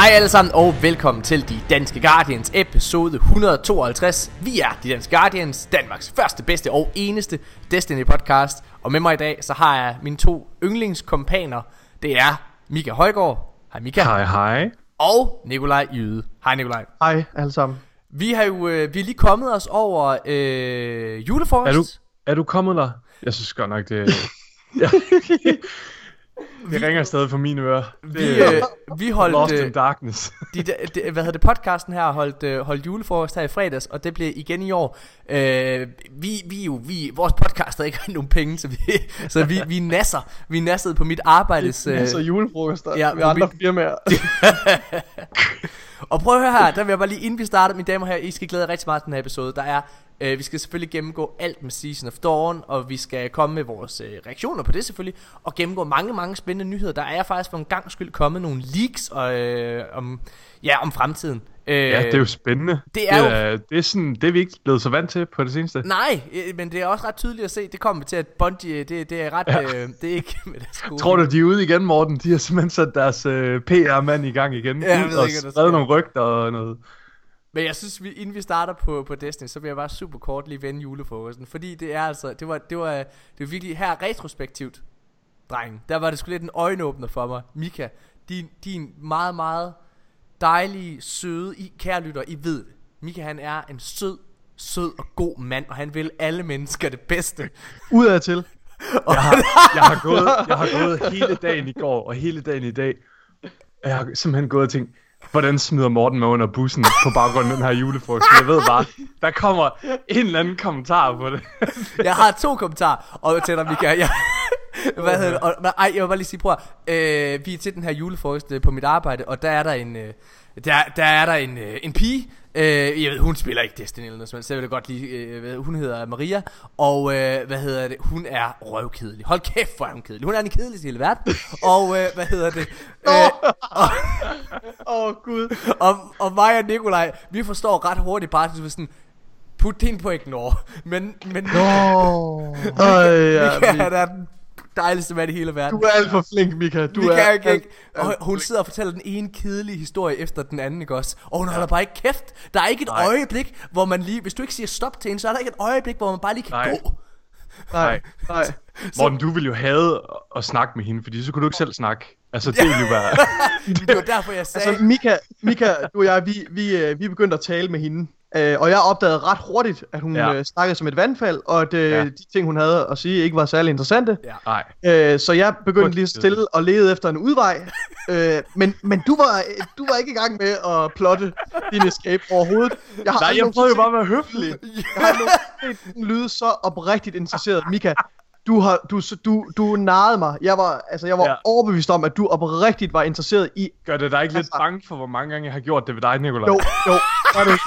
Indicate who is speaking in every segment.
Speaker 1: Hej alle sammen og velkommen til De Danske Guardians episode 152. Vi er De Danske Guardians, Danmarks første, bedste og eneste Destiny podcast. Og med mig i dag, så har jeg mine to yndlingskompaner. Det er Mika Højgaard. Hej Mika.
Speaker 2: Hej hej.
Speaker 1: Og Nikolaj Yde. Hej Nikolaj.
Speaker 3: Hej alle sammen.
Speaker 1: Vi har jo øh, vi er lige kommet os over øh, julefrokost.
Speaker 2: Er du, er du kommet der? Jeg synes godt nok, det... ja. Det ringer stadig for mine ører.
Speaker 1: Vi, øh, vi holdt
Speaker 2: Lost
Speaker 1: øh,
Speaker 2: in darkness.
Speaker 1: de, de, de, hvad hedder det, podcasten her holdt, øh, holdt julefrokost her i fredags, og det bliver igen i år. Øh, vi, vi jo, vi, vores podcast har ikke nogen penge, så vi, så vi, vi nasser. Vi nassede på mit arbejdes...
Speaker 3: Øh,
Speaker 1: Øh,
Speaker 3: så julefrokoster
Speaker 1: ja,
Speaker 3: ja, med andre
Speaker 1: vi-
Speaker 3: firmaer.
Speaker 1: og prøv at høre her, der vil jeg bare lige, inden vi starter, mine damer og herrer, I skal glæde jer rigtig meget til den her episode. Der er, øh, vi skal selvfølgelig gennemgå alt med Season of Dawn, og vi skal komme med vores øh, reaktioner på det selvfølgelig, og gennemgå mange, mange spændende nyheder. Der er faktisk for en gang skyld kommet nogle leaks og, øh, om, ja, om fremtiden. Øh,
Speaker 2: Ja, det er jo spændende.
Speaker 1: det er jo-
Speaker 2: det er, det er, sådan, det er vi ikke blevet så vant til på det seneste.
Speaker 1: Nej, øh, men det er også ret tydeligt at se, det kommer til, at Bungie, det, det er ret, ja. øh, det er ikke med deres gode.
Speaker 2: Tror du, de er ude igen, Morten? De har simpelthen sat deres øh, PR-mand i gang igen.
Speaker 1: Ja,
Speaker 2: Ud og
Speaker 1: ikke,
Speaker 2: skrevet nogle rygter og noget.
Speaker 1: Men jeg synes, vi, inden vi starter på, på Destiny, så vil jeg bare super kort lige vende julefrokosten. Fordi det er altså, det var, det var, det var virkelig her retrospektivt, dreng. Der var det sgu lidt en øjenåbner for mig. Mika, din, din meget, meget dejlige, søde, I, kære lytter, I ved det. Mika han er en sød, sød og god mand, og han vil alle mennesker det bedste.
Speaker 3: Udadtil.
Speaker 2: Jeg har, jeg, har gået, jeg har gået hele dagen i går og hele dagen i dag. Jeg har simpelthen gået og tænkt, hvordan smider Morten mig under bussen på baggrund af den her julefrokost? Jeg ved bare, der kommer en eller anden kommentar på det.
Speaker 1: Jeg har to kommentarer og til dig, Mika. Jeg, hvad hedder det? Og, ej, jeg vil bare lige sige, prøv at, øh, vi er til den her julefrokost øh, på mit arbejde, og der er der en, øh, der, der er der en, øh, en pige, øh, jeg ved, hun spiller ikke Destiny eller noget, som helst, så jeg vil godt lige, øh, hvad- hun hedder Maria, og øh, hvad hedder det, hun er røvkedelig. Hold kæft, hvor er hun kedelig. Hun er den kedeligste i hele verden, og øh, hvad hedder det, øh,
Speaker 3: Åh oh, gud.
Speaker 1: og, og mig og Nikolaj, vi forstår ret hurtigt bare, at sådan, put det ind på ignore, men, men
Speaker 3: ja,
Speaker 1: Mika,
Speaker 3: Mi-
Speaker 1: han er den dejligste mand i hele verden.
Speaker 3: du er alt for flink, Mika. Du
Speaker 1: Du
Speaker 3: er
Speaker 1: kan ikke. Og hun sidder og fortæller den ene kedelige historie efter den anden, ikke også? Og hun holder bare ikke kæft. Der er ikke et
Speaker 2: Nej.
Speaker 1: øjeblik, hvor man lige... Hvis du ikke siger stop til hende, så er der ikke et øjeblik, hvor man bare lige kan
Speaker 2: Nej.
Speaker 1: gå.
Speaker 3: Nej, nej.
Speaker 2: Morten, du ville jo have at- snakke med hende, fordi så kunne du ikke selv snakke. Altså, det ville jo være...
Speaker 1: Det var derfor, jeg sagde...
Speaker 3: Altså, Mika, Mika, du og jeg, vi, vi, øh, vi begyndte at tale med hende. Øh, og jeg opdagede ret hurtigt, at hun
Speaker 2: Ja.
Speaker 3: ja. snakkede som et vandfald, og at øh,
Speaker 2: Ja.
Speaker 3: de ting, hun havde at sige, ikke var særlig interessante.
Speaker 1: Ja.
Speaker 2: Nej.
Speaker 3: Øh, så jeg begyndte lige stille og lede efter en udvej. øh, men men du, var, du var ikke i gang med at plotte din escape overhovedet. Jeg har
Speaker 2: Nej, jeg prøvede jo bare at være høflig.
Speaker 3: Jeg har aldrig set den lyde så oprigtigt interesseret. Mika, du, har, du, du, du narrede mig. Jeg var, altså, jeg var
Speaker 2: Ja.
Speaker 3: overbevist om, at du oprigtigt var interesseret i...
Speaker 2: Gør det dig ikke lidt
Speaker 3: Altså-
Speaker 2: bange for, hvor mange gange jeg har gjort det ved dig, Nicolaj?
Speaker 3: Jo, jo. Gør det.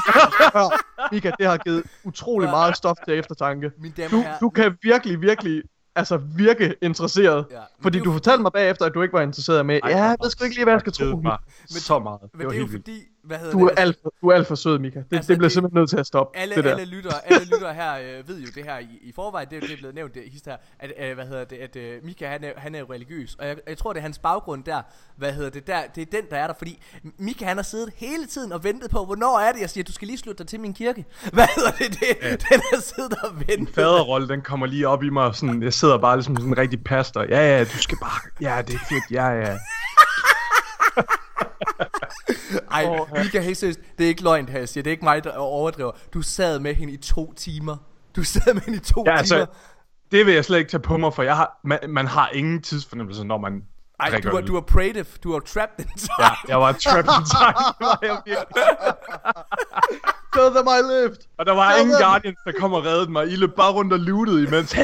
Speaker 3: Hør, Mika, det har givet utrolig meget stof til eftertanke. Du, du kan virkelig, virkelig altså virke interesseret.
Speaker 1: Ja, men
Speaker 3: fordi
Speaker 1: det
Speaker 3: du fortalte mig bagefter, at du ikke var interesseret med.
Speaker 2: Ej,
Speaker 3: ja, jeg ved sgu ikke lige, hvad jeg skal
Speaker 2: Det
Speaker 3: tro.
Speaker 2: mig så meget.
Speaker 1: Men
Speaker 2: Det var
Speaker 1: det er jo fordi... Hvad hedder
Speaker 3: Du er,
Speaker 1: det?
Speaker 3: alt for, du er alt for sød, Mika. Det,
Speaker 1: Altså,
Speaker 3: det bliver
Speaker 1: det-
Speaker 3: simpelthen nødt til at stoppe.
Speaker 1: alle,
Speaker 3: det der.
Speaker 1: alle lyttere, alle lyttere her øh, ved jo det her i, i forvejen, det, er- det er blevet nævnt det hist her, at, øh, hvad hedder det, at øh, Mika han er, han er jo religiøs, og jeg, jeg tror det er hans baggrund der, hvad hedder det, der, det er den der er der, fordi Mika han har siddet hele tiden og ventet på, hvornår er det, jeg siger, du skal lige slutte dig til min kirke, hvad hedder det, det ja. den har siddet og ventet.
Speaker 2: Faderrolle, den kommer lige op i mig, og sådan, jeg sidder bare ligesom sådan en rigtig pastor. Ja, ja, du skal bare... Ja, det er fedt, ja, ja.
Speaker 1: Ej,
Speaker 3: Åh, ja.
Speaker 1: Mika, helt seriøst, det er ikke løgn, her, jeg siger, det er ikke mig, der overdriver, du sad med hende i to timer, du sad med hende i to
Speaker 2: Ja,
Speaker 1: timer,
Speaker 2: altså, det vil jeg slet ikke tage på mig, for jeg har, man, man har ingen tidsfornemmelse, når man
Speaker 1: Ej,
Speaker 2: drikker
Speaker 1: du var, du var prative, du var trapped inside.
Speaker 2: Ja, jeg var trapped in time.
Speaker 3: Tell them I lived.
Speaker 2: Og der var
Speaker 3: Tell
Speaker 2: ingen
Speaker 3: them.
Speaker 2: Guardians, der kom og reddede mig. I løb bare rundt og lootede imens.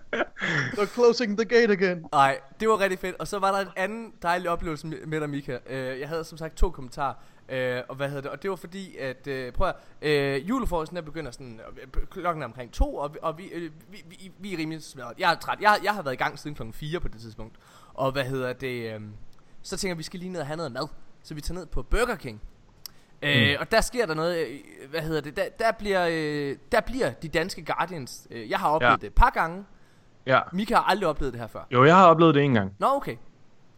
Speaker 3: They're closing the gate again.
Speaker 1: Nej, det var rigtig fedt. Og så var der en anden dejlig oplevelse med dig, Mika. Uh, jeg havde som sagt to kommentarer. Uh, og hvad hedder det? Og det var fordi, at uh, prøv at, uh, julefrokosten der begynder sådan, uh, klokken er omkring to, og, vi, og vi, uh, vi, vi, vi er rimelig smadret. Jeg er træt. Jeg, jeg har været i gang siden klokken 4 på det tidspunkt. Og hvad hedder det? Uh, så tænker jeg, vi skal lige ned og have noget mad. Så vi tager ned på Burger King. Mm. Øh, og der sker der noget, øh, hvad hedder det, der, der, bliver, øh, der bliver de danske Guardians, øh, jeg har oplevet
Speaker 2: ja.
Speaker 1: det et par gange,
Speaker 2: ja.
Speaker 1: Mika har aldrig oplevet det her før.
Speaker 2: Jo, jeg har oplevet det en gang.
Speaker 1: Nå, okay.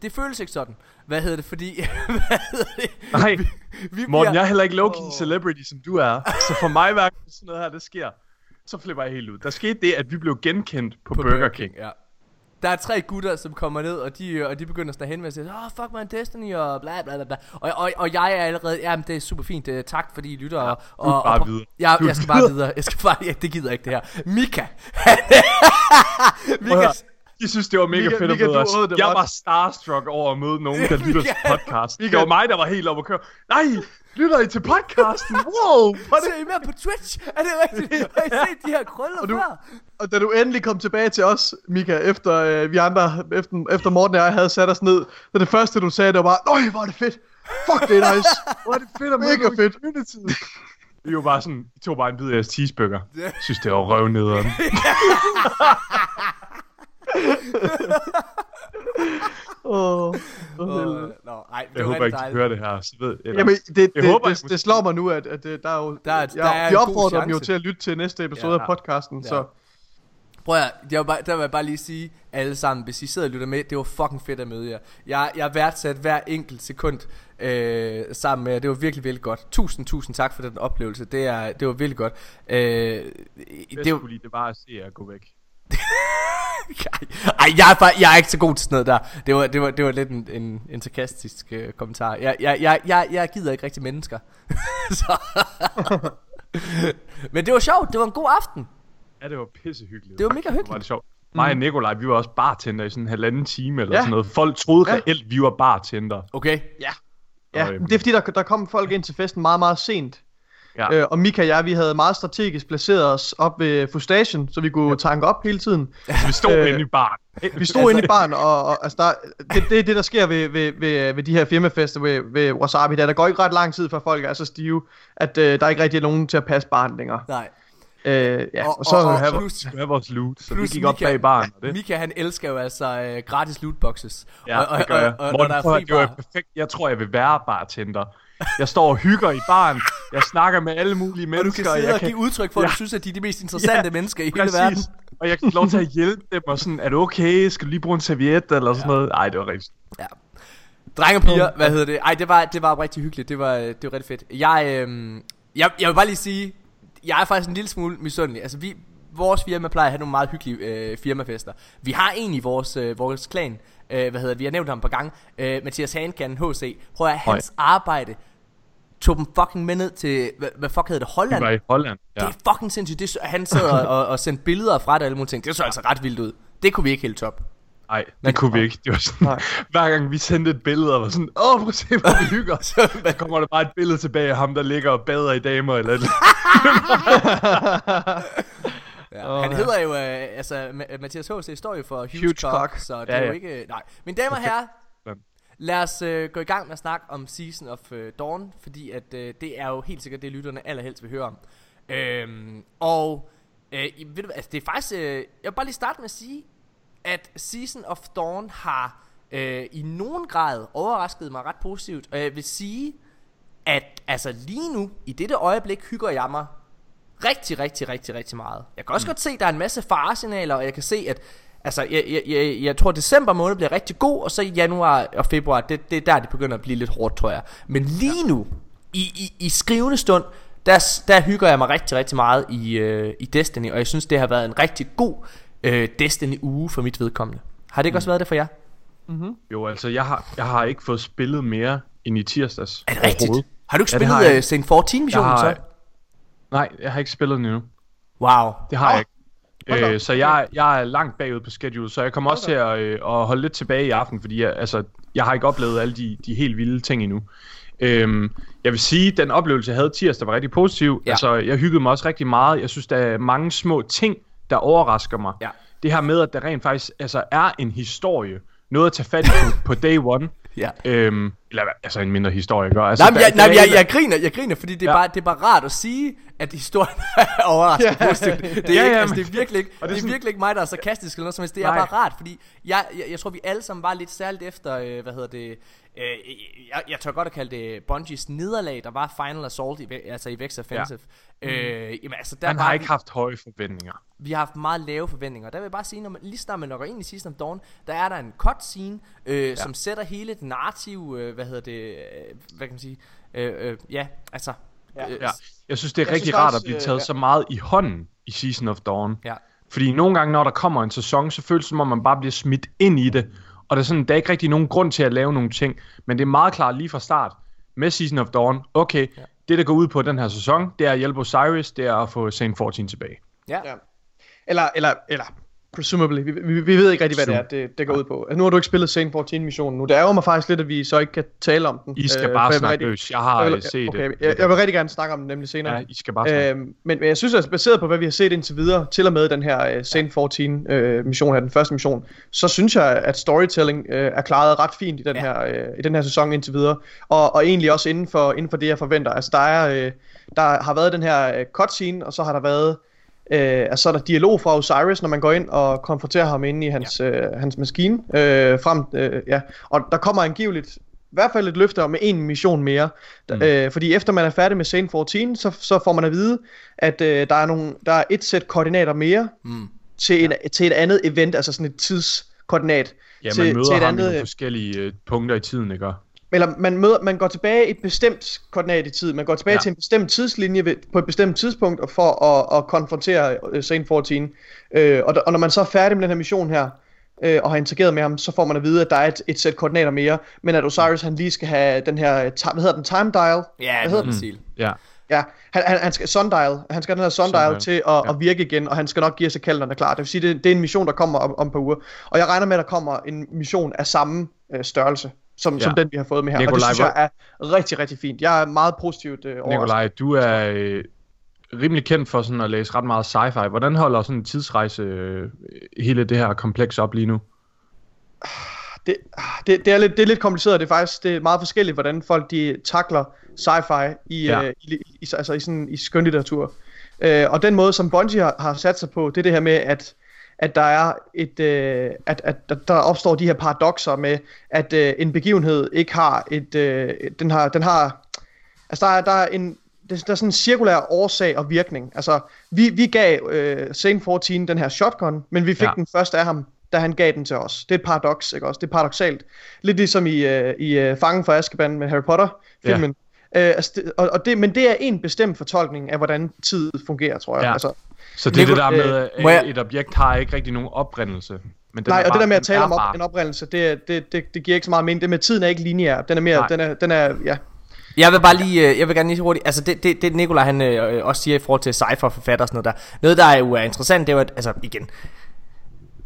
Speaker 1: det føles ikke sådan. Hvad hedder det? Fordi, hvad hedder det?
Speaker 2: Nej,
Speaker 1: Vi, vi
Speaker 2: Morten, jeg er heller ikke low
Speaker 3: Åh.
Speaker 2: celebrity, som du er. Så for mig, hver sådan noget her, det sker, så flipper jeg helt ud. Der skete det, at vi blev genkendt på, på Burger King.
Speaker 1: Ja. Der er tre gutter, som kommer ned, og de, og de begynder at henvende sig. Åh, oh, fuck man, Destiny, og bla bla bla bla. Og, og, og jeg er allerede, jamen det er super fint, uh, tak fordi I lytter. og,
Speaker 2: du er
Speaker 1: og,
Speaker 2: bare
Speaker 1: og,
Speaker 2: videre.
Speaker 1: Ja, jeg skal bare videre. Jeg skal bare, ja, det gider jeg ikke det her. Mika. Mika,
Speaker 2: Jeg synes, det var mega
Speaker 3: Mika-
Speaker 2: fedt at møde os. Jeg var starstruck over at møde nogen, der lytter til podcast.
Speaker 3: Mika.
Speaker 2: Det var mig, der var helt oppe at køre. Nej, lytter I til podcasten? Wow! Er det
Speaker 1: ser I med på Twitch? Er det rigtigt? Har I set de her krøller
Speaker 3: Og du-
Speaker 1: før?
Speaker 3: Og da du endelig kom tilbage til os, Mika, efter øh, vi andre, efter, efter Morten og jeg havde sat os ned, så det første du sagde, det var bare, Nøj, hvor er det fedt! Fuck, det er nice!
Speaker 2: Hvor er det fedt at møde
Speaker 3: Mega
Speaker 2: i
Speaker 3: fedt.
Speaker 2: community. Vi var bare sådan, I tog bare en bid af jeres cheeseburger. Jeg synes, det var røvnederen.
Speaker 3: Åh, oh, oh,
Speaker 1: Nå, nej, det
Speaker 2: Jeg håber ikke, de hører det her. Så ved, eller,
Speaker 3: Jamen, det, det,
Speaker 2: håber,
Speaker 3: det,
Speaker 2: jeg
Speaker 3: det, slår mig nu, at, at det, der er jo...
Speaker 1: Der er- der er
Speaker 3: vi opfordrer dem jo til at lytte til næste episode
Speaker 1: Ja.
Speaker 3: af podcasten,
Speaker 1: Ja.
Speaker 3: så...
Speaker 1: Prøv at, jeg vil bare, der vil jeg bare lige sige alle sammen, hvis I sidder og lytter med, det var fucking fedt at møde jer. Jeg, jeg værdsat hver enkelt sekund øh, sammen med jer. Det var virkelig, virkelig godt. Tusind, tusind tak for den oplevelse. Det, er, det var virkelig godt. Øh,
Speaker 2: det,
Speaker 1: det,
Speaker 2: jeg
Speaker 1: var,
Speaker 2: det var at se jer gå væk.
Speaker 1: ej, jeg er, jeg er ikke så god til sådan noget der. Det var, det var, det var lidt en, en, en sarkastisk øh, kommentar. Jeg, jeg, jeg, jeg, jeg gider ikke rigtig mennesker. så. Men det var sjovt. Det var en god aften.
Speaker 2: Ja, det var pissehyggeligt.
Speaker 1: Det var mega hyggeligt.
Speaker 2: Var det sjovt. Mig og Nikolaj, vi var også bartender i sådan en halvanden time eller
Speaker 3: Ja.
Speaker 2: sådan noget. Folk troede
Speaker 3: Ja.
Speaker 2: reelt, vi var bartender.
Speaker 1: Okay.
Speaker 3: Ja. Ja,
Speaker 2: Og, øhm,
Speaker 3: det er fordi, der, der kom folk ind til festen meget, meget sent.
Speaker 2: Ja.
Speaker 3: Øh, og Mika og jeg, vi havde meget strategisk placeret os op ved Fustation, så vi kunne ja. tanke op hele tiden.
Speaker 2: Vi stod
Speaker 3: Øh,
Speaker 2: inde i baren.
Speaker 3: Vi stod inde i baren, og, og altså der, det, det er det, der sker ved, ved, ved, ved de her firmafester ved, ved Wasabi. Der, der går ikke ret lang tid, før folk er så stive, at øh, der er ikke rigtig nogen til at passe baren længere.
Speaker 1: Nej.
Speaker 3: Øh, ja,
Speaker 1: Og-
Speaker 3: og, så...
Speaker 1: og-
Speaker 2: Vi
Speaker 1: og-
Speaker 2: have,
Speaker 1: plus-
Speaker 2: vi have vores loot, så vi
Speaker 1: plus
Speaker 2: gik op
Speaker 1: Mika-
Speaker 2: bag baren. Og det.
Speaker 1: Mika han elsker jo altså øh, gratis lootboxes.
Speaker 2: Ja, og, det gør jeg.
Speaker 1: og, og, når
Speaker 2: Morten,
Speaker 1: der er fri bar.
Speaker 2: perfekt. Jeg tror, jeg vil være bartender. Jeg står og hygger i baren. Jeg snakker med alle mulige
Speaker 1: Og du
Speaker 2: mennesker.
Speaker 1: kan sidde
Speaker 2: jeg
Speaker 1: og give udtryk for, at
Speaker 2: Ja.
Speaker 1: du synes, at de er de mest interessante
Speaker 2: Ja,
Speaker 1: mennesker i hele
Speaker 2: Præcis.
Speaker 1: verden.
Speaker 2: Og jeg kan lov til at hjælpe dem, og sådan, er du okay? Skal du lige bruge en serviet, eller sådan noget? Nej, det var rigtig.
Speaker 1: Ja. Drenge og piger, hvad hedder det? Ej, det var, det var rigtig hyggeligt. Det var, det var rigtig fedt. Jeg, øhm, jeg, jeg vil bare lige sige, jeg er faktisk en lille smule misundelig. Altså, vi, vores firma plejer at have nogle meget hyggelige øh, firmafester. Vi har en i vores, øh, vores klan, øh, hvad hedder det? vi har nævnt ham på gang, øh, Mathias Hankan, HC. Prøv at hans arbejde tog dem fucking med ned til, hvad, hvad fuck hedder det, Holland?
Speaker 2: var i Holland. Ja.
Speaker 1: Det er fucking sindssygt. Det, han sad og, og sendte billeder fra det og alle mulige ting. Det så altså ret vildt ud. Det kunne vi ikke helt top.
Speaker 2: Nej, det
Speaker 1: Men-
Speaker 2: kunne vi ikke. Det var sådan,
Speaker 3: Nej.
Speaker 2: hver gang vi sendte et billede, og var sådan, åh, prøv at se, hvor vi hygger.
Speaker 1: Så,
Speaker 2: Så kommer der bare et billede tilbage af ham, der ligger og bader i damer, eller et eller
Speaker 1: Ja,
Speaker 3: Åh,
Speaker 1: han
Speaker 3: ja.
Speaker 1: hedder jo, øh, altså Ma- Mathias H.C. står jo for Huge,
Speaker 3: Huge
Speaker 1: Cock,
Speaker 3: Cock.
Speaker 1: så det
Speaker 2: Ja,
Speaker 1: er jo ikke, øh, nej. Mine damer og herrer, lad os øh, gå i gang med at snakke om Season of øh, Dawn, fordi at øh, det er jo helt sikkert det, lytterne allerhelst vil høre om. Øhm, og øh, ved du altså det er faktisk, øh, jeg vil bare lige starte med at sige, at Season of Dawn har øh, i nogen grad overrasket mig ret positivt, og jeg vil sige, at altså lige nu, i dette øjeblik, hygger jeg mig rigtig, rigtig, rigtig, rigtig meget. Jeg kan også mm. godt se, at der er en masse faresignaler, og jeg kan se, at altså, jeg, jeg, jeg, jeg tror, at december måned bliver rigtig god, og så januar og februar, det, det er der, det begynder at blive lidt hårdt, tror jeg. Men lige ja. nu, i, i, i skrivende stund, der, der hygger jeg mig rigtig, rigtig meget i, øh, i Destiny, og jeg synes, det har været en rigtig god øh, Destiny-uge for mit vedkommende. Har det ikke mm. også været det for jer?
Speaker 2: Jo, altså, jeg har, jeg har ikke fået spillet mere end i tirsdags.
Speaker 1: Er det rigtigt? Har du ikke
Speaker 2: Ja,
Speaker 1: spillet
Speaker 2: jeg.
Speaker 1: øh, Saint 14 missionen
Speaker 2: Jeg
Speaker 1: så?
Speaker 2: Nej, jeg har ikke spillet den endnu.
Speaker 1: Wow.
Speaker 2: Det har
Speaker 3: Nå.
Speaker 2: jeg ikke. Øh, så jeg, jeg er langt bagud på schedule, så jeg kommer også til at, øh, at holde lidt tilbage i aften, fordi jeg, altså, jeg har ikke oplevet alle de, de helt vilde ting endnu. Øhm, jeg vil sige, at den oplevelse, jeg havde tirsdag, var rigtig positiv.
Speaker 1: Ja.
Speaker 2: Altså, jeg hyggede mig også rigtig meget. Jeg synes, der er mange små ting, der overrasker mig.
Speaker 1: Ja.
Speaker 2: Det her med, at der rent faktisk altså, er en historie. Noget at tage fat i på, på day one.
Speaker 1: Ja.
Speaker 2: Øhm, Eller altså en mindre historie, ikke? Altså,
Speaker 1: Nej, men jeg,
Speaker 2: der
Speaker 1: nej, jeg, jeg griner, jeg griner, fordi det er,
Speaker 2: Ja.
Speaker 1: bare, det er bare rart at sige, at historien er overraskende
Speaker 3: Ja.
Speaker 1: positivt. Det er,
Speaker 2: Ja,
Speaker 1: ikke,
Speaker 2: ja,
Speaker 1: altså, det er virkelig ikke, det
Speaker 2: det er sådan-
Speaker 1: virkelig ikke mig, der er sarkastisk eller noget som helst. Det er
Speaker 2: Nej.
Speaker 1: bare rart, fordi jeg, jeg, jeg tror, vi alle sammen var lidt særligt efter, øh, hvad hedder det, øh, jeg, jeg tør godt at kalde det Bungies nederlag, der var Final Assault, i, altså i Vex Offensive. Ja. Øh, jamen, altså, der
Speaker 2: Han
Speaker 1: var
Speaker 2: har
Speaker 1: vi-
Speaker 2: ikke haft høje forventninger.
Speaker 1: vi har haft meget lave forventninger. Der vil jeg bare sige, når man, lige snart man når ind i Season of Dawn, der er der en cutscene, øh, ja. som sætter hele det narrative, øh, hvad hedder det, øh, hvad kan man sige, øh, øh, ja, altså,
Speaker 3: Ja.
Speaker 1: øh,
Speaker 2: Ja. Jeg synes, det er
Speaker 3: Jeg
Speaker 2: rigtig
Speaker 3: synes
Speaker 2: rart
Speaker 3: også,
Speaker 2: at blive
Speaker 3: øh,
Speaker 2: taget
Speaker 3: ja.
Speaker 2: så meget i hånden i Season of Dawn.
Speaker 1: ja.
Speaker 2: Fordi nogle gange, når der kommer en sæson, så føles det som om, man bare bliver smidt ind i det. Og der er, sådan, der er ikke rigtig nogen grund til at lave nogle ting. Men det er meget klart lige fra start med Season of Dawn. Okay, ja. det der går ud på den her sæson, det er at hjælpe Osiris, det er at få Saint 14 tilbage.
Speaker 1: Ja.
Speaker 3: Ja. Eller, eller, eller, presumably. Vi, vi, vi ved ikke rigtig, hvad det er, det, det går ud på. Altså, nu har du ikke spillet Saint 14-missionen nu. Det ærger mig faktisk lidt, at vi så ikke kan tale om den.
Speaker 2: I skal
Speaker 3: Øh,
Speaker 2: bare snakke
Speaker 3: rigtig-
Speaker 2: løs. Jeg har
Speaker 3: jeg
Speaker 2: øh,
Speaker 3: vil,
Speaker 2: set
Speaker 3: okay,
Speaker 2: det.
Speaker 3: jeg, jeg vil rigtig gerne snakke om den nemlig senere.
Speaker 2: Ja, I skal bare snakke.
Speaker 3: Øhm, men, men jeg synes, at baseret på, hvad vi har set indtil videre, til og med den her uh, Saint 14 uh, mission her, den første mission, så synes jeg, at storytelling uh, er klaret ret fint i den,
Speaker 1: Ja.
Speaker 3: her, uh, i den her sæson indtil videre. Og, og egentlig også inden for, inden for det, jeg forventer. Altså, der, er, uh, der har været den her uh, cutscene, og så har der været Øh, altså, så er der dialog fra Osiris, når man går ind og konfronterer ham inde i hans, ja. øh, hans maskine. Øh, frem, øh, ja. Og der kommer angiveligt i hvert fald et løfte om en mission mere. Mm. Øh, fordi efter man er færdig med Saint 14, så, så får man at vide, at øh, der, er nogle, der er et sæt koordinater mere
Speaker 1: Mm.
Speaker 3: til, en, til et andet event, altså sådan et tidskoordinat.
Speaker 2: Ja,
Speaker 3: til,
Speaker 2: man møder
Speaker 3: til et
Speaker 2: ham i
Speaker 3: andet,
Speaker 2: nogle forskellige øh, punkter i tiden, ikke?
Speaker 3: Eller man, møder, man går tilbage i et bestemt koordinat i tid. Man går tilbage ja. Til en bestemt tidslinje ved, på et bestemt tidspunkt og for at, at konfrontere uh, Saint 14. Øh, og, og når man så er færdig med den her mission her, øh, og har interageret med ham, så får man at vide, at der er et, et sæt koordinater mere, men at Osiris han lige skal have den her, hvad hedder den, time dial?
Speaker 1: Ja,
Speaker 3: Hvad hedder
Speaker 1: den stil.
Speaker 2: Ja.
Speaker 3: Ja, han, han, han skal sundial, han skal have den her sundial,
Speaker 2: Sundial,
Speaker 3: til at, ja. at virke igen, og han skal nok give os kalenderen klar. Det vil sige, det, det er en mission, der kommer om, om et par uger. Og jeg regner med, at der kommer en mission af samme øh, størrelse, som, ja. Som den, vi har fået med her. og det
Speaker 2: Nikolaj,
Speaker 3: synes jeg er rigtig, rigtig fint. Jeg er meget positivt øh, overrasket.
Speaker 2: Nikolaj, du er øh, rimelig kendt for sådan at læse ret meget sci-fi. Hvordan holder sådan en tidsrejse øh, hele det her kompleks op lige nu?
Speaker 3: Det, det, det, er lidt, det er lidt kompliceret, det er faktisk det er meget forskelligt, hvordan folk de takler sci-fi i,
Speaker 2: ja.
Speaker 3: øh, i, i, altså i, sådan, i skønlitteratur. Øh, og den måde, som Bungie har, har sat sig på, det er det her med, at at der er et øh, at, at der- der opstår de her paradoxer med at øh, en begivenhed ikke har et øh, den har den har altså der er, der er en der er sådan en cirkulær årsag og virkning. Altså vi vi gav øh, Saint 14 den her shotgun, men vi fik ja. Den først af ham da han gav den til os. Det er et paradoks, ikke også? Det er paradoxalt. Lidt ligesom i, øh, i øh, Fangen fra Azkaban med Harry Potter filmen. Ja. Øh, altså og, og det, men det er en bestemt fortolkning af, hvordan tid fungerer, tror jeg.
Speaker 2: Ja.
Speaker 3: Altså,
Speaker 2: Så det er det der med,
Speaker 3: øh,
Speaker 2: at
Speaker 1: jeg-
Speaker 2: et objekt har ikke rigtig nogen oprindelse. Men den
Speaker 3: nej,
Speaker 2: er
Speaker 3: og det
Speaker 2: bare-
Speaker 3: der med at tale om op,
Speaker 2: bare-
Speaker 3: en oprindelse, det, det, det, det giver ikke så meget mening. Det med tiden er ikke lineær. Den er mere,
Speaker 2: Nej.
Speaker 3: den er, den er, ja.
Speaker 1: Jeg vil bare lige, øh, jeg vil gerne lige hurtigt, altså det, det, det Nikolaj han øh, også siger i forhold til cypher forfatter og sådan noget der. Noget der er jo er interessant, det er jo at, altså igen,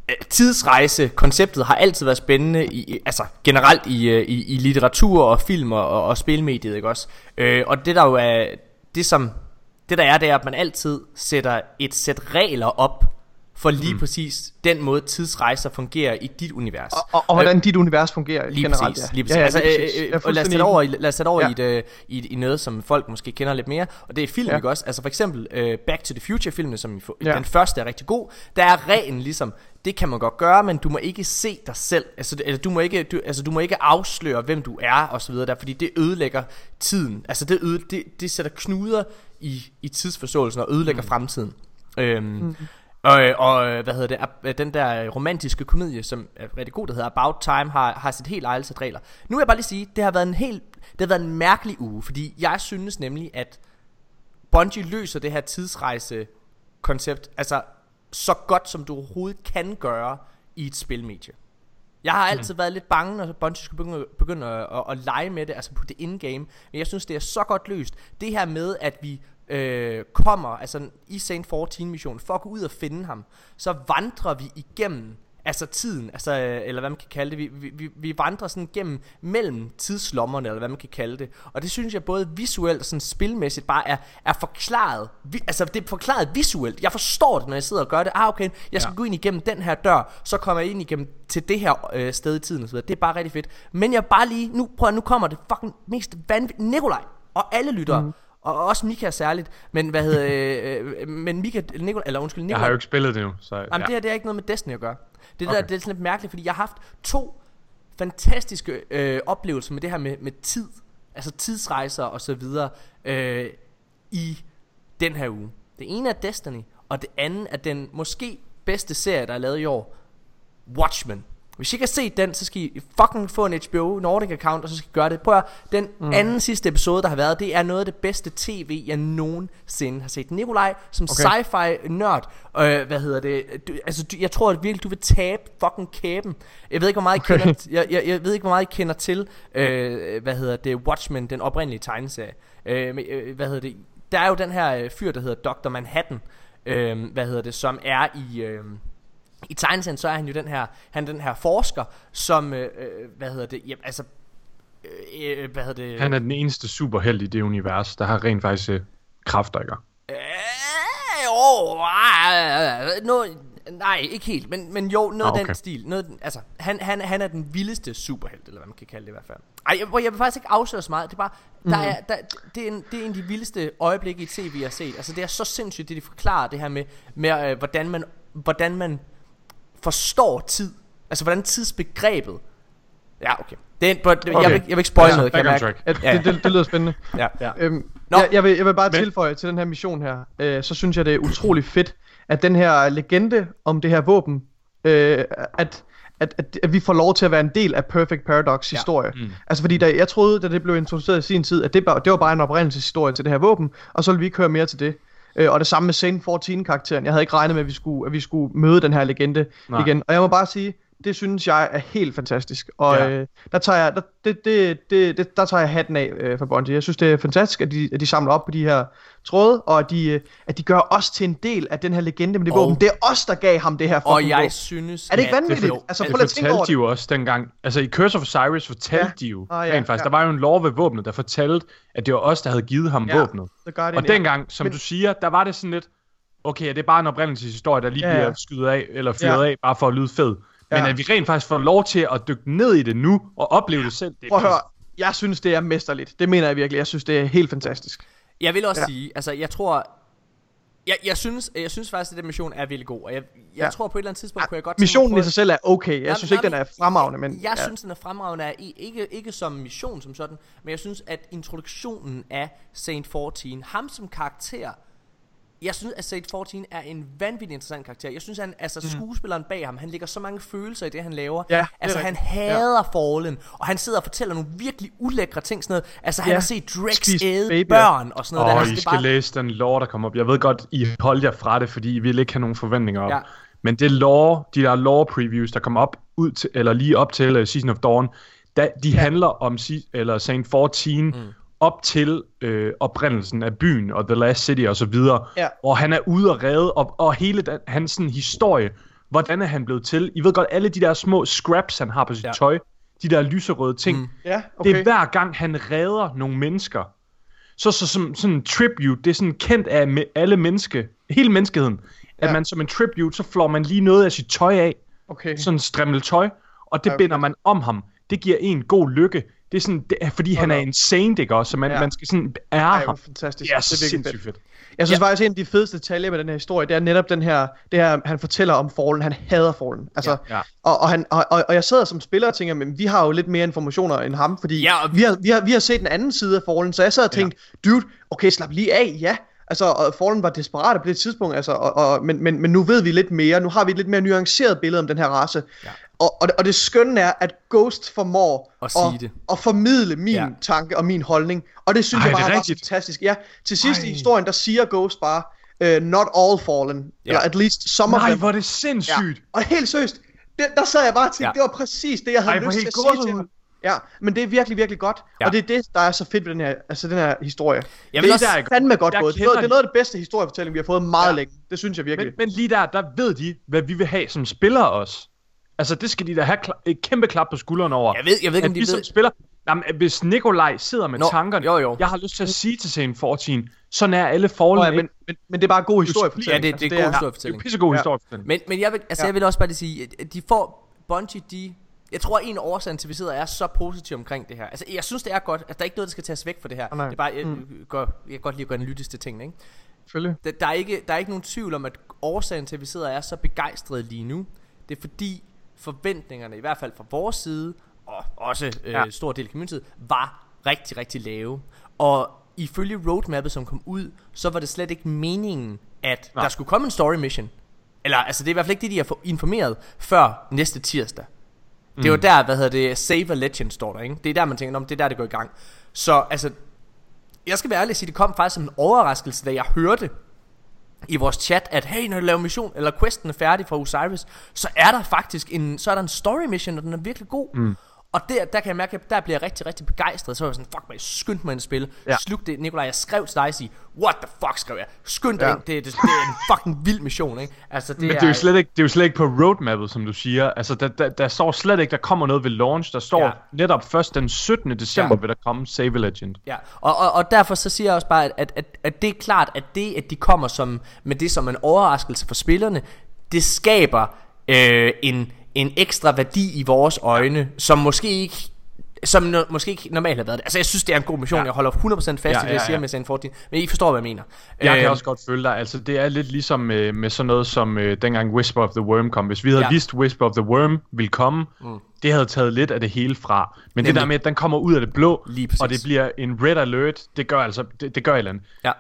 Speaker 1: øh, tidsrejse, konceptet har altid været spændende, i, altså generelt i, øh, i, i litteratur og film og, og, og spilmediet, ikke også? Øh, og det der jo er, det som, det der er, det er, at man altid sætter et sæt regler op, for lige mm. præcis den måde tidsrejser fungerer i dit univers.
Speaker 3: Og, og, og hvordan dit univers fungerer
Speaker 1: Lige
Speaker 3: generelt.
Speaker 1: præcis,
Speaker 3: ja.
Speaker 1: lige præcis.
Speaker 3: Ja, ja,
Speaker 1: altså, øh, øh, og lad os det over, i, lad os det over
Speaker 3: Ja.
Speaker 1: i, et, øh, i, et, i noget, som folk måske kender lidt mere, og det er film,
Speaker 3: Ja.
Speaker 1: ikke også? Altså for eksempel uh, Back to the Future-filmene, som
Speaker 3: Ja.
Speaker 1: den første er rigtig god, der er reglen ligesom, det kan man godt gøre, men du må ikke se dig selv, altså, eller du må ikke, du, altså, du må ikke afsløre, hvem du er, og så videre der, fordi det ødelægger tiden, altså det, øde, det, det sætter knuder i, i tidsforståelsen, og ødelægger mm. fremtiden. Øhm, mm. Og, og hvad hedder det, Ab- den der romantiske komedie, som er rigtig god, der hedder About Time, har, har sit helt eget sæt regler. Nu vil jeg bare lige sige, det har været en helt, det har været en mærkelig uge, fordi jeg synes nemlig, at Bungie løser det her tidsrejse koncept, altså så godt som du overhovedet kan gøre i et spilmedie. Jeg har altid mm. været lidt bange, når Bungie skulle begynde, begynde at, at, at lege med det, altså på det in-game. Men jeg synes, det er så godt løst. Det her med, at vi øh, kommer altså i Saint 14 mission for at gå ud og finde ham, så vandrer vi igennem altså tiden, altså, eller hvad man kan kalde det. Vi, vi, vi- vandrer sådan gennem mellem tidslommerne, eller hvad man kan kalde det. Og det synes jeg både visuelt og sådan spilmæssigt bare er, er forklaret. Vi, altså det er forklaret visuelt. Jeg forstår det, når jeg sidder og gør det. Ah, okay, jeg skal ja. Gå ind igennem den her dør, så kommer jeg ind igennem til det her øh, sted i tiden og så videre. Det er bare rigtig fedt. Men jeg bare lige, nu, prøv at, nu kommer det fucking mest vanvittigt. Nikolaj og alle lyttere. Mm. Og også Mika særligt, men hvad hedder øh, øh, men Mika, Nikolaj, eller undskyld,
Speaker 2: Jeg
Speaker 1: Nikolaj,
Speaker 2: har jo ikke spillet det nu, så
Speaker 1: Jamen,
Speaker 2: ja.
Speaker 1: det her det er ikke noget med Destiny at gøre. Det. Okay. der, det er sådan lidt mærkeligt, fordi jeg har haft to fantastiske øh, oplevelser med det her med, med tid. Altså tidsrejser og så videre øh, i den her uge. Det ene er Destiny, og det andet er den måske bedste serie, der er lavet i år. Watchmen. Hvis I ikke har set den, så skal I fucking få en HBO Nordic account, og så skal I gøre det. Prøv at, høre, den mm. anden sidste episode, der har været, det er noget af det bedste tv, jeg nogensinde har set. Nikolaj, som okay. sci-fi nørd, øh, hvad hedder det, du, altså du, jeg tror at virkelig, du vil tabe fucking kæben. Jeg ved ikke, hvor meget I
Speaker 3: Okay.
Speaker 1: kender, jeg, jeg, jeg ved ikke, hvor meget I kender til, øh, hvad hedder det, Watchmen, den oprindelige tegneserie. Øh, øh, hvad hedder det, der er jo den her øh, fyr, der hedder Dr. Manhattan, øh, hvad hedder det, som er i... Øh, i tegneserien så er han jo den her han den her forsker som øh, øh, hvad hedder det jamen, altså øh, øh, hvad hedder det
Speaker 2: Han er den eneste superheld i det univers, der har rent faktisk øh, kræfter, ikke?
Speaker 1: øh, ah, no, nej ikke helt men, men jo noget
Speaker 2: Ah, okay.
Speaker 1: den stil noget, altså han, han, han er den vildeste superhelt eller hvad man kan kalde det i hvert fald ej jeg, jeg vil faktisk ikke afsløre så meget det er bare der
Speaker 3: Mhm.
Speaker 1: er, der, det, er en, det er en af de vildeste øjeblikke i tv jeg har set altså det er så sindssygt det de forklarer det her med, med øh, hvordan man hvordan man forstår tid altså hvordan tidsbegrebet ja okay det er, en- but, jeg,
Speaker 3: Okay.
Speaker 1: vil, ikke- jeg vil ikke spoil
Speaker 2: Ja,
Speaker 1: noget kan jeg mærke.
Speaker 3: Ja,
Speaker 1: Ja.
Speaker 3: det, det, det lyder spændende.
Speaker 1: ja.
Speaker 2: Ja.
Speaker 3: Øhm,
Speaker 1: Nå.
Speaker 3: jeg, jeg, vil, jeg vil bare
Speaker 2: Men-
Speaker 3: tilføje til den her mission her, øh, så synes jeg det er utrolig fedt, at den her legende om det her våben, øh, at, at, at, at vi får lov til at være en del af Perfect Paradox historie.
Speaker 2: Mm.
Speaker 3: Altså fordi da, jeg troede, da det blev introduceret i sin tid, at det, det var bare en oprindelseshistorie til det her våben, og så ville vi ikke høre mere til det. Øh, og det samme med Sane 14 karakteren. Jeg havde ikke regnet med, at vi skulle, at vi skulle møde den her legende
Speaker 2: Nej.
Speaker 3: igen. Og jeg må bare sige, det synes jeg er helt fantastisk. Og
Speaker 2: Ja.
Speaker 3: øh, der tager jeg, der, det, det, det, det, der tager jeg hatten af øh, for Bungie. Jeg synes, det er fantastisk, at de, at de samler op på de her tråde, og at de, øh, at de gør os til en del af den her legende med det
Speaker 1: Og-
Speaker 3: våben. Det er os, der gav ham det her
Speaker 1: og
Speaker 3: fucking
Speaker 1: jeg
Speaker 3: våben.
Speaker 1: synes
Speaker 3: Er det ikke vanvittigt?
Speaker 1: Jo,
Speaker 3: Altså,
Speaker 1: at-
Speaker 3: prøv at tænke over det.
Speaker 2: de jo også dengang, altså i Curse of Osiris fortalte
Speaker 3: Ja.
Speaker 2: de jo
Speaker 3: Ah, ja,
Speaker 2: rent faktisk,
Speaker 3: ja.
Speaker 2: der var jo en lov ved våbnet, der fortalte, at det var os, der havde givet ham
Speaker 3: Ja.
Speaker 2: våbnet. Og dengang, som
Speaker 3: Men-
Speaker 2: du siger, der var det sådan lidt, okay, det er bare en oprindelseshistorie, der lige
Speaker 3: Ja, ja.
Speaker 2: bliver skydet af, eller fyret
Speaker 3: Ja.
Speaker 2: af, bare for at lyde fed. Men
Speaker 3: Ja.
Speaker 2: at vi rent faktisk får lov til at dykke ned i det nu, og opleve det selv, det er
Speaker 3: Prøv at høre, jeg synes, det er mesterligt. Det mener jeg virkelig. Jeg synes, det er helt fantastisk.
Speaker 1: Jeg vil også
Speaker 3: Ja.
Speaker 1: ja. sige, altså jeg tror, jeg, jeg, synes, jeg synes faktisk, at den mission er virkelig god, og jeg, jeg
Speaker 3: Ja.
Speaker 1: ja. tror på et eller andet tidspunkt, kunne jeg godt
Speaker 3: Missionen
Speaker 1: at
Speaker 3: i sig selv er okay. Jeg
Speaker 1: Jamen,
Speaker 3: synes ikke, den er fremragende, men...
Speaker 1: Jeg
Speaker 3: ja.
Speaker 1: synes, den er fremragende, af, i- ikke, ikke som mission som sådan, men jeg synes, at introduktionen af Saint 14, ham som karakter, jeg synes, at Saint 14 er en vanvittig interessant karakter. Jeg synes, at han, altså skuespilleren bag ham, han lægger så mange følelser i det, han laver.
Speaker 3: Ja, det
Speaker 1: altså, han hader Fallen, og han sidder og fortæller nogle virkelig ulækre ting. Sådan noget. Altså, han
Speaker 3: Ja.
Speaker 1: har set Drex æde børn og sådan noget.
Speaker 2: Åh,
Speaker 1: der. Altså,
Speaker 2: I
Speaker 1: det
Speaker 2: skal
Speaker 1: bare-
Speaker 2: læse den lore, der kommer op. Jeg ved godt, I holdt jer fra det, fordi I ville ikke have nogen forventninger op.
Speaker 1: Ja.
Speaker 2: Men det lore, de der lore previews, der kommer op ud til, eller lige op til uh, Season of Dawn, da, de ja. handler om si- eller Saint 14 mm. Op til øh, oprindelsen af byen og The Last City og så videre.
Speaker 3: Ja.
Speaker 2: Og han er ude og redde, og, og hele den, hans sådan, historie, hvordan er han blevet til? I ved godt, alle de der små scraps, han har på sit ja. Tøj, de der lyserøde ting, mm.
Speaker 3: Ja,
Speaker 2: Okay. Det
Speaker 3: okay.
Speaker 2: er hver gang, han redder nogle mennesker. Så, så som sådan en tribute, det er sådan kendt af alle menneske, hele menneskeheden, at
Speaker 3: Ja.
Speaker 2: man som en tribute, så flår man lige noget af sit tøj af,
Speaker 3: okay.
Speaker 2: sådan en strimmel tøj, og det
Speaker 3: Ja,
Speaker 2: binder man om ham. Det giver en god lykke. Det er sådan, det er, fordi han er insane, ikke også? Så man,
Speaker 3: Ja.
Speaker 2: man skal sådan ære
Speaker 3: Ej,
Speaker 2: ham.
Speaker 3: fantastisk.
Speaker 2: Er,
Speaker 3: det er
Speaker 2: sindssygt
Speaker 3: fedt.
Speaker 2: fedt.
Speaker 3: Jeg synes ja. faktisk, en af de fedeste detaljer med den her historie, det er netop den her, det her, han fortæller om Fallen. Han hader Fallen. Altså,
Speaker 2: Ja. Ja.
Speaker 3: Og, og, han, og, og, og jeg sidder som spiller og tænker, men vi har jo lidt mere informationer end ham, fordi
Speaker 1: Ja, og-
Speaker 3: vi, har, vi, har, vi har set den anden side af Fallen, så jeg sad og tænkte, ja. dude, okay, slap lige af, ja. Altså, og Fallen var desperat på det tidspunkt, altså, og, og, men, men, men nu ved vi lidt mere, nu har vi et lidt mere nuanceret billede om den her race.
Speaker 1: Ja.
Speaker 3: Og, og, det, og det skønne er, at Ghost formår
Speaker 1: At sige det.
Speaker 3: at formidle min
Speaker 1: Ja.
Speaker 3: tanke og min holdning. Og det synes
Speaker 2: Ej,
Speaker 3: jeg
Speaker 2: det er
Speaker 3: bare var fantastisk. Ja, til sidst
Speaker 2: Ej.
Speaker 3: i historien, der siger Ghost bare, uh, not all fallen, ja. eller at least some of
Speaker 2: Nej,
Speaker 3: them.
Speaker 2: hvor er det
Speaker 3: ja.
Speaker 2: sindssygt.
Speaker 3: Og helt seriøst, det, der sad jeg bare og tænkte,
Speaker 1: Ja.
Speaker 3: det var præcis det, jeg havde
Speaker 2: Ej,
Speaker 3: lyst til
Speaker 2: helt
Speaker 3: at sige til ham. Ja, men det er virkelig, virkelig godt. Ja.
Speaker 1: Ja.
Speaker 3: Og det er det, der er så fedt ved den her, altså den her historie.
Speaker 1: Jeg
Speaker 3: det er
Speaker 1: også-
Speaker 3: fandme godt gået. Det er, noget, det er noget af det bedste historiefortælling, vi har fået meget ja.
Speaker 2: Ja.
Speaker 3: længe. Det synes jeg virkelig.
Speaker 2: Men, men lige der, der ved de, hvad vi vil have som spillere også. Altså, det skal de da have kla- et kæmpe klap på skulderen over.
Speaker 1: Jeg ved, jeg ved ikke,
Speaker 2: at
Speaker 1: om de
Speaker 2: vi som
Speaker 1: ved...
Speaker 2: spiller... Jamen, hvis Nikolaj sidder med
Speaker 1: Nå,
Speaker 2: tankerne,
Speaker 1: jo, jo.
Speaker 2: jeg har lyst til at sige til Scene 14, sådan er alle forholdene
Speaker 3: ja, men, men, men det er bare god historiefortælling.
Speaker 1: Ja, det- det er
Speaker 3: altså,
Speaker 1: god
Speaker 2: Det er
Speaker 1: historiefortælling.
Speaker 2: jo pissegod
Speaker 3: Ja.
Speaker 2: historiefortælling.
Speaker 1: Men, men jeg vil, altså
Speaker 3: Ja.
Speaker 1: jeg vil også bare lige sige, at de får Bungie, de... Jeg tror, at en af årsagen til, at vi sidder er så positive omkring det her. Altså, jeg synes, det er godt. Altså, der er ikke noget, der skal tages væk fra det her.
Speaker 3: nej.
Speaker 1: Det er bare, jeg,
Speaker 3: Mm.
Speaker 1: går, jeg kan godt lide at gå analytisk til tingene, ikke?
Speaker 3: Selvfølgelig.
Speaker 1: Der, der, er ikke, der er ikke nogen tvivl om, at årsagen til, at vi sidder er så begejstrede lige nu, det er fordi forventningerne, i hvert fald fra vores side, og også øh,
Speaker 3: Ja.
Speaker 1: stor del af communityet, var rigtig, rigtig lave. Og ifølge roadmappet, som kom ud, så var det slet ikke meningen, at
Speaker 2: Nej.
Speaker 1: der skulle komme en story mission. Eller, altså det er i hvert fald ikke det, de har informeret før næste tirsdag. Det er jo der, hvad hedder det, Save a Legend står der, ikke? Det er der, man tænker, om det er der, det går i gang. Så altså, jeg skal være ærlig og sige, det kom faktisk som en overraskelse, da jeg hørte i vores chat, at hey, når du laver mission, eller questen er færdig fra Osiris, så er der faktisk en, så er der en story mission, og den er virkelig god. Mm. Og der, der kan jeg mærke, at der bliver jeg rigtig, rigtig begejstret. Så var jeg sådan, fuck mig, jeg skyndte mig ind at spille.
Speaker 3: Ja.
Speaker 1: Slug det, Nikolaj, jeg skrev til dig og sige, what the fuck, skrev jeg. Skynd dig
Speaker 3: Ja.
Speaker 1: ind, det, det, det, er en fucking vild mission, ikke? Altså, det
Speaker 2: Men det er, jo slet ikke, det er jo slet ikke på roadmappet, som du siger. Altså, der, der, der står slet ikke, der kommer noget ved launch. Der står ja. Netop først den 17. december. Ja. vil der komme Save a Legend.
Speaker 1: Ja, og, og, og derfor så siger jeg også bare, at, at, at, at det er klart, at det, at de kommer som, med det som en overraskelse for spillerne, det skaber øh, en, en ekstra værdi i vores øjne, som måske ikke som no, måske ikke normalt har været det. Altså jeg synes det er en god mission.
Speaker 2: Ja.
Speaker 1: Jeg holder 100% fast
Speaker 2: Ja,
Speaker 1: i det jeg
Speaker 2: ja,
Speaker 1: siger
Speaker 2: ja.
Speaker 1: med Sand 14. Men I forstår hvad jeg mener.
Speaker 2: Jeg kan
Speaker 1: Øh,
Speaker 2: også godt følge dig. Altså, det er lidt ligesom med, med sådan noget som øh, dengang Whisper of the Worm kom. Hvis vi havde ja. Vidst, Whisper of the Worm ville komme, mm. det havde taget lidt af det hele fra. Men det
Speaker 1: Nemlig.
Speaker 2: der med, at den kommer ud af det blå, og det bliver en red alert, det gør altså, det, det gør et eller andet.
Speaker 1: Ja.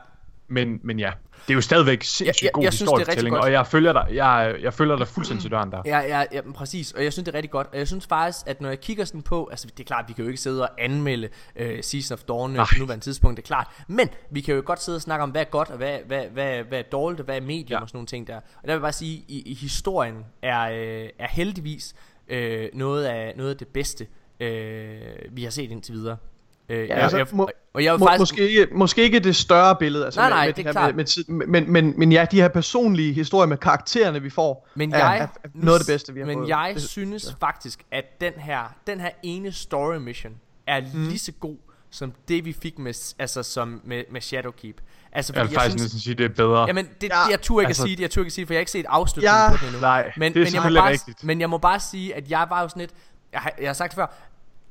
Speaker 2: Men, men ja, det er jo stadigvæk sindssygt
Speaker 1: jeg-
Speaker 2: god
Speaker 1: jeg rigtig
Speaker 2: historiefortælling, og jeg følger dig, jeg, jeg følger dig fuldstændig til døren der.
Speaker 1: Ja, ja, ja, præcis, og jeg synes det er rigtig godt Og jeg synes faktisk, at når jeg kigger sådan på Altså det er klart, vi kan jo ikke sidde og anmelde uh, Season of Dawn
Speaker 2: Nej.
Speaker 1: øh, På nuværende tidspunkt, det er klart Men vi kan jo godt sidde og snakke om, hvad er godt Og hvad, hvad, hvad, hvad er dårligt, og hvad er medium
Speaker 2: Ja.
Speaker 1: ja. Og sådan nogle ting der Og der vil jeg bare sige, i, i historien er, øh, er heldigvis øh, noget, af, noget af det bedste øh, Vi har set indtil videre øh, ja,
Speaker 3: altså,
Speaker 1: jeg,
Speaker 3: må-
Speaker 1: Og jeg
Speaker 3: Må,
Speaker 1: faktisk
Speaker 3: måske, ikke, måske ikke det større billede, altså
Speaker 1: Nej,
Speaker 3: med,
Speaker 1: nej,
Speaker 3: med
Speaker 1: det er
Speaker 3: her
Speaker 1: klart.
Speaker 3: Med, med tid, men, men, men ja, de her personlige historier med karaktererne, vi får,
Speaker 1: Men jeg,
Speaker 3: er, er noget af det bedste, vi har
Speaker 1: men
Speaker 3: fået.
Speaker 1: jeg
Speaker 3: Det-
Speaker 1: synes faktisk, at den her, den her ene story mission er mm. lige så god som det vi fik med, altså som med, med Shadowkeep. Altså
Speaker 2: Jeg vil faktisk
Speaker 1: synes,
Speaker 2: næsten sige, det er bedre.
Speaker 1: Jamen, det,
Speaker 3: Ja,
Speaker 1: ja, jeg turde ikke
Speaker 2: altså-
Speaker 1: at sige det, jeg turde ikke at sige det, for jeg har ikke set afslutningen
Speaker 3: Ja,
Speaker 1: på den endnu.
Speaker 2: nej,
Speaker 1: men,
Speaker 2: det er
Speaker 1: men, jeg må bare,
Speaker 2: rigtigt.
Speaker 1: men jeg må bare sige, at jeg var jo sådan lidt, jeg har, jeg har sagt det før,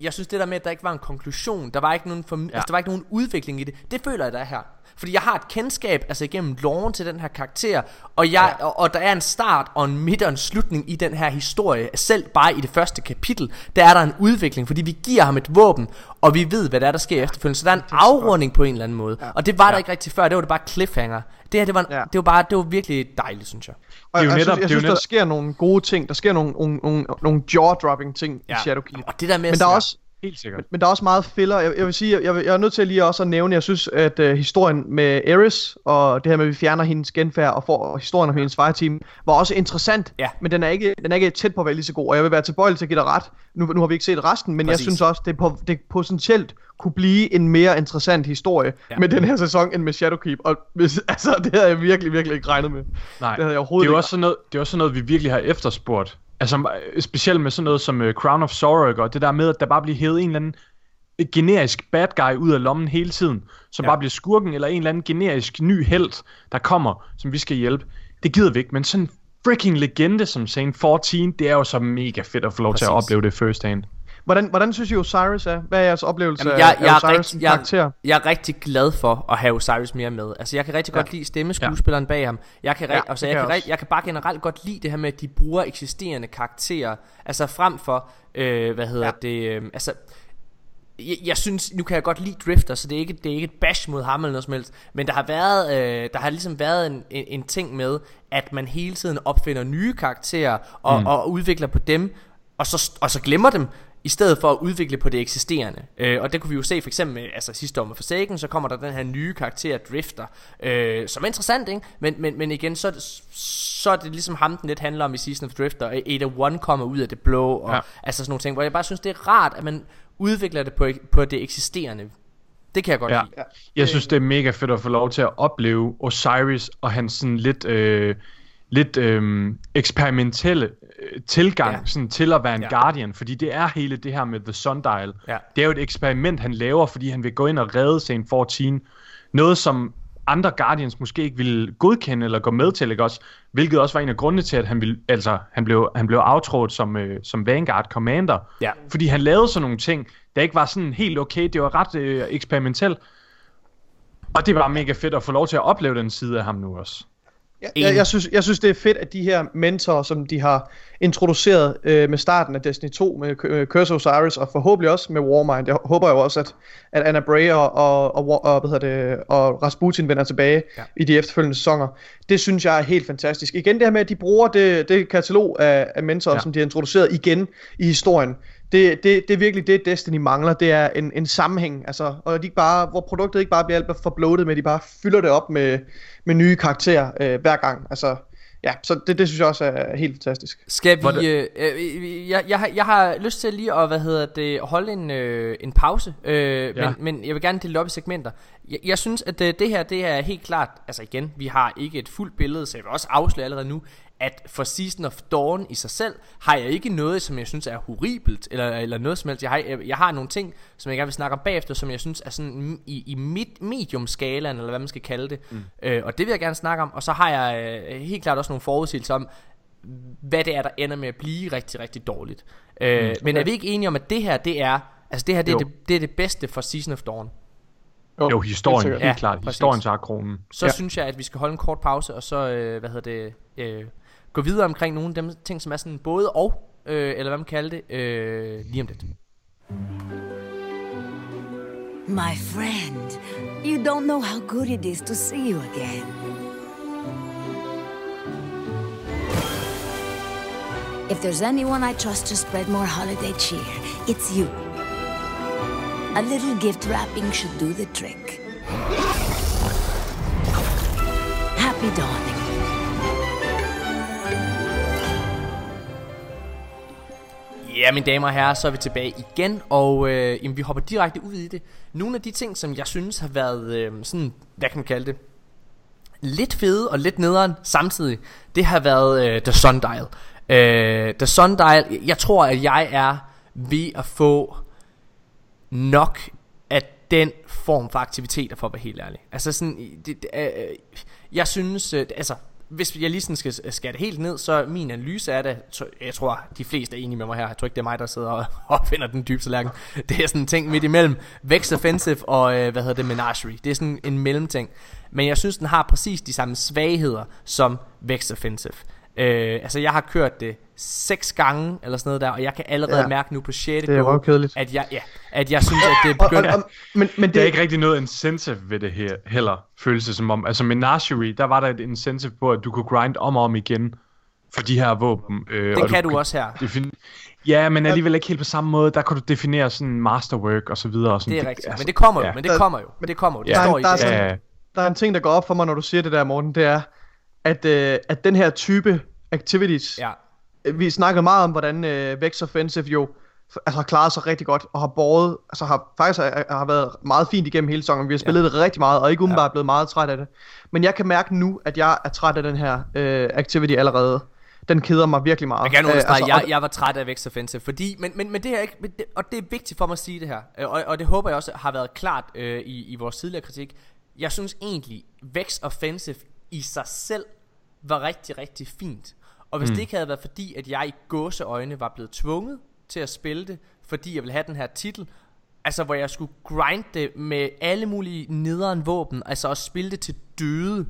Speaker 1: jeg synes det der med, at der ikke var en konklusion, der var ikke nogen, form, ja. altså, der var ikke nogen udvikling i det, det føler jeg, der er her. Fordi jeg har et kendskab, altså igennem loven til den her karakter, og, jeg, ja. og, og der er en start og en midt og en slutning i den her historie. Selv bare i det første kapitel, der er der en udvikling, fordi vi giver ham et våben, og vi ved, hvad der er, der sker efterfølgende. Så der er en afrunding på en eller anden måde. Ja. Og det var der
Speaker 2: Ja.
Speaker 1: ikke rigtig før, det var det bare cliffhanger. Det her, det var,
Speaker 3: Ja.
Speaker 1: ja. det var bare, det var virkelig dejligt, synes jeg.
Speaker 3: Og
Speaker 2: Det er jo
Speaker 3: jeg,
Speaker 2: netop-
Speaker 3: synes,
Speaker 2: er
Speaker 3: jeg synes, der
Speaker 2: netop-
Speaker 3: sker nogle gode ting. Der sker nogle, nogle, nogle, nogle jaw-dropping ting ja. i Shadowkeep.
Speaker 1: Og det der med
Speaker 3: Men der er også,
Speaker 2: Helt sikkert.
Speaker 3: men der er også meget filler. Jeg, jeg vil sige, jeg, jeg er nødt til lige også at nævne, jeg synes, at uh, historien med Eris, og det her med, at vi fjerner hendes genfærd, og får historien om hendes fireteam, var også interessant,
Speaker 1: Ja.
Speaker 3: men den er, ikke, den er ikke tæt på at være lige så god, og jeg vil være tilbøjelig til at give dig ret. Nu, nu har vi ikke set resten, men
Speaker 1: Præcis.
Speaker 3: jeg synes også, det, på, det potentielt kunne blive en mere interessant historie ja. Med den her sæson, end med Shadowkeep, og hvis, altså, det havde jeg virkelig, virkelig ikke regnet med.
Speaker 2: Nej,
Speaker 3: Det havde jeg
Speaker 2: det er
Speaker 3: overhovedet ikke
Speaker 2: også sådan noget, det er også sådan noget, vi virkelig har efterspurgt. Altså øh, specielt med sådan noget som uh, Crown of Sorrow, og det der med, at der bare bliver hævet en eller anden øh, generisk bad guy ud af lommen hele tiden, som ja. Bare bliver skurken, eller en eller anden generisk ny held, der kommer, som vi skal hjælpe. Det gider vi ikke, men sådan en freaking legende som Saint 14, det er jo så mega fedt at få lov til at
Speaker 1: Præcis.
Speaker 2: opleve det first hand.
Speaker 3: Hvordan, hvordan synes I Osiris er? Hvad er jeres oplevelse
Speaker 1: Jamen, jeg,
Speaker 3: af,
Speaker 1: jeg, er
Speaker 3: Osiris
Speaker 1: rigtig, jeg,
Speaker 3: karakter?
Speaker 1: jeg er rigtig glad for at have Osiris mere med. Altså, jeg kan rigtig
Speaker 3: Ja.
Speaker 1: godt lide stemmeskuespilleren bag ham. Jeg kan,
Speaker 3: Ja,
Speaker 1: ja, altså,
Speaker 3: kan
Speaker 1: jeg,
Speaker 3: jeg
Speaker 1: kan,
Speaker 3: også.
Speaker 1: rigt- jeg kan bare generelt godt lide det her med, at de bruger eksisterende karakterer. Altså, frem for, øh, hvad hedder
Speaker 3: Ja.
Speaker 1: ja. det, øh, altså... Jeg, jeg synes, nu kan jeg godt lide Drifter, så det er ikke, det er ikke et bash mod ham eller noget som helst. Men der har været, øh, der har ligesom været en, en, en ting med, at man hele tiden opfinder nye karakterer og, mm. og udvikler på dem, og så, og så glemmer dem, i stedet for at udvikle på det eksisterende. Øh, og det kunne vi jo se for eksempel, med, altså sidste år med Forsaken, så kommer der den her nye karakter, Drifter, øh, som er interessant, ikke? Men, men, men igen, så er, det, så er det ligesom ham, den lidt handler om i Season of Drifter, og Ada One kommer ud af det blå, og
Speaker 2: Ja.
Speaker 1: altså sådan nogle ting, hvor jeg bare synes, det er rart, at man udvikler det på, på det eksisterende. Det kan jeg godt
Speaker 2: Ja.
Speaker 1: ja. lide.
Speaker 2: Jeg synes, det er mega fedt at få lov til at opleve Osiris og hans sådan lidt... Øh, lidt øh, eksperimentelle øh, tilgang
Speaker 1: Ja.
Speaker 2: sådan, til at være en
Speaker 1: Ja.
Speaker 2: Guardian, fordi det er hele det her med The Sundial.
Speaker 1: Ja.
Speaker 2: Det er jo et eksperiment, han laver, fordi han vil gå ind og redde Saint 14. Noget, som andre Guardians måske ikke ville godkende eller gå med til, ikke også? Hvilket også var en af grundene til, at han, ville, altså, han blev, han blev aftrådt som, øh, som Vanguard Commander.
Speaker 1: Ja.
Speaker 2: Fordi han lavede sådan nogle ting, der ikke var sådan helt okay. Det var ret øh, eksperimentelt. Og det var mega fedt at få lov til at opleve den side af ham nu også.
Speaker 3: Jeg, jeg, jeg, synes, jeg synes, det er fedt, at de her mentorer, som de har introduceret øh, med starten af Destiny 2, med øh, Curse Osiris, og forhåbentlig også med Warmind. Jeg håber jo også, at, at Anna Bray og, og, og, og, hvad hedder det, og Rasputin vender tilbage
Speaker 1: Ja.
Speaker 3: i de efterfølgende sæsoner. Det synes jeg er helt fantastisk. Igen det her med, at de bruger det, det katalog af, af mentorer,
Speaker 2: ja.
Speaker 3: som de har introduceret igen i historien. Det, det, det er virkelig det, Destiny mangler. Det er en, en sammenhæng, altså, og de ikke bare, hvor produktet ikke bare bliver alt for bloated, men de bare fylder det op med, med nye karakterer øh, hver gang. Altså, ja, så det, det synes jeg også er helt fantastisk.
Speaker 1: Skal vi... Øh, øh, jeg, jeg, har, jeg har lyst til lige at hvad hedder det, holde en, øh, en pause, øh,
Speaker 2: Ja.
Speaker 1: men, men jeg vil gerne dele op i segmenter. Jeg, jeg synes, at øh, det her det er helt klart... Altså igen, vi har ikke et fuldt billede, så jeg vil også afsløre allerede nu, at for Season of Dawn i sig selv, har jeg ikke noget, som jeg synes er horribelt, eller, eller noget som helst. Jeg har, jeg, jeg har nogle ting, som jeg gerne vil snakke om bagefter, som jeg synes er sådan i, i mid, medium-skalaen, eller hvad man skal kalde det. Mm. Øh, og det vil jeg gerne snakke om. Og så har jeg øh, helt klart også nogle forudsigelser om, hvad det er, der ender med at blive rigtig, rigtig dårligt. Øh, mm, Men er vi ikke enige om, at det her, det er, altså det her, det er,
Speaker 2: Jo.
Speaker 1: det, det er det bedste for Season of Dawn?
Speaker 2: Jo, historien,
Speaker 3: sikkert.
Speaker 2: helt
Speaker 1: Ja,
Speaker 2: klart.
Speaker 1: præcis.
Speaker 2: Historien tager kronen.
Speaker 1: Så ja.
Speaker 3: Ja.
Speaker 1: synes jeg, at vi skal holde en kort pause, og så, øh, hvad hedder det, øh, gå videre omkring nogle af dem ting, som er sådan både og, øh, eller hvad man kalder det, øh, lige om lidt.
Speaker 4: My friend, you don't know how good it is to see you again. If there's anyone I trust to spread more holiday cheer, it's you. A little gift wrapping should do the trick. Happy dawning.
Speaker 1: Ja, mine damer og herrer, så er vi tilbage igen, og øh, jamen, vi hopper direkte ud i det. Nogle af de ting, som jeg synes har været øh, sådan, hvad kan man kalde det, lidt fede og lidt nederen samtidig, det har været øh, The Sundial. Øh, The Sundial, jeg tror, at jeg er ved at få nok af den form for aktiviteter, for at være helt ærlig. Altså sådan, det, det, øh, øh, jeg synes, øh, altså, hvis jeg lige sådan skal skære det helt ned, så min analyse er det, jeg tror, de fleste er enige med mig her. Jeg tror ikke, det er mig, der sidder og, opfinder den dybe tallerken. Det er sådan en ting midt imellem Vex Offensive og, øh, hvad hedder det, Menagerie. Det er sådan en mellemting. Men jeg synes, den har præcis de samme svagheder som Vex Offensive. Øh, altså, jeg har kørt det seks gange, eller sådan noget der, og jeg kan allerede ja.
Speaker 3: Ja.
Speaker 1: mærke nu på 6.
Speaker 3: Det er
Speaker 1: go,
Speaker 3: røvkedeligt.
Speaker 1: at jeg, ja, at jeg synes, at det
Speaker 3: Og, og,
Speaker 1: begynder...
Speaker 3: og, men, men det,
Speaker 2: Der er ikke rigtig noget incentive ved det her heller, føles det som om. Altså Menagerie, der var der et incentive på, at du kunne grind om og om igen for de her våben. Øh,
Speaker 1: det
Speaker 2: og
Speaker 1: kan du også her.
Speaker 2: Defin- ja, men alligevel ikke helt på samme måde. Der kan du definere sådan masterwork og så videre. Og sådan.
Speaker 1: Det er rigtigt. Men det kommer jo,
Speaker 2: ja.
Speaker 1: men det kommer jo. Det kommer jo. Det
Speaker 3: Der er
Speaker 1: står
Speaker 3: en-
Speaker 1: i
Speaker 3: der er
Speaker 1: det.
Speaker 3: sådan-
Speaker 2: Ja,
Speaker 3: der er en ting, der går op for mig, når du siger det der, Morten, det er, at, øh, at den her type activities,
Speaker 1: Ja.
Speaker 3: Øh, vi snakkede meget om, hvordan øh, Vex Offensive jo altså, har klaret sig rigtig godt, og har båret, altså har faktisk har, har været meget fint igennem hele sæsonen. Vi har spillet ja. det rigtig meget, og ikke umiddelbart ja. blevet meget træt af det. Men jeg kan mærke nu, at jeg er træt af den her øh, activity allerede. Den keder mig virkelig meget.
Speaker 1: Jeg kan
Speaker 3: Øh,
Speaker 1: understrege,
Speaker 3: altså,
Speaker 1: jeg, jeg var træt af Vex Offensive, fordi, men, men, men det er ikke, men det, og det er vigtigt for mig at sige det her, øh, og, og det håber jeg også har været klart øh, i, i vores tidligere kritik. Jeg synes egentlig, Vex Offensive i sig selv var rigtig, rigtig fint. Og hvis mm. det ikke havde været fordi, at jeg i gåseøjne var blevet tvunget til at spille det, fordi jeg ville have den her titel, altså hvor jeg skulle grinde det med alle mulige nederen våben, altså at spille det til døde,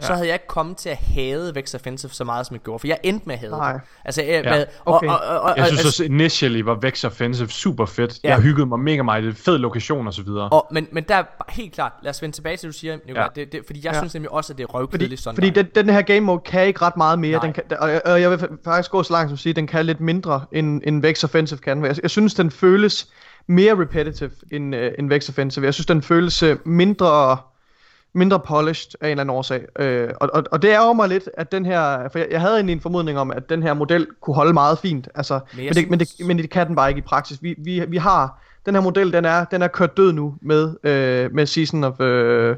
Speaker 1: ja. så havde jeg ikke kommet til at hade Vex Offensive så meget, som jeg gjorde, for jeg endte med at hade
Speaker 3: Nej.
Speaker 1: det. Altså, jeg,
Speaker 2: Ja,
Speaker 1: ja.
Speaker 3: okay.
Speaker 1: og, og, og,
Speaker 2: Jeg synes
Speaker 1: altså,
Speaker 2: også, initially var Vex Offensive super fedt.
Speaker 1: Ja.
Speaker 2: Jeg hyggede mig mega meget. Det er fed lokation og så videre.
Speaker 1: og, men, men der er helt klart, lad os vende tilbage til, det, du siger, Nicolaj,
Speaker 2: Ja.
Speaker 1: det, det, fordi jeg ja. Synes nemlig også, at det er røvkedeligt sådan
Speaker 3: fordi den, den her game mode kan ikke ret meget mere.
Speaker 1: Nej.
Speaker 3: Den kan, og, og jeg vil faktisk gå så langt som at sige, at den kan lidt mindre, end, end Vex Offensive kan. Jeg, jeg synes, den føles mere repetitive end, uh, end Vex Offensive. Jeg synes, den føles øh, mindre mindre polished af en eller anden årsag. Øh, og, og, og det ærger mig lidt, at den her... For jeg, jeg havde egentlig en formodning om, at den her model kunne holde meget fint. Altså,
Speaker 1: Men
Speaker 3: men, det, men, det, men det kan den bare ikke i praksis. Vi, vi, vi har... Den her model, den er, den er kørt død nu med, øh, med Season of... Øh,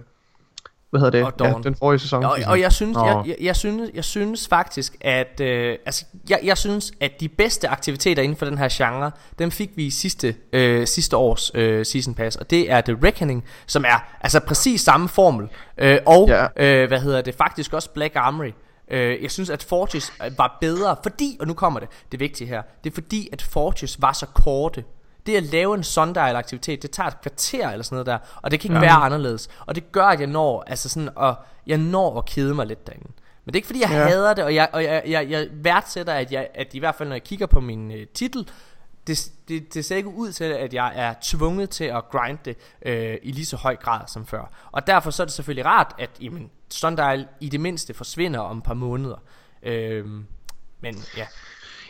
Speaker 3: hvad hedder det,
Speaker 1: Og
Speaker 3: ja,
Speaker 1: Dawn.
Speaker 3: den forrige sæson.
Speaker 1: Og, og jeg synes, jeg, jeg, jeg synes, jeg synes faktisk, at øh, altså, jeg, jeg synes, at de bedste aktiviteter inden for den her genre, dem fik vi i sidste øh, sidste års øh, season pass, og det er The Reckoning, som er altså præcis samme formel, øh, og
Speaker 3: Ja.
Speaker 1: øh, hvad hedder det, faktisk også Black Armory. Øh, jeg synes, at Fortress øh, var bedre, fordi, og nu kommer det, det vigtige her, det er fordi, at Fortress var så korte. Det at lave en sundial aktivitet, det tager et kvarter eller sådan noget der, og det kan ikke ja. være anderledes. Og det gør, at jeg når, altså sådan, og jeg når at kede mig lidt derinde. Men det er ikke fordi, jeg ja. Hader det, og jeg, og jeg, jeg, jeg værdsætter, at, jeg, at i hvert fald, når jeg kigger på min øh, titel, det, det, det ser ikke ud til, at jeg er tvunget til at grinde det øh, i lige så høj grad som før. Og derfor så er det selvfølgelig rart, at jamen, Sundial i det mindste forsvinder om et par måneder. Øh, men ja,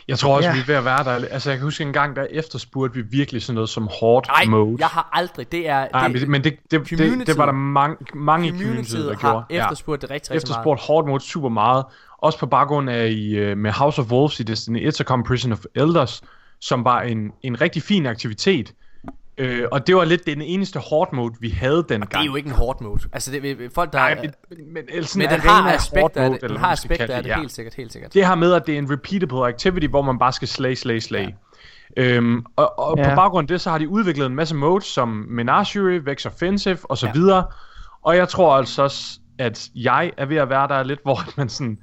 Speaker 2: Jeg tror også,
Speaker 3: Ja.
Speaker 2: vi er ved at være der. Altså, jeg kan huske en gang, der efterspurgte vi virkelig sådan noget som hård
Speaker 1: nej,
Speaker 2: mode.
Speaker 1: jeg har aldrig, det er...
Speaker 2: Nej,
Speaker 1: det,
Speaker 2: men, men det, det, det, det, var der mange, mange i communityet, der
Speaker 1: har
Speaker 2: gjorde.
Speaker 1: efterspurgt det rigtig, rigtig meget.
Speaker 2: efterspurgt hårdt mod super meget. Også på baggrund af i, øh, med House of Wolves i Destiny 1, så kom Prison of Elders, som var en, en rigtig fin aktivitet. Øh, og det var lidt den eneste hård mode, vi havde dengang.
Speaker 1: Det er jo ikke en hård mode. Altså, det folk, der...
Speaker 2: Nej, men, men, men, sådan
Speaker 1: men den har aspekter af
Speaker 2: mode,
Speaker 1: det,
Speaker 2: eller
Speaker 1: den
Speaker 2: hvad
Speaker 1: har aspekter af det,
Speaker 2: ja.
Speaker 1: helt sikkert, helt sikkert.
Speaker 2: Det her med, at det er en repeatable activity, hvor man bare skal slay, slay, slay. Ja. Øhm, og og
Speaker 3: Ja.
Speaker 2: på baggrund af det, så har de udviklet en masse modes, som Menagerie, Vex Offensive og så
Speaker 1: Ja.
Speaker 2: videre. Og jeg tror altså også, at jeg er ved at være der lidt, hvor man sådan...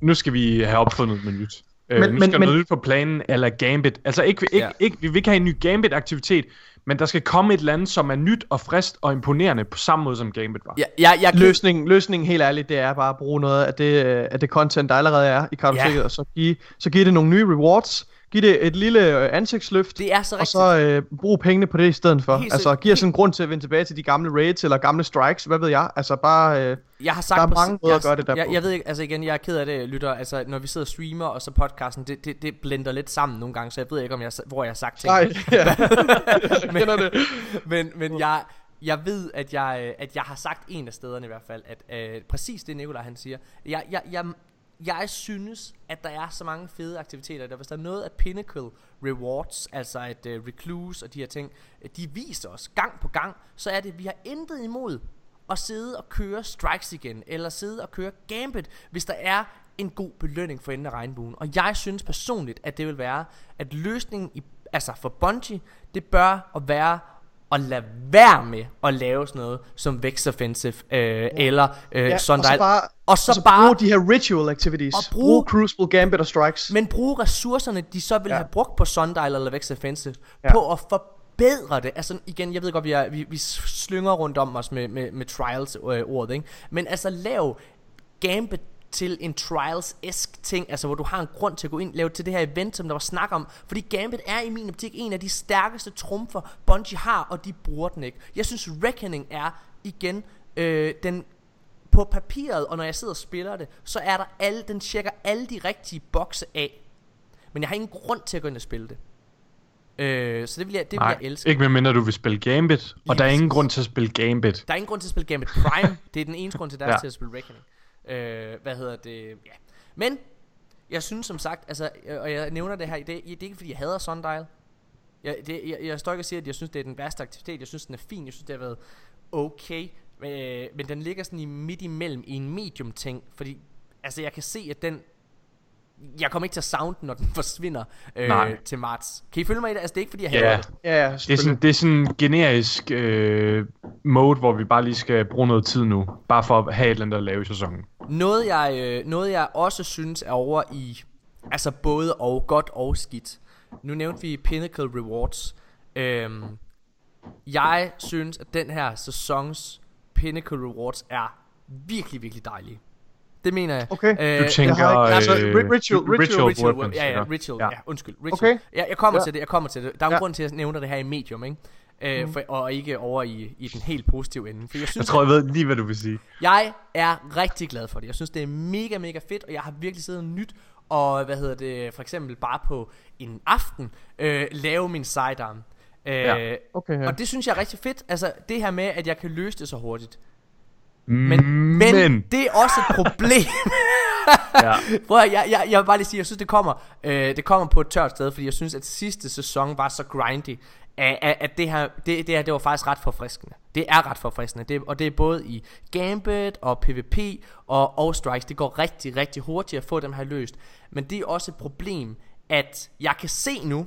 Speaker 2: Nu skal vi have opfundet noget nyt. Øh,
Speaker 3: Men-
Speaker 2: nu
Speaker 3: men-
Speaker 2: skal
Speaker 3: men-
Speaker 2: noget nyt på planen, eller Gambit. Altså ikke, ikke,
Speaker 1: Ja.
Speaker 2: ja. ikke, vi vil ikke have en ny Gambit-aktivitet, men der skal komme et eller andet, som er nyt og frisk og imponerende på samme måde, som Gambit var.
Speaker 1: Ja, jeg, jeg,
Speaker 3: Løsningen, løsningen, helt ærligt, det er bare at bruge noget af det, øh, af det content, der allerede er i kartoteket,
Speaker 1: Ja.
Speaker 3: og så give, så give det nogle nye rewards, give det et lille øh, ansigtsløft,
Speaker 1: det er så
Speaker 3: og så øh, bruge pengene på det i stedet for.
Speaker 1: Helt
Speaker 3: altså, giver sådan en grund til at vende tilbage til de gamle raids, eller gamle strikes, hvad ved jeg. Altså, bare... Øh,
Speaker 1: Jeg har sagt
Speaker 3: Der er mange måder at
Speaker 1: jeg,
Speaker 3: gøre det der
Speaker 1: jeg, jeg ved ikke, altså igen, jeg er ked af det, lytter, altså når vi sidder og streamer, og så podcasten, det, det, det blender lidt sammen nogle gange, så jeg ved ikke, om jeg, hvor jeg har sagt ting.
Speaker 3: nej, ja. jeg kender det.
Speaker 1: men, men jeg, jeg ved, at jeg, øh, at jeg har sagt en af stederne i hvert fald, at øh, præcis det Nikolaj han siger. Jeg, jeg, jeg, jeg synes, at der er så mange fede aktiviteter. Der, hvis der er noget af Pinnacle Rewards, altså et uh, Recluse og de her ting, de viser os gang på gang, så er det, at vi har intet imod at sidde og køre strikes igen, eller sidde og køre gambit, hvis der er en god belønning for enden af regnbuen. Og jeg synes personligt, at det vil være, at løsningen i, altså for Bungie, det bør at være at lade være med at lave sådan noget som Vex Offensive øh, eller øh,
Speaker 3: Ja,
Speaker 1: Sundial.
Speaker 3: og så bare,
Speaker 1: og så
Speaker 3: og så
Speaker 1: bare
Speaker 3: bruge de her ritual activities.
Speaker 1: Og bruge-
Speaker 3: bruge, Crucible, Gambit og Strikes.
Speaker 1: men bruge ressourcerne, de så ville ja. Have brugt på Sundial eller Vex Offensive, ja. På at forbedre det. Altså igen, jeg ved godt, vi, er, vi, vi slynger rundt om os med, med, med Trials-ordet, ikke? Men altså lav Gambit til en Trials-esk ting, altså hvor du har en grund til at gå ind lave til det her event, som der var snak om. Fordi Gambit er i min optik en af de stærkeste trumfer, Bungie har, og de bruger den ikke. Jeg synes, Reckoning er igen øh, den på papiret, og når jeg sidder og spiller det, så er der alle, den tjekker alle de rigtige bokse af. Men jeg har ingen grund til at gå ind og spille det. Øh, så det vil jeg, det vil
Speaker 2: Nej,
Speaker 1: jeg elske.
Speaker 2: ikke medmindre du vil spille Gambit, og der er ingen grund til at spille Gambit.
Speaker 1: Der er ingen grund til at spille Gambit Prime. det er den eneste grund til, der er
Speaker 2: Ja.
Speaker 1: til at spille Reckoning. Øh, hvad hedder det? Ja. Men, jeg synes som sagt, altså, øh, og jeg nævner det her i dag, det er ikke fordi, jeg hader Sundial. Jeg, det, jeg, jeg står ikke og siger, at jeg synes, det er den værste aktivitet. Jeg synes, den er fin. Jeg synes, det har været okay. Øh, men den ligger sådan i midt imellem i en medium ting. Fordi, altså, jeg kan se, at den... Jeg kommer ikke til at sound den, når den forsvinder øh,
Speaker 2: Nej.
Speaker 1: til marts. Kan I følge mig i det? Altså, det er ikke fordi, jeg
Speaker 2: Ja,
Speaker 1: hader det.
Speaker 3: Ja, ja,
Speaker 2: det er sådan, det er sådan en generisk øh, mode, hvor vi bare lige skal bruge noget tid nu, bare for at have et eller andet at lave i sæsonen.
Speaker 1: Noget jeg, øh, noget jeg også synes er over i Altså både og godt og skidt Nu nævnte vi Pinnacle Rewards øhm, Jeg synes at den her sæsons Pinnacle Rewards er virkelig virkelig dejlige Det mener jeg
Speaker 3: Okay.
Speaker 1: øh,
Speaker 2: Du tænker...
Speaker 3: jeg har ikke- altså,
Speaker 2: øh,
Speaker 3: ri- ritual- ritual-
Speaker 1: Ritual,
Speaker 2: weapons,
Speaker 1: ja, ja, ritual, ja,
Speaker 2: Ja.
Speaker 1: undskyld, ritual.
Speaker 3: Okay.
Speaker 1: Ja, jeg kommer
Speaker 3: Ja.
Speaker 1: til det, jeg kommer til det. Der er jo en
Speaker 3: Ja.
Speaker 1: grund til, at jeg nævner det her i medium, ikke? Øh, for, og ikke over i, i den helt positive ende. For jeg
Speaker 2: Jeg
Speaker 1: synes,
Speaker 2: tror, jeg ved lige, hvad du vil sige.
Speaker 1: jeg er rigtig glad for det. Jeg synes, det er mega, mega fedt, og jeg har virkelig siddet og nyt, og hvad hedder det, for eksempel bare på en aften, øh, lave min sidearm. Øh,
Speaker 2: Ja.
Speaker 3: Okay, ja.
Speaker 1: Og det synes jeg er rigtig fedt. Altså, det her med, at jeg kan løse det så hurtigt.
Speaker 2: Men,
Speaker 1: Men, men, det er også et problem.
Speaker 2: ja.
Speaker 1: Prøv at, jeg, jeg, jeg vil bare lige sige, jeg synes det kommer øh, Det kommer på et tørt sted Fordi jeg synes at sidste sæson var så grindy At, at, at det, her, det, det her det var faktisk ret forfriskende Det er ret forfriskende det, Og det er både i Gambit og PvP Og All Strikes Det går rigtig rigtig hurtigt at få dem her løst Men det er også et problem At jeg kan se nu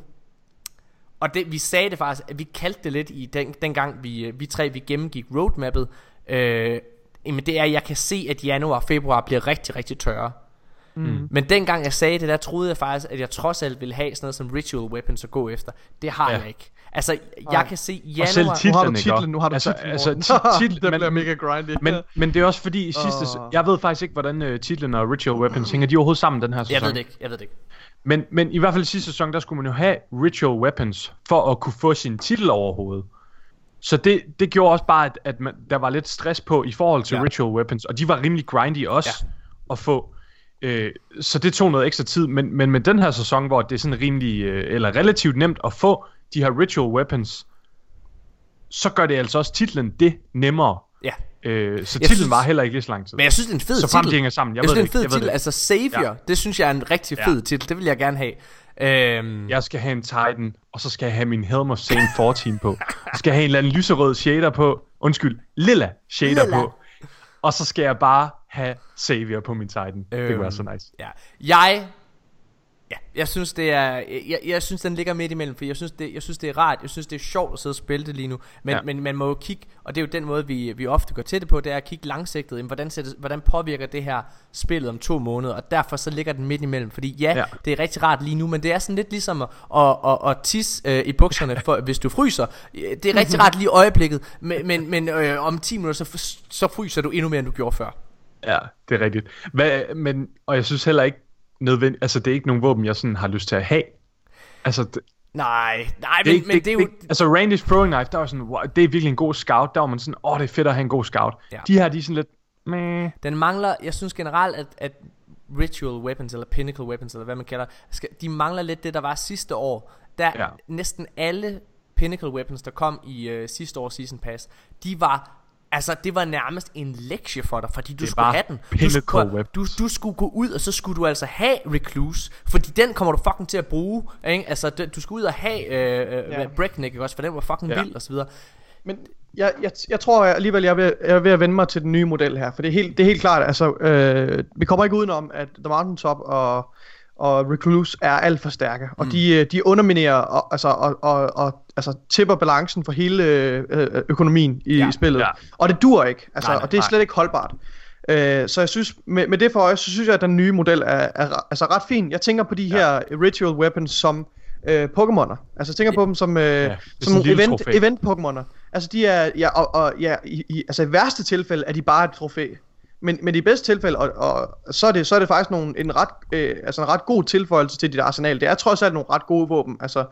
Speaker 1: og det, vi sagde det faktisk, at vi kaldte det lidt i den, dengang vi, øh, vi tre vi gennemgik roadmappet. Øh, jamen det er, at jeg kan se, at januar og februar bliver rigtig, rigtig tørre. Mm. Men dengang jeg sagde det, der troede jeg faktisk, at jeg trods alt ville have sådan noget som ritual weapons at gå efter. Det har
Speaker 2: Ja.
Speaker 1: jeg ikke. Altså, jeg kan se
Speaker 2: Og selv
Speaker 1: januar...
Speaker 3: Nu har du
Speaker 2: Titlen,
Speaker 3: titlen, nu har du
Speaker 2: altså,
Speaker 3: titlen.
Speaker 2: altså, titlen,
Speaker 3: det
Speaker 2: men-
Speaker 3: bliver mega grindy.
Speaker 2: Men, men det er også fordi i sidste...
Speaker 3: Åh.
Speaker 2: Jeg ved faktisk ikke, hvordan uh, titlen og Ritual Weapons hænger de overhovedet sammen den her sæson.
Speaker 1: Jeg ved det ikke, jeg ved det ikke.
Speaker 2: Men, men i hvert fald i sidste sæson, der skulle man jo have Ritual Weapons, for at kunne få sin titel over hovedet. Så det, det gjorde også bare, at, at man, der var lidt stress på i forhold til
Speaker 1: ja.
Speaker 2: Ritual Weapons, og de var rimelig grindy også
Speaker 1: Ja.
Speaker 2: at få. Øh, så det tog noget ekstra tid, men, men med den her sæson, hvor det er sådan rimelig, øh, eller relativt nemt at få de her Ritual Weapons, så gør det altså også titlen det nemmere.
Speaker 1: Ja.
Speaker 2: Øh, så
Speaker 1: Jeg
Speaker 2: titlen
Speaker 1: synes-
Speaker 2: var heller ikke lige så lang tid.
Speaker 1: Men jeg synes, det er en fed
Speaker 2: Så
Speaker 1: titel.
Speaker 2: frem de hænger sammen. Jeg,
Speaker 1: Jeg,
Speaker 2: ved
Speaker 1: synes,
Speaker 2: det
Speaker 1: er en fed
Speaker 2: Jeg
Speaker 1: titel. Altså, Savior,
Speaker 2: Ja.
Speaker 1: det synes jeg er en rigtig
Speaker 2: Ja.
Speaker 1: fed titel. Det vil jeg gerne have. Øhm,
Speaker 2: Jeg skal have en Titan, og så skal jeg have min Helm of Sane 14 på. Så skal jeg have en eller anden lyserød shader på. Undskyld, lilla shader
Speaker 1: Lilla.
Speaker 2: på. Og så skal jeg bare have Savior på min Titan. Det kunne være så nice.
Speaker 1: Ja. Jeg Ja, jeg synes det er jeg, jeg synes den ligger midt imellem, for jeg synes det jeg synes det er rart. Jeg synes det er sjovt at sidde og spille det lige nu. Men ja. Men man må jo kigge, og det er jo den måde vi vi ofte går til det på, det er at kigge langsigtet. Jamen, hvordan sættes, hvordan påvirker det her spillet om to måneder? Og derfor så ligger den midt imellem, fordi ja, ja. Det er rigtig rart lige nu, men det er sådan lidt ligesom at at, at, at tisse øh, i bukserne for hvis du fryser. Det er rigtig rart lige i øjeblikket, men men, men øh, om 10 minutter så så fryser du endnu mere end du gjorde før.
Speaker 2: Ja, det er rigtigt. Hvad, men, og jeg synes heller ikke nødvendigt, altså det er ikke nogen våben, jeg sådan har lyst til at have. Altså, det,
Speaker 1: Nej, nej,
Speaker 2: det,
Speaker 1: men,
Speaker 2: er ikke-
Speaker 1: men det er jo
Speaker 2: det, altså Randy's throwing knife, der var sådan, wow, det er virkelig en god scout. Der var man sådan, åh, det er fedt at have en god scout.
Speaker 1: Ja.
Speaker 2: De her, de er sådan lidt, meh.
Speaker 1: Den mangler, jeg synes generelt, at, at ritual weapons, eller pinnacle weapons, eller hvad man kalder, skal, de mangler lidt det, der var sidste år. Der. Ja. næsten alle pinnacle weapons, der kom i øh, sidste års season pass, de var Altså, det var nærmest en lektie for dig, fordi du
Speaker 2: Det
Speaker 1: skulle have den. Du skulle, du, du skulle gå ud, og så skulle du altså have Recluse, fordi den kommer du fucking til at bruge. Ikke? Altså, du skulle ud og have øh, øh,
Speaker 3: Ja.
Speaker 1: Breakneck, ikke også? For den var fucking
Speaker 2: Ja.
Speaker 1: vild, og så videre.
Speaker 3: Men jeg, jeg, jeg tror alligevel, jeg er, ved, jeg er ved at vende mig til den nye model her. For det er helt, det er helt klart, altså, øh, vi kommer ikke udenom, at The Mountaintop og, og Recluse er alt for stærke. Og de, øh, de underminerer og, altså, og, og, og altså, tipper balancen for hele øh, øh, økonomien i,
Speaker 1: Ja,
Speaker 3: ja, spillet.
Speaker 2: ja.
Speaker 3: Og det dur ikke. Altså,
Speaker 1: Nej, nej,
Speaker 3: og det er
Speaker 2: nej.
Speaker 3: slet ikke holdbart. Øh, så jeg synes, med, med det for øje, så synes jeg, at den nye model er, er altså ret fin. Jeg tænker på de ja. her ritual weapons som øh, Pokémoner. Altså jeg tænker på dem som, øh,
Speaker 2: er
Speaker 3: som event, event Pokémoner. Altså de er, ja, og, og ja, i, i, altså i værste tilfælde er de bare et trofæ. Men, men i bedste tilfælde, og, og så, er det, så er det faktisk nogle, en, ret, øh, altså en ret god tilføjelse til dit arsenal. Det er trods alt nogle ret gode våben. Altså,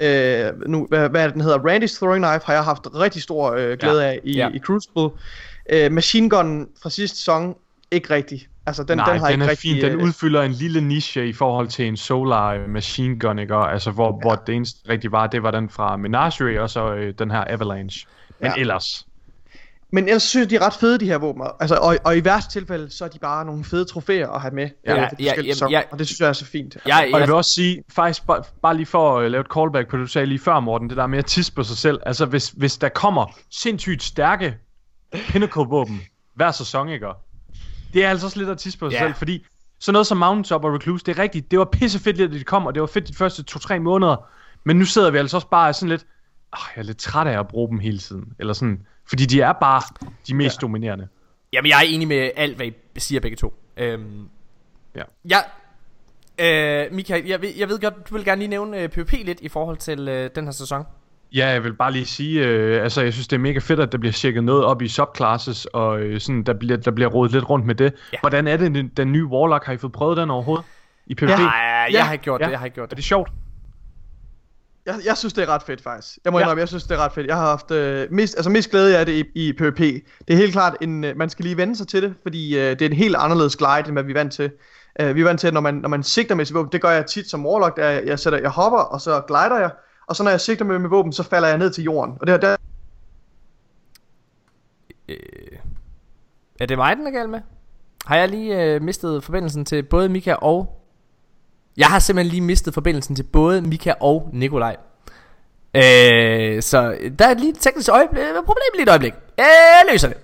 Speaker 2: Ja.
Speaker 3: øh, nu, hvad, hvad er det, den hedder? Randy's Throwing Knife har jeg haft rigtig stor øh, glæde
Speaker 2: Ja.
Speaker 3: af i,
Speaker 1: Ja.
Speaker 3: i Crucible. Øh, machine Gun fra sidste sæson, ikke rigtig. Altså den,
Speaker 2: Nej,
Speaker 3: den har
Speaker 2: den
Speaker 3: ikke
Speaker 2: er
Speaker 3: rigtig...
Speaker 2: fin. Den
Speaker 3: øh,
Speaker 2: udfylder en lille niche i forhold til en Solar øh, Machine Gun, ikke? Altså, hvor, ja. hvor det eneste rigtige var, det var den fra Menagerie, og så øh, den her Avalanche. Men
Speaker 3: Ja.
Speaker 2: ellers,
Speaker 3: Men ellers synes jeg, de er ret fede, de her våben. Altså, og, og i værste tilfælde, så er de bare nogle fede trofæer at have med.
Speaker 1: Ja,
Speaker 3: øh,
Speaker 1: ja, ja,
Speaker 3: sæsoner,
Speaker 1: ja.
Speaker 3: Og det synes jeg er så fint. Altså,
Speaker 1: Jeg,
Speaker 2: Og jeg vil også sige, faktisk bare, bare lige for at lave et callback på det, du sagde lige før, Morten, det der med at tisse på sig selv. Altså, hvis, hvis der kommer sindssygt stærke pinnacle-våben hver sæson, ikke? Det er altså også lidt at tisse på sig
Speaker 1: Ja.
Speaker 2: selv, fordi sådan noget som Mountaintop og Recluse, det er rigtigt, det var pissefedt, at de kom, og det var fedt de første 2-3 måneder. Men nu sidder vi altså også bare sådan lidt, oh, jeg er lidt træt af at bruge dem hele tiden. Eller sådan, fordi de er bare de mest ja. dominerende.
Speaker 1: Jamen, jeg er enig med alt, hvad I siger begge to. Øhm,
Speaker 2: Ja.
Speaker 1: Jeg, øh, Michael, jeg, ved- jeg ved godt, du vil gerne lige nævne øh, PvP lidt i forhold til øh, den her sæson.
Speaker 2: Ja, jeg vil bare lige sige, øh, altså jeg synes det er mega fedt, at der bliver tjekket noget op i subclasses, og øh, sådan, der, bliver, der bliver rodet lidt rundt med det.
Speaker 1: Ja.
Speaker 2: Ja. Hvordan er det, den, nye Warlock, har I fået prøvet den overhovedet? I PvP?
Speaker 3: Ja.
Speaker 1: Nej, jeg
Speaker 3: Ja.
Speaker 1: har ikke gjort
Speaker 2: Ja.
Speaker 1: det, jeg har ikke gjort
Speaker 2: Er
Speaker 1: det.
Speaker 2: det sjovt?
Speaker 3: Jeg, jeg synes, det er ret fedt, faktisk. Jeg må
Speaker 2: Ja.
Speaker 3: indrømme, jeg synes, det er ret fedt. Jeg har haft øh, mest, altså mest glæde af det i, i PvP. Det er helt klart, en, øh, man skal lige vende sig til det, fordi øh, det er en helt anderledes glide, end hvad vi er vant til. Uh, vi er vant til, at når man, når man sigter med sit våben, det gør jeg tit som Warlock, der jeg, jeg, sætter, jeg hopper, og så glider jeg, og så når jeg sigter med mit våben, så falder jeg ned til jorden. Og det, der,
Speaker 1: Øh, er det mig, den er galt med? Har jeg lige øh, mistet forbindelsen til både Mika og... Jeg har simpelthen lige mistet forbindelsen til både Mika og Nikolaj. Øh, så der er lige et teknisk øjeblik, problem lige et øjeblik. Jeg løser det.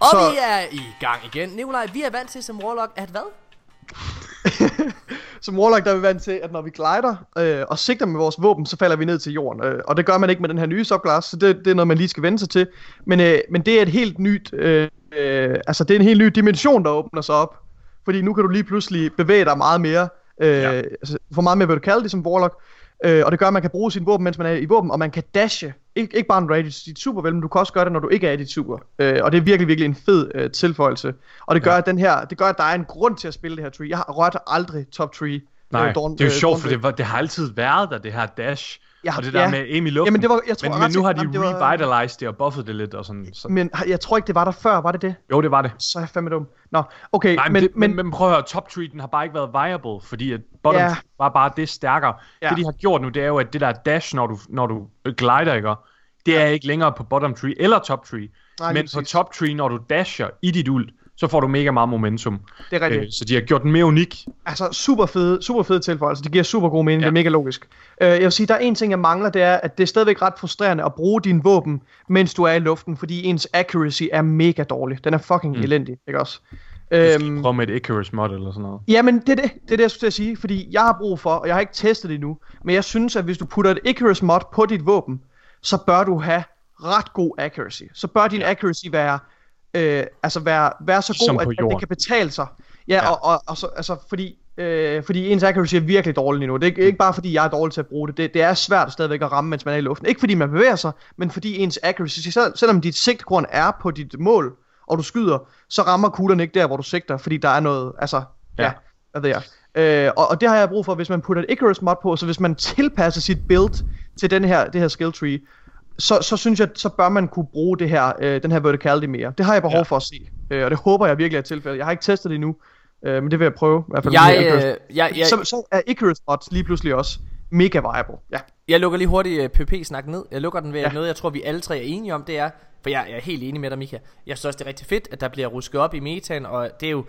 Speaker 1: Og
Speaker 3: Så-
Speaker 1: vi er i gang igen. Nikolaj, vi er vant til som Warlock at hvad?
Speaker 3: Som Warlock der er vi vant til, at når vi glider øh, og sigter med vores våben, så falder vi ned til jorden. Øh, og det gør man ikke med den her nye subclass, så det, det er noget, man lige skal vende sig til. Men, øh, men det er et helt nyt, øh, øh, altså det er en helt ny dimension, der åbner sig op. Fordi nu kan du lige pludselig bevæge dig meget mere, øh, ja. altså, få meget mere verticality som Warlock. Øh, og det gør, at man kan bruge sin våben, mens man er i våben, og man kan dashe. Ik- ikke bare du er i dit super vel, men du kan også gøre det, når du ikke er i dit super. Øh, og det er virkelig, virkelig en fed øh, tilføjelse. Og det gør, ja. at den her, det gør, at der er en grund til at spille det her tree. Jeg har rørt aldrig top tree.
Speaker 2: Nej,
Speaker 3: øh, Dawn-
Speaker 2: det er jo
Speaker 3: øh,
Speaker 2: sjovt, for det, var, det har altid været der, det her dash.
Speaker 3: Ja,
Speaker 2: og det der
Speaker 3: ja.
Speaker 2: med aim i luften.
Speaker 3: Jamen, det var- jeg tror
Speaker 2: men, men nu har de
Speaker 3: jamen, det
Speaker 2: revitalized det og buffet det lidt og sådan. Så.
Speaker 3: Men jeg tror ikke, det var der før, var det det?
Speaker 2: Jo, det var det.
Speaker 3: Så er jeg fandme dum. Nå, okay,
Speaker 2: Nej, men,
Speaker 3: men,
Speaker 2: det,
Speaker 3: men,
Speaker 2: men, prøv at høre, top tree, den har bare ikke været viable, fordi at bottom
Speaker 3: Ja.
Speaker 2: var bare det stærkere.
Speaker 3: Ja.
Speaker 2: Det de har gjort nu, det er jo, at det der dash, når du, når du glider, ikke? det er ikke længere på bottom tree eller top tree.
Speaker 3: Nej,
Speaker 2: men på top tree, når du dasher i dit ult, så får du mega meget momentum.
Speaker 3: det er rigtigt.
Speaker 2: Øh, så de har gjort den mere unik.
Speaker 3: Altså, super fede, super fede tilføjelser. Det giver super god mening.
Speaker 2: Ja.
Speaker 3: Ja. Det er mega logisk. Uh, jeg vil sige, der er en ting, jeg mangler, det er, at det er stadigvæk ret frustrerende at bruge din våben, mens du er i luften, fordi ens accuracy er mega dårlig. Den er fucking mm. elendig, ikke også? Øhm,
Speaker 2: prøve med et Icarus mod eller sådan noget.
Speaker 3: Jamen, det er det, det er det, jeg skulle til at sige, fordi jeg har brug for, og jeg har ikke testet det endnu, men jeg synes, at hvis du putter et Icarus mod på dit våben, så bør du have ret god accuracy. Så bør din accuracy være, øh, altså være, være så god, at, at det kan betale sig. Ja,
Speaker 2: Ja.
Speaker 3: Og, og, og så, altså, fordi, øh, fordi ens accuracy er virkelig dårlig lige nu. Det er ikke, ikke bare fordi, jeg er dårlig til at bruge det. det. Det er svært stadigvæk at ramme, mens man er i luften. Ikke fordi man bevæger sig, men fordi ens accuracy, selv, selvom dit sigtgrund er på dit mål, og du skyder, så rammer kuglerne ikke der, hvor du sigter, fordi der er noget, altså, Ja.
Speaker 2: ja
Speaker 3: hvad ved jeg. Øh, og, og det har jeg brug for, hvis man putter et Icarus mod på, så hvis man tilpasser sit build til den her, det her skill tree, så, så synes jeg, så bør man kunne bruge det her, øh, den her verticality mere. Det har jeg behov
Speaker 2: Ja.
Speaker 3: for at se, øh, og det håber jeg virkelig er tilfældet. Jeg har ikke testet det endnu, øh, men det vil jeg prøve. I hvert fald
Speaker 1: Jeg,
Speaker 3: med Icarus.
Speaker 1: øh, jeg, jeg,
Speaker 3: så, så er Icarus mod lige pludselig også mega viable. Ja.
Speaker 1: Jeg lukker lige hurtigt uh, PvP-snak ned. Jeg lukker den ved ja. Noget, jeg tror, vi alle tre er enige om, det er, for jeg, jeg er helt enig med dig, Mika. Jeg synes også, det er rigtig fedt, at der bliver rusket op i metaen, og det er jo,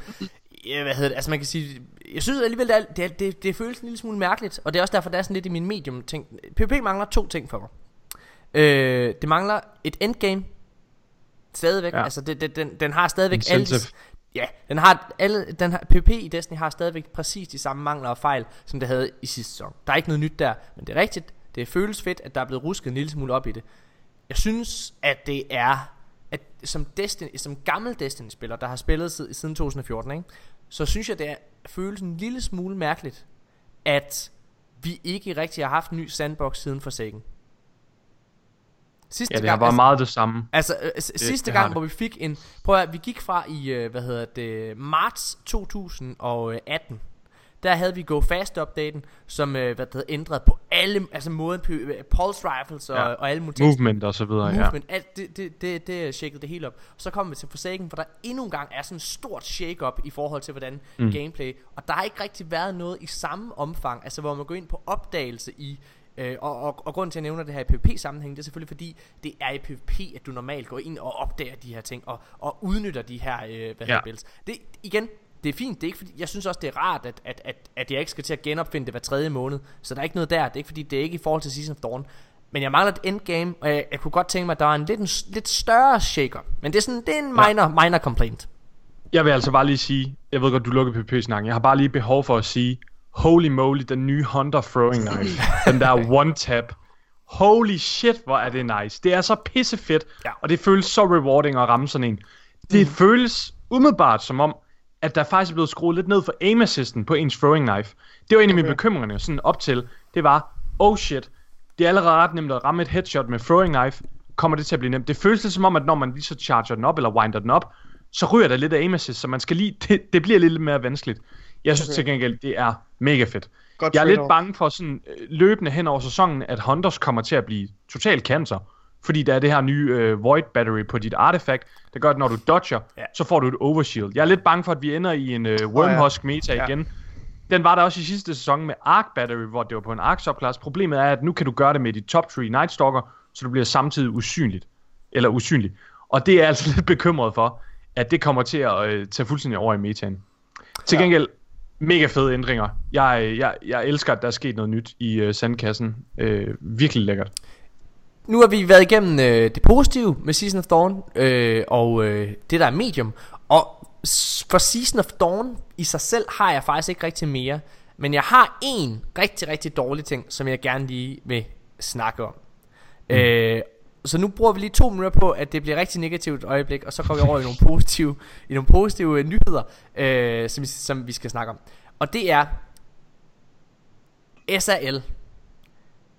Speaker 1: ja, hvad hedder det, altså man kan sige, jeg synes alligevel, det, er, det, det, det føles en lille smule mærkeligt, og det er også derfor, der er sådan lidt i min medium ting. PvP mangler to ting for mig. Øh, det mangler et endgame, stadigvæk, ja. Altså det, det, den, den har stadigvæk alle
Speaker 2: Incentive.
Speaker 1: Ja, den har alle, den har, PvP i Destiny har stadigvæk præcis de samme mangler og fejl, som det havde i sidste sæson. Der er ikke noget nyt der, men det er rigtigt. Det føles fedt, at der er blevet rusket en lille smule op i det. Jeg synes, at det er, at som, Destiny, som gammel Destiny-spiller, der har spillet siden, siden 2014, ikke? så synes jeg, det er, føles en lille smule mærkeligt, at vi ikke rigtig har haft en ny sandbox siden Forsaken. Sidste
Speaker 2: Ja, det har været meget det samme.
Speaker 1: Altså s- sidste
Speaker 2: det
Speaker 1: gang,
Speaker 2: det.
Speaker 1: hvor vi fik en Prøv at, vi gik fra i, øh, hvad hedder det Marts 2018 Der havde vi Go Fast updaten Som, øh, hvad det hedder, ændrede på alle Altså måden på Pulse Rifles og,
Speaker 2: Ja.
Speaker 1: og alle mulige
Speaker 2: Movement og så videre, ja.
Speaker 1: Movement, alt det, det, det, det shakede det hele op Så kommer vi til Forsaken, hvor der endnu en gang er sådan en stort shake-up I forhold til hvordan mm. gameplay Og der har ikke rigtig været noget i samme omfang Altså hvor man går ind på opdagelse i Øh, og, og, og grunden til at jeg nævner det her i PvP-sammenhæng Det er selvfølgelig fordi Det er i PvP at du normalt går ind og opdager de her ting Og, og udnytter de her øh, hvad
Speaker 2: Ja.
Speaker 1: hedder builds det, Igen det er fint, det er ikke fordi, jeg synes også det er rart at, at, at, at jeg ikke skal til at genopfinde det hver tredje måned. Så der er ikke noget der, det er ikke fordi det er ikke i forhold til Season of Dawn. Men jeg mangler et endgame, og jeg, jeg kunne godt tænke mig at der var en lidt, en, lidt større shaker. Men det er sådan, det er en minor, minor complaint.
Speaker 2: Jeg vil altså bare lige sige, jeg ved godt, du lukker PvP-snakken. Jeg har bare lige behov for at sige, holy moly, den nye Hunter Throwing Knife. den der one tap. Holy shit, hvor er det nice. Det er så pissefedt,
Speaker 1: Ja.
Speaker 2: og det føles så rewarding at ramme sådan en. Det mm. føles umiddelbart som om, at der faktisk er blevet skruet lidt ned for aim assisten på ens throwing knife. Det var en af mine bekymringer sådan op til. Det var, oh shit, det er allerede ret nemt at ramme et headshot med throwing knife. Kommer det til at blive nemt? Det føles lidt som om, at når man lige så charger den op, eller winder den op, så ryger der lidt af aim assist, så man skal lige, det, det bliver lidt mere vanskeligt. Jeg synes okay. til gengæld, det er mega fedt.
Speaker 3: Godt
Speaker 2: jeg er lidt bange for sådan øh, løbende hen over sæsonen, at Hunters kommer til at blive total cancer. fordi der er det her nye øh, Void Battery på dit artefakt, der gør, at når du dodger,
Speaker 1: Ja.
Speaker 2: så får du et overshield. Jeg er lidt bange for, at vi ender i en øh, Wormhusk meta
Speaker 3: Ja.
Speaker 2: igen. Den var der også i sidste sæson med Arc Battery, hvor det var på en Arc subclass. Problemet er, at nu kan du gøre det med dit top 3 Night Stalker, så du bliver samtidig usynligt. Eller usynlig. Og det er jeg altså lidt bekymret for, at det kommer til at øh, tage fuldstændig over i metaen. Til gengæld, mega fede ændringer. Jeg, jeg, jeg elsker, at der er sket noget nyt i øh, sandkassen. Øh, virkelig lækkert.
Speaker 1: Nu har vi været igennem øh, det positive med Season of Dawn øh, og øh, det der er medium. Og for Season of Dawn i sig selv har jeg faktisk ikke rigtig mere. Men jeg har en rigtig, rigtig dårlig ting, som jeg gerne lige vil snakke om. Mm. Øh, så nu bruger vi lige to minutter på, at det bliver rigtig negativt øjeblik, og så går vi over i nogle positive, i nogle positive øh, nyheder, øh, som, vi, som vi skal snakke om. Og det er SAL,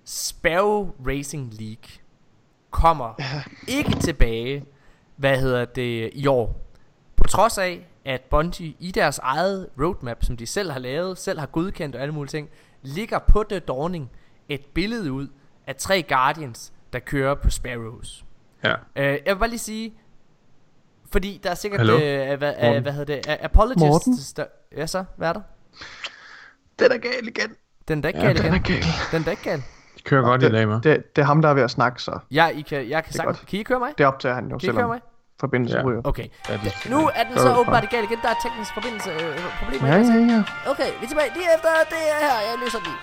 Speaker 1: Sparrow Racing League, kommer ikke tilbage, hvad hedder det, i år. På trods af, at Bungie i deres eget roadmap, som de selv har lavet, selv har godkendt og alle mulige ting, ligger på The Dawning et billede ud af tre Guardians, der kører på Sparrows.
Speaker 2: Ja.
Speaker 1: Uh, jeg vil bare lige sige, fordi der er sikkert,
Speaker 2: Hallo?
Speaker 1: uh, hvad,
Speaker 2: Morten?
Speaker 1: hvad hedder det, uh, apologists.
Speaker 3: Morten?
Speaker 1: Der, ja så, hvad er der?
Speaker 3: Den er gal igen.
Speaker 1: Den er da ikke
Speaker 3: Ja,
Speaker 1: gal
Speaker 3: den
Speaker 1: igen.
Speaker 3: er gal.
Speaker 1: Den er da ikke gal.
Speaker 2: De kører godt i dag, med.
Speaker 3: Det, det, det er ham, der er ved at snakke, så
Speaker 1: Ja, I kan, jeg kan sagtens,
Speaker 3: godt.
Speaker 1: kan I køre mig?
Speaker 3: det optager han jo,
Speaker 1: Kan I køre
Speaker 3: selvom
Speaker 1: mig?
Speaker 3: forbindelsen
Speaker 2: Ja.
Speaker 3: ryger.
Speaker 1: Okay.
Speaker 2: Ja, det-
Speaker 1: Nu er den
Speaker 3: Så det
Speaker 1: åbenbart galt igen. Der er teknisk forbindelse øh, problemer.
Speaker 3: Ja, ja, ja.
Speaker 1: Okay, vi er tilbage lige efter det er her. Jeg løser den.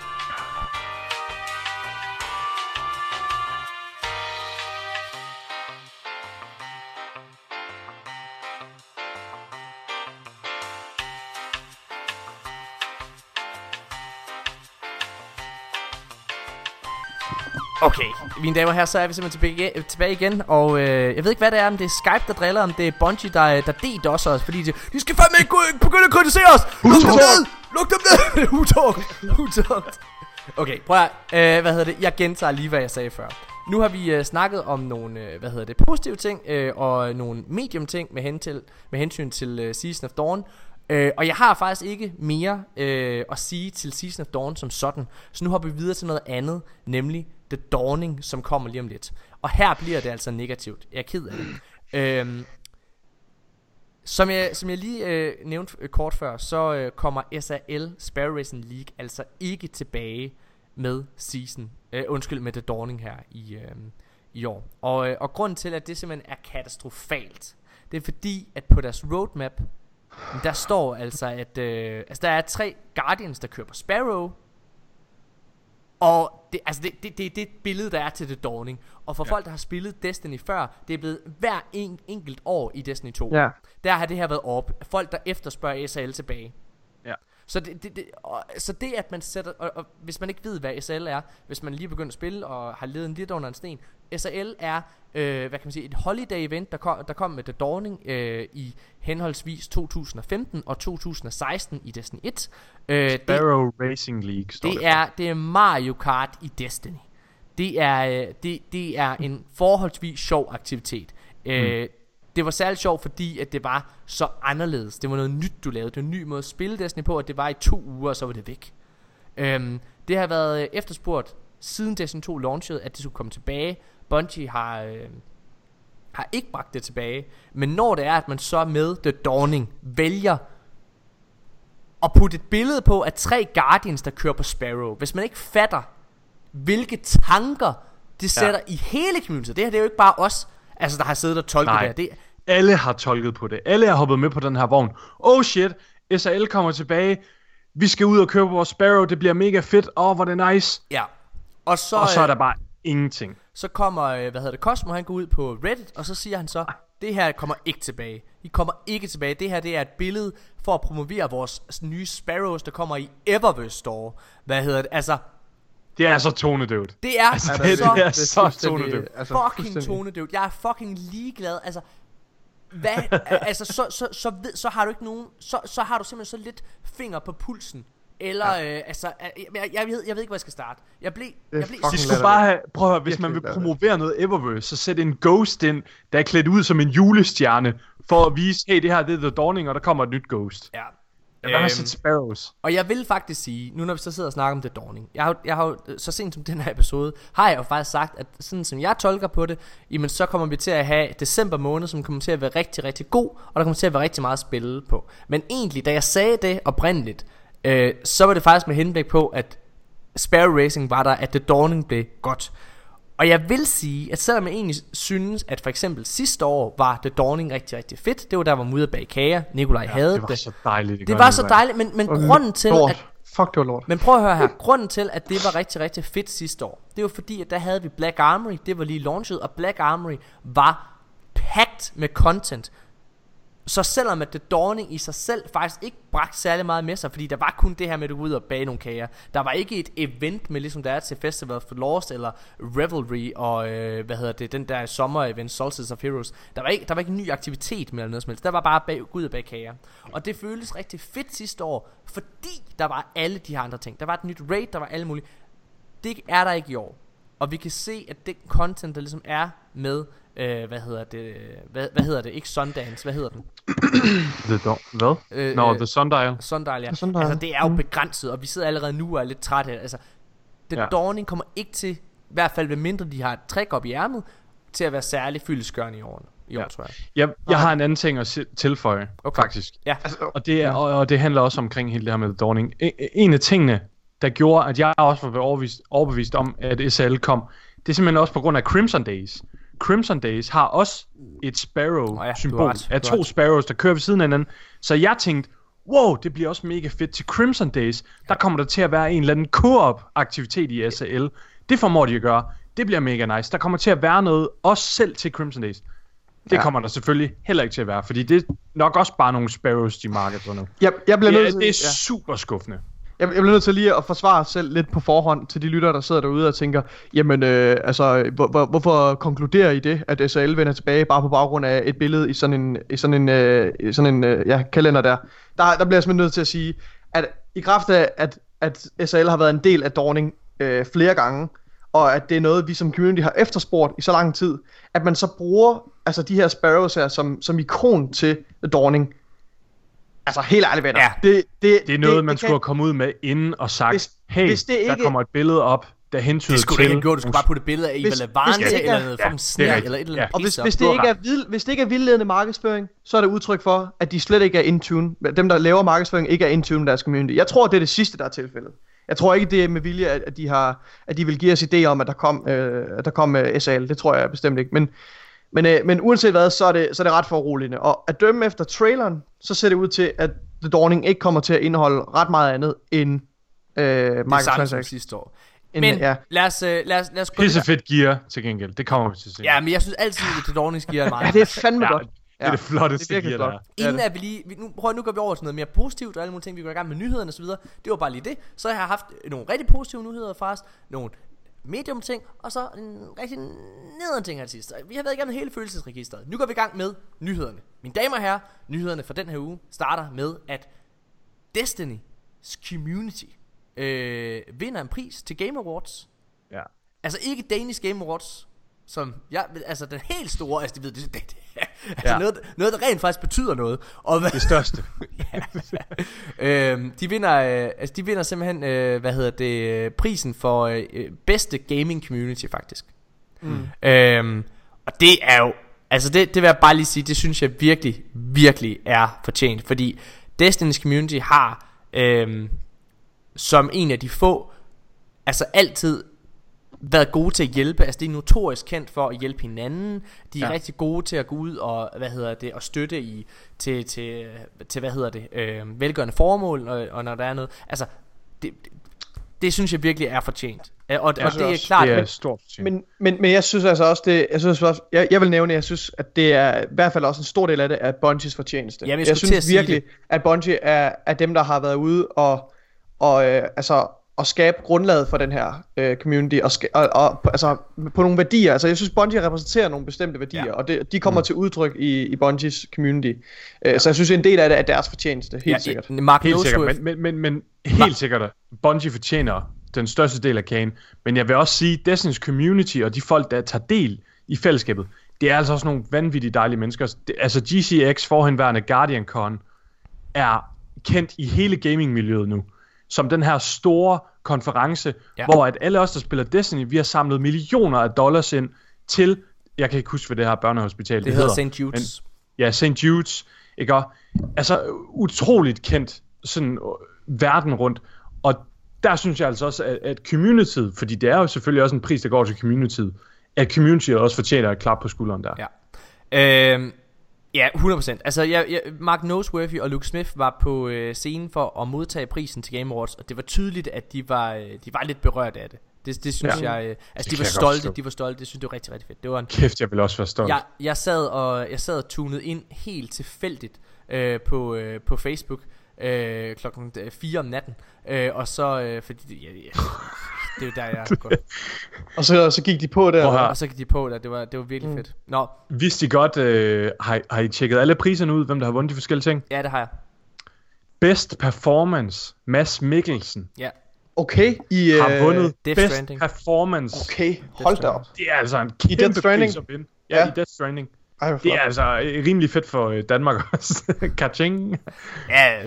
Speaker 1: Okay, mine damer og herrer, så er vi simpelthen tilbage, tilbage igen, og øh, jeg ved ikke hvad det er, om det er Skype, der driller, om det er Bungie, der, der DDoS'er os, fordi de, de skal fandme ikke begynde at kritisere os! Luk dem ned! Luk dem ned! Utalk! Utalk! Okay, prøv at, øh, hvad hedder det, jeg gentager lige, hvad jeg sagde før. Nu har vi øh, snakket om nogle, øh, hvad hedder det, positive ting, øh, og nogle medium ting med, hen til, med hensyn til øh, Season of Dawn. Øh, og jeg har faktisk ikke mere øh, at sige til Season of Dawn som sådan. Så nu hopper vi videre til noget andet, nemlig The Dawning, som kommer lige om lidt. Og her bliver det altså negativt. Jeg er ked af det. Øhm, som jeg, som jeg lige øh, nævnte øh, kort før, så øh, kommer SAL Sparrow Racing League altså ikke tilbage med season, øh, undskyld med The Dawning her i, øh, i år. Og, øh, og grunden til, at det simpelthen er katastrofalt, det er fordi, at på deres roadmap, der står altså, at øh, altså, der er tre Guardians, der kører på Sparrow, og det, altså det, det, det, det er et billede, der er til The Dawning. Og for ja. folk, der har spillet Destiny før, det er blevet hver en, enkelt år i Destiny 2.
Speaker 3: Ja.
Speaker 1: Der har det her været op. Folk, der efterspørger SAL tilbage.
Speaker 2: Ja.
Speaker 1: Så det, det, det, og, så det at man sætter og, og, Hvis man ikke ved hvad SAL er Hvis man lige begynder at spille Og har levet en lidt under en sten SAL er øh, Hvad kan man sige Et holiday event Der kom, der kom med The Dawning øh, I henholdsvis 2015 Og 2016 i Destiny 1 øh, det,
Speaker 2: Sparrow Racing League står
Speaker 1: det
Speaker 2: der.
Speaker 1: er, det er Mario Kart i Destiny. Det er, øh, det, det er en forholdsvis sjov aktivitet. Øh, det var særligt sjovt, fordi at det var så anderledes. Det var noget nyt, du lavede. Det var en ny måde at spille Destiny på, og det var i to uger, og så var det væk. Øhm, det har været øh, efterspurgt siden Destiny 2 launchede, at det skulle komme tilbage. Bungie har, øh, har ikke bragt det tilbage. Men når det er, at man så med The Dawning vælger at putte et billede på af tre Guardians, der kører på Sparrow. Hvis man ikke fatter, hvilke tanker det sætter ja. i hele community. Det her det er jo ikke bare os, altså, der har siddet og tolket
Speaker 2: Nej.
Speaker 1: det her. Det,
Speaker 2: Alle har tolket på det. Alle er hoppet med på den her vogn. Oh shit, SAL kommer tilbage. Vi skal ud og købe vores Sparrow. Det bliver mega fedt. Åh, oh, hvor det nice.
Speaker 1: ja. Og så,
Speaker 2: Og så er
Speaker 1: øh,
Speaker 2: der bare ingenting.
Speaker 1: Så kommer, øh, hvad hedder det, Cosmo, han går ud på Reddit, og så siger han så, det her kommer ikke tilbage. I kommer ikke tilbage. Det her, det er et billede for at promovere vores nye Sparrows, der kommer i Eververse Store. Hvad hedder det? Altså,
Speaker 2: Det er så tonedøvt.
Speaker 1: det er,
Speaker 2: Altså,
Speaker 1: så
Speaker 2: det, det er så tonedøvt.
Speaker 3: altså,
Speaker 1: fucking tonedøvt. Jeg er fucking ligeglad. Altså, hvad, altså, så, så, så, ved, så har du ikke nogen, så, så har du simpelthen så lidt finger på pulsen. Eller, ja. øh, altså, øh, jeg, jeg, ved, jeg ved ikke, hvor jeg skal starte. Jeg blev, jeg blev
Speaker 2: De
Speaker 1: så
Speaker 2: skulle bare have, prøv at høre, hvis man vil promovere noget Eververse, så sæt en Ghost ind, der er klædt ud som en julestjerne, for at vise, hey, det her det er The Dawning, og der kommer et nyt Ghost.
Speaker 1: Ja.
Speaker 2: Jeg
Speaker 1: Øhm,
Speaker 2: set Sparrows.
Speaker 1: Og jeg vil faktisk sige, nu når vi så sidder og snakker om The Dawning, jeg har, jo- jeg har øh, så sent som den her episode, har jeg jo faktisk sagt, at sådan som jeg tolker på det, jamen så kommer vi til at have december måned, som kommer til at være rigtig, rigtig god, og der kommer til at være rigtig meget at spille på. Men egentlig, da jeg sagde det oprindeligt, øh, så var det faktisk med henblik på, at Sparrow Racing var der, at The Dawning blev godt. Og jeg vil sige, at selvom jeg egentlig synes, at for eksempel sidste år var The Dawning rigtig, rigtig fedt, det var der, hvor Mude bag kager, Nikolaj ja, havde
Speaker 2: Det var
Speaker 1: det.
Speaker 2: så dejligt.
Speaker 1: Det
Speaker 2: gør
Speaker 1: var så dejligt, men, men grunden til,
Speaker 3: lort.
Speaker 1: at
Speaker 3: Fuck, det var lort.
Speaker 1: men prøv at høre her. Grunden til, at det var rigtig, rigtig fedt sidste år, det var fordi, at der havde vi Black Armory. Det var lige launchet, og Black Armory var packed med content. Så selvom at The Dawning i sig selv faktisk ikke bragte særlig meget med sig, fordi der var kun det her med at du ud og bage nogle kager. Der var ikke et event med ligesom der er til Festival for Lost eller Revelry og øh, hvad hedder det, den der sommer-event Solstice of Heroes. Der var ikke, der var ikke en ny aktivitet med eller noget som helst. Der var bare bag, ud og bage kager. Og det føltes rigtig fedt sidste år, fordi der var alle de her andre ting. Der var et nyt raid, der var alle mulige. Det er der ikke i år. Og vi kan se, at det content, der ligesom er med, øh, hvad hedder det, hvad, hvad hedder det, ikke Sundance, hvad hedder den?
Speaker 2: The Dawn. Hvad?
Speaker 1: Øh,
Speaker 2: Nå,
Speaker 1: øh,
Speaker 2: The Sundial.
Speaker 1: Sundial, ja.
Speaker 3: Sundial.
Speaker 1: Altså, det er jo
Speaker 3: Mm.
Speaker 1: begrænset, og vi sidder allerede nu og er lidt trætte. Altså, The
Speaker 2: Ja.
Speaker 1: Dawning kommer ikke til, i hvert fald ved mindre de har et træk op i ærmet, til at være særlig fyldesgørende i år, i år
Speaker 2: Ja.
Speaker 1: tror jeg.
Speaker 2: Jeg, jeg har en anden ting at tilføje,
Speaker 1: Okay.
Speaker 2: faktisk.
Speaker 1: Ja,
Speaker 3: Altså,
Speaker 2: Og det, er, og, og det handler også omkring hele det her med The Dawning. E- e- En af tingene, der gjorde, at jeg også var overbevist, overbevist om, at SL kom, det er simpelthen også på grund af Crimson Days. Crimson Days har også et
Speaker 1: ja,
Speaker 2: Sparrow-symbol
Speaker 1: har ret,
Speaker 2: af to. Sparrows, der kører ved siden af hinanden. Så jeg tænkte, wow, det bliver også mega fedt til Crimson Days. Der kommer der til at være en eller anden co-op-aktivitet i SAL. Det formår de at gøre. Det bliver mega nice. Der kommer til at være noget, også selv til Crimson Days. Det
Speaker 3: Ja.
Speaker 2: ja. kommer der selvfølgelig heller ikke til at være, fordi det er nok også bare nogle Sparrows, de marketer nu.
Speaker 3: jeg, jeg bliver nødt til,
Speaker 2: det er
Speaker 3: ja.
Speaker 2: super skuffende.
Speaker 3: Jeg, jeg bliver nødt til lige at forsvare selv lidt på forhånd til de lyttere, der sidder derude og tænker, jamen øh, altså, hvor, hvor, hvorfor konkluderer I det, at SAL vender tilbage bare på baggrund af et billede i sådan en, i sådan en, øh, i sådan en øh, ja, kalender der. der? Der bliver jeg simpelthen nødt til at sige, at i kraft af, at, at SAL har været en del af Dorning øh, flere gange, og at det er noget, vi som community har efterspurgt i så lang tid, at man så bruger altså de her Sparrows her som, som ikon til Dorning. Altså helt ærligt venner.
Speaker 1: Ja.
Speaker 3: Det, det,
Speaker 2: Det er noget, man
Speaker 3: kan-
Speaker 2: skulle have kommet ud med inden og sagt,
Speaker 3: Hvis-
Speaker 2: hey,
Speaker 3: hvis det
Speaker 2: der
Speaker 3: ikke-
Speaker 2: kommer et billede op, der hentyder
Speaker 1: det skulle du
Speaker 2: til...
Speaker 1: ikke have gjort. Du skulle bare putte billeder af Eva
Speaker 3: det ikke
Speaker 1: eller
Speaker 3: er-
Speaker 1: noget
Speaker 2: Ja,
Speaker 1: fucking
Speaker 2: det
Speaker 1: snær, eller et eller
Speaker 2: Ja.
Speaker 1: andet
Speaker 3: Og hvis, hvis, det ikke er vild, hvis det ikke er vildledende markedsføring, så er det udtryk for, at de slet ikke er in tune. Dem, der laver markedsføring, ikke er in tune med deres community. Jeg tror, det er det sidste, der er tilfældet. Jeg tror ikke, det er med vilje, at, at, de, har, at de vil give os idé om, at der kom, øh, at der kom øh, SAL. Det tror jeg bestemt ikke. Men, men, øh, men uanset hvad, så er, det, så er det ret foruroligende. Og at dømme efter traileren, så ser det ud til, at The Dawning ikke kommer til at indeholde ret meget andet end øh,
Speaker 1: det
Speaker 3: microtransactions.
Speaker 1: sidste år.
Speaker 3: End,
Speaker 1: Men
Speaker 3: ja.
Speaker 1: lad os, øh, lad os, lad os gå
Speaker 2: Pisse
Speaker 1: videre.
Speaker 2: fedt gear til gengæld. Det kommer vi til senere.
Speaker 1: Ja, men jeg synes altid, at The Dawning skier er meget.
Speaker 3: ja, det er fandme
Speaker 2: Ja,
Speaker 3: godt.
Speaker 2: det er det flotteste
Speaker 3: det er
Speaker 2: gear, der
Speaker 3: flot.
Speaker 2: er.
Speaker 1: Inden
Speaker 3: Ja,
Speaker 1: at vi lige, nu, prøv, nu går vi over til noget mere positivt og alle mulige ting, vi går i gang med nyhederne osv. Det var bare lige det. Så jeg har haft nogle rigtig positive nyheder fra os, nogle medium ting, og så en rigtig nederen ting her til sidst. Vi har været igennem hele følelsesregisteret. Nu går vi i gang med nyhederne. Mine damer og herrer, nyhederne for den her uge starter med, at Destiny's Community øh, vinder en pris til Game Awards.
Speaker 2: Ja.
Speaker 1: Altså ikke Danish Game Awards, som jeg, altså den helt store, altså de ved, det, det, det altså
Speaker 2: Ja.
Speaker 1: noget, noget, der rent faktisk betyder noget. Og hvad,
Speaker 2: Det største.
Speaker 1: ja. øhm, de vinder, øh, altså de vinder simpelthen, øh, hvad hedder det, øh, prisen for øh, øh, bedste gaming community faktisk. Mm. Øhm, og det er jo, altså det, det vil jeg bare lige sige, det synes jeg virkelig, virkelig er fortjent, fordi Destiny's community har, øhm, som en af de få, altså altid været gode til at hjælpe. Altså det er notorisk kendt for at hjælpe hinanden. De er ja. Rigtig gode til at gå ud og hvad hedder det og støtte i til til til hvad hedder det øh, velgørende formål og, og når der er noget. Altså det, det, det synes jeg virkelig er fortjent. Øh, Og, og det er
Speaker 3: også,
Speaker 1: klart.
Speaker 2: det er
Speaker 1: men-
Speaker 2: stort fortjent.
Speaker 3: Men, men, men jeg synes altså også, det, jeg, synes også jeg, jeg vil nævne, jeg synes, at det er i hvert fald også en stor del af det, er Bungies fortjeneste.
Speaker 1: Jamen, jeg
Speaker 3: jeg
Speaker 1: at
Speaker 3: synes virkelig, at Bungie er, er dem, der har været ude og, og øh, altså at skabe grundlaget for den her øh, community og, og, og altså på nogle værdier. Altså jeg synes Bungie repræsenterer nogle bestemte værdier,
Speaker 1: Ja.
Speaker 3: ja. og det, de kommer mm. til udtryk i, i Bungies community. Øh, så jeg synes en del af det er deres fortjeneste, helt
Speaker 1: ja,
Speaker 3: sikkert.
Speaker 1: Mark
Speaker 2: Helt sikkert, men, men, men, men helt sikkert, at Bungie fortjener den største del af kagen. Men jeg vil også sige, Destiny's community og de folk, der tager del i fællesskabet, det er altså også nogle vanvittigt dejlige mennesker. Det, altså GCX, forhenværende Guardian Con, er kendt i hele gamingmiljøet nu. Som den her store konference,
Speaker 1: Ja.
Speaker 2: hvor at alle os, der spiller Destiny, vi har samlet millioner af dollars ind til, jeg kan ikke huske, hvad det her børnehospital
Speaker 1: Det hedder St. Jude's.
Speaker 2: ja, St. Jude's, ikke? Og, altså, utroligt kendt sådan øh, verden rundt. Og der synes jeg altså også, at, at community, fordi det er jo selvfølgelig også en pris, der går til community, at community også fortjener et klap på skulderen der.
Speaker 1: Ja. Øhm, ja, 100%. Altså, jeg, jeg, Mark Noseworthy og Luke Smith var på øh, scenen for at modtage prisen til Game Awards, og det var tydeligt, at de var, øh, de var lidt berørt af det. Det, det synes
Speaker 2: Ja.
Speaker 1: jeg, øh, altså
Speaker 2: Det
Speaker 1: de var
Speaker 2: jeg
Speaker 1: stolte, de var stolte, det synes jeg var rigtig, rigtig fedt. Det var en,
Speaker 2: Kæft, jeg vil også være stolt.
Speaker 1: jeg, jeg, sad og, jeg sad og tunede ind helt tilfældigt øh, på, øh, på Facebook øh, klokken 4 om natten, øh, og så, øh, fordi, det- ja, ja, det er jo der, jeg går.
Speaker 3: Og så, så gik de på der.
Speaker 2: Høre.
Speaker 1: Og så gik de på der, det var, det var virkelig
Speaker 3: Mm.
Speaker 1: fedt. Nå,
Speaker 2: Vidste I godt, øh, har, har I tjekket alle priserne ud, hvem der har vundet de forskellige ting?
Speaker 1: ja, det har jeg.
Speaker 2: Best Performance, Mads Mikkelsen,
Speaker 1: Ja,
Speaker 3: Okay, i...
Speaker 2: har
Speaker 3: øh,
Speaker 2: vundet
Speaker 1: Death
Speaker 2: Best
Speaker 1: Stranding.
Speaker 2: Performance.
Speaker 3: Okay, hold da op.
Speaker 2: Det er altså en
Speaker 3: Death
Speaker 2: kæmpe
Speaker 3: Stranding?
Speaker 2: pris at vinde. Ja,
Speaker 3: Ja.
Speaker 2: i Death Stranding.
Speaker 3: Ej,
Speaker 2: Det er altså øh, rimelig fedt for øh, Danmark også. Kaching.
Speaker 1: Ja,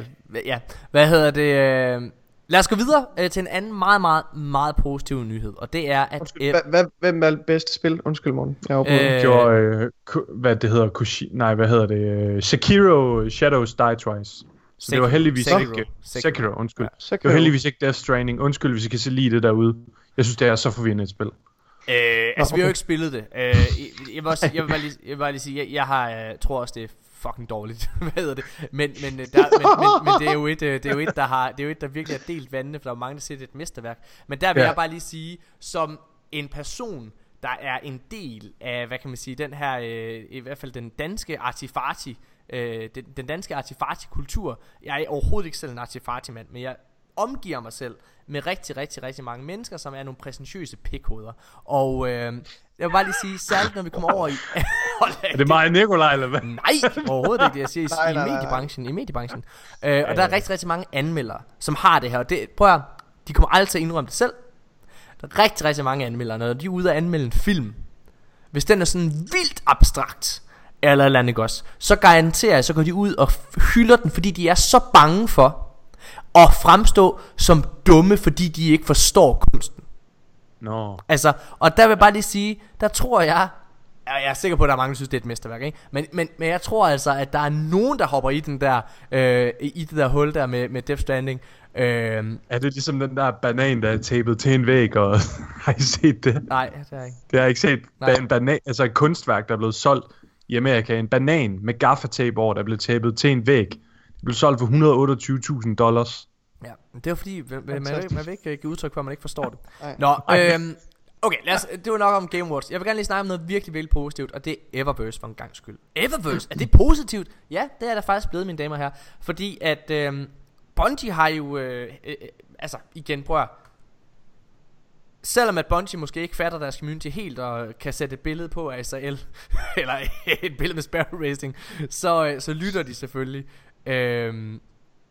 Speaker 1: ja. Hvad hedder det? Øh, Lad os gå videre øh, til en anden meget, meget, meget positiv nyhed. Og det er, at...
Speaker 3: Undskyld, hvad, hvad, hvem er bedste spil? Undskyld, morgen. Jeg er
Speaker 1: Øh,
Speaker 3: øh,
Speaker 2: gjorde, øh, ku- hvad det hedder, Kushi, nej, hvad hedder det, øh, Sekiro Shadows Die Twice. Så det var
Speaker 1: Sekiro.
Speaker 2: heldigvis
Speaker 1: Sekiro.
Speaker 2: ikke,
Speaker 1: Sekiro.
Speaker 2: Sekiro, undskyld.
Speaker 3: så
Speaker 2: Det var heldigvis ikke Death Stranding. Undskyld, hvis I kan se lige det derude. Jeg synes, det er så forvirrende et spil.
Speaker 1: Øh, altså, vi har jo
Speaker 3: okay.
Speaker 1: ikke spillet det. Øh, jeg, jeg, vil også, jeg, vil bare lige, jeg vil bare lige sige, jeg, jeg har, øh, tror også, det er fucking dårligt. Hvad hedder det? Men, men, øh, der, men, men, men det er jo et, øh, det er jo et, der har, det er jo et, der virkelig har delt vandene, for der er mange, der siger, det er et mesterværk. Men der vil
Speaker 2: Ja.
Speaker 1: jeg bare lige sige, som en person, der er en del af, hvad kan man sige, den her, øh, i hvert fald den danske artifarti, øh, den, den danske artifarti-kultur. Jeg er overhovedet ikke selv en artifarti-mand, men jeg omgiver mig selv med rigtig, rigtig, rigtig mange mennesker, som er nogle præsentøse pikhoveder. Og øh, jeg vil bare lige sige, særligt når vi kommer over i...
Speaker 2: Er det mig og Nikolaj, eller hvad?
Speaker 1: Nej, overhovedet ikke det, jeg siger
Speaker 3: Nej,
Speaker 1: i, i
Speaker 3: nej, nej, nej.
Speaker 1: mediebranchen, i mediebranchen. Øh, og der er rigtig, rigtig mange anmeldere, som har det her, og det, prøv at, de kommer aldrig til at indrømme det selv. Der er rigtig, rigtig mange anmeldere, når de er ude at anmelde en film, hvis den er sådan vildt abstrakt, eller et eller andet også, så garanterer jeg, så går de ud og hylder den, fordi de er så bange for at fremstå som dumme, fordi de ikke forstår kunsten.
Speaker 2: Nå.
Speaker 1: Altså, og der vil jeg bare lige sige, der tror jeg, ja, jeg er sikker på, at der er mange, der synes, det er et mesterværk, ikke? Men, men, men jeg tror altså, at der er nogen, der hopper i den der, øh, i det der hul der med, med Death Stranding. Øh,
Speaker 2: Er det ligesom den der banan, der er tapet til en væg, og har I set det?
Speaker 1: nej, det er jeg ikke.
Speaker 2: Det har jeg ikke set. Ba- en banan, altså et kunstværk, der er blevet solgt i Amerika. En banan med gaffatape over, der er blevet tapet til en væg. Det blev solgt for 128.000 dollars.
Speaker 1: Ja, men det er jo fordi, man, man, man, vil- ikke give udtryk for, at man ikke forstår det. Nå, øhm, okay, lad os, det var nok om Game Awards. Jeg vil gerne lige snakke om noget virkelig, virkelig positivt, og det er Eververse for en gang skyld. Eververse, er det positivt? Ja, det er der faktisk blevet, mine damer og herrer. Fordi at øhm, Bungie har jo, øh, øh, øh, altså igen, prøv at. Selvom at Bungie måske ikke fatter deres community helt og kan sætte et billede på af SAL, eller et billede med Sparrow Racing, så, øh, så lytter de selvfølgelig øhm,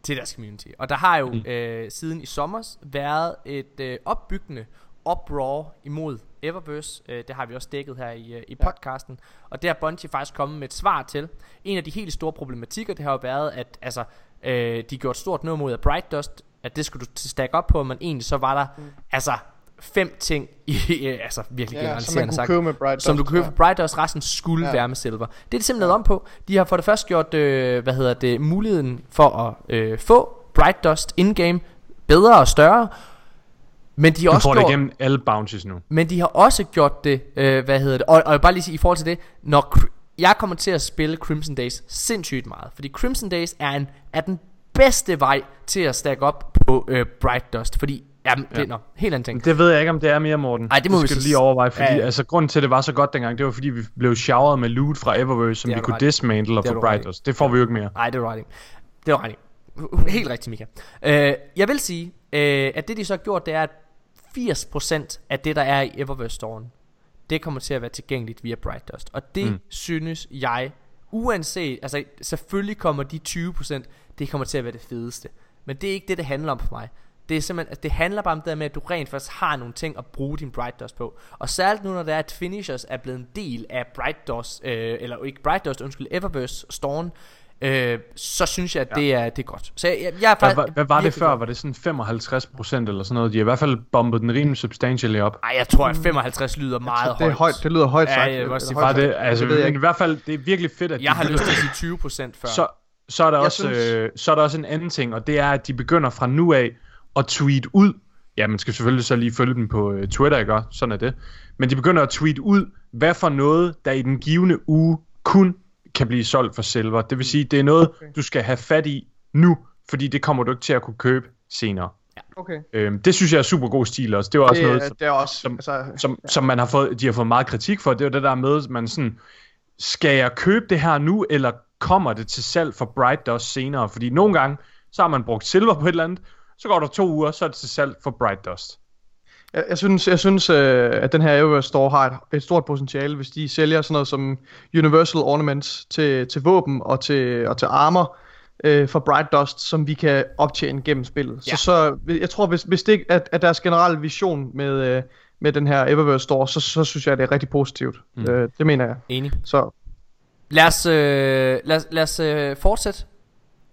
Speaker 1: til deres community. Og der har jo mm. øh, siden i sommer været et øh, opbyggende uproar imod Eververse. Øh, det har vi også dækket her i, øh, i podcasten. Og det har Bungie faktisk kommet med et svar til. En af de helt store problematikker, det har jo været, at altså, øh, de gjorde et stort nummer af Bright Dust, at det skulle du stack op på, men egentlig så var der mm. altså fem ting i, altså virkelig
Speaker 3: Ja, som man
Speaker 1: generaliserende
Speaker 3: kunne
Speaker 1: sagt,
Speaker 3: købe med Bright
Speaker 1: som du
Speaker 3: Dust,
Speaker 1: kan købe
Speaker 3: ja.
Speaker 1: for Bright Dust, resten skulle ja.
Speaker 3: Ja.
Speaker 1: være med silver. Det er de simpelthen lavet om på. De har for det første gjort, øh, hvad hedder det, muligheden for at øh, få Bright Dust in-game bedre og større. Men de har
Speaker 2: Du
Speaker 1: også
Speaker 2: får det
Speaker 1: gjort,
Speaker 2: igennem alle bounties nu.
Speaker 1: men de har også gjort det, øh, hvad hedder det, og, og jeg bare lige sige i forhold til det, når jeg kommer til at spille Crimson Days sindssygt meget, fordi Crimson Days er, en, er den bedste vej til at stack op på øh, Bright Dust, fordi, jamen, det er nå, helt anden ting.
Speaker 2: Det ved jeg ikke, om det er mere, Morten.
Speaker 1: Ej, det må vi
Speaker 2: skal lige overveje, fordi
Speaker 1: Ja,
Speaker 2: ja,
Speaker 1: ja.
Speaker 2: altså, grunden til, at det var så godt dengang, det var, fordi vi blev showered med loot fra Eververse, som
Speaker 1: Det
Speaker 2: vi kunne
Speaker 1: i.
Speaker 2: dismantle og
Speaker 1: Det
Speaker 2: få. Bright Dust. Det får vi jo ikke mere.
Speaker 1: Nej, det var right. Det var right. Helt rigtigt, Mika. Øh, jeg vil sige, øh, at det de så har gjort, det er, at 80% af det, der er i Eververse-storen, det kommer til at være tilgængeligt via Bright Dust. Og det. Mm. synes jeg, uanset, altså selvfølgelig kommer de 20%, det kommer til at være det fedeste. Men det er ikke det, det handler om for mig. Det er simpelthen, altså, det handler bare om det der med, at du rent faktisk har nogle ting at bruge din Bright Dust på. Og særligt nu, når det er, at Finishers er blevet en del af Bright Dust, øh, eller ikke Bright Dust, undskyld, Eververse Storm, øh, så synes jeg, at det, er, det er godt. Så jeg, jeg, jeg er
Speaker 2: Hvad,
Speaker 1: faktisk...
Speaker 2: hvad, hvad var det før? Var det sådan 55 procent eller sådan noget? De har i hvert fald bombet den rimelig substantially op.
Speaker 1: Ej, jeg tror, at 55 lyder meget
Speaker 3: det er højt, det lyder højt
Speaker 1: Ja,
Speaker 3: sagt.
Speaker 1: jeg vil
Speaker 3: Det er
Speaker 1: sige,
Speaker 3: højt
Speaker 2: Var det, altså,
Speaker 3: jeg
Speaker 2: men i hvert fald, det er virkelig fedt, at
Speaker 1: Jeg
Speaker 2: de
Speaker 1: har lyst til at sige 20 procent før.
Speaker 2: så, så er der
Speaker 3: Jeg
Speaker 2: også
Speaker 3: synes-
Speaker 2: øh, så er der også en anden ting, og det er at de begynder fra nu af at tweet ud. Ja, man skal selvfølgelig så lige følge dem på øh, Twitter, ikke? Sådan er det. Men de begynder at tweet ud, hvad for noget der i den givende uge kun kan blive solgt for silver. Det vil sige, det er noget
Speaker 3: Okay.
Speaker 2: du skal have fat i nu, fordi det kommer du ikke til at kunne købe senere.
Speaker 3: Okay.
Speaker 2: Øhm, det synes jeg er super god stil også. Det var også
Speaker 3: Det,
Speaker 2: noget,
Speaker 3: er-
Speaker 2: som,
Speaker 3: det er også,
Speaker 2: som-
Speaker 3: altså,
Speaker 2: som, som man har fået, de har fået meget kritik for. Det er jo det der med, at man sådan, skal jeg købe det her nu, eller kommer det til salg for Bright Dust senere? Fordi nogle gange, så har man brugt silver på et eller andet, så går der to uger, så er det til salg for Bright Dust.
Speaker 3: Jeg, jeg synes, jeg synes øh, at den her Everest Store har et, et stort potentiale, hvis de sælger sådan noget som Universal Ornaments til, til våben og til, og til armor øh, for Bright Dust, som vi kan optjene gennem spillet.
Speaker 1: Ja.
Speaker 3: Så, så jeg tror, hvis, hvis det ikke er, er deres generelle vision med, øh, med den her Eververse Store, så, så synes jeg, det er rigtig positivt. Mm. Øh, det mener jeg.
Speaker 1: Enig.
Speaker 3: Så
Speaker 1: Lad os, øh, lad os, lad os øh, fortsætte.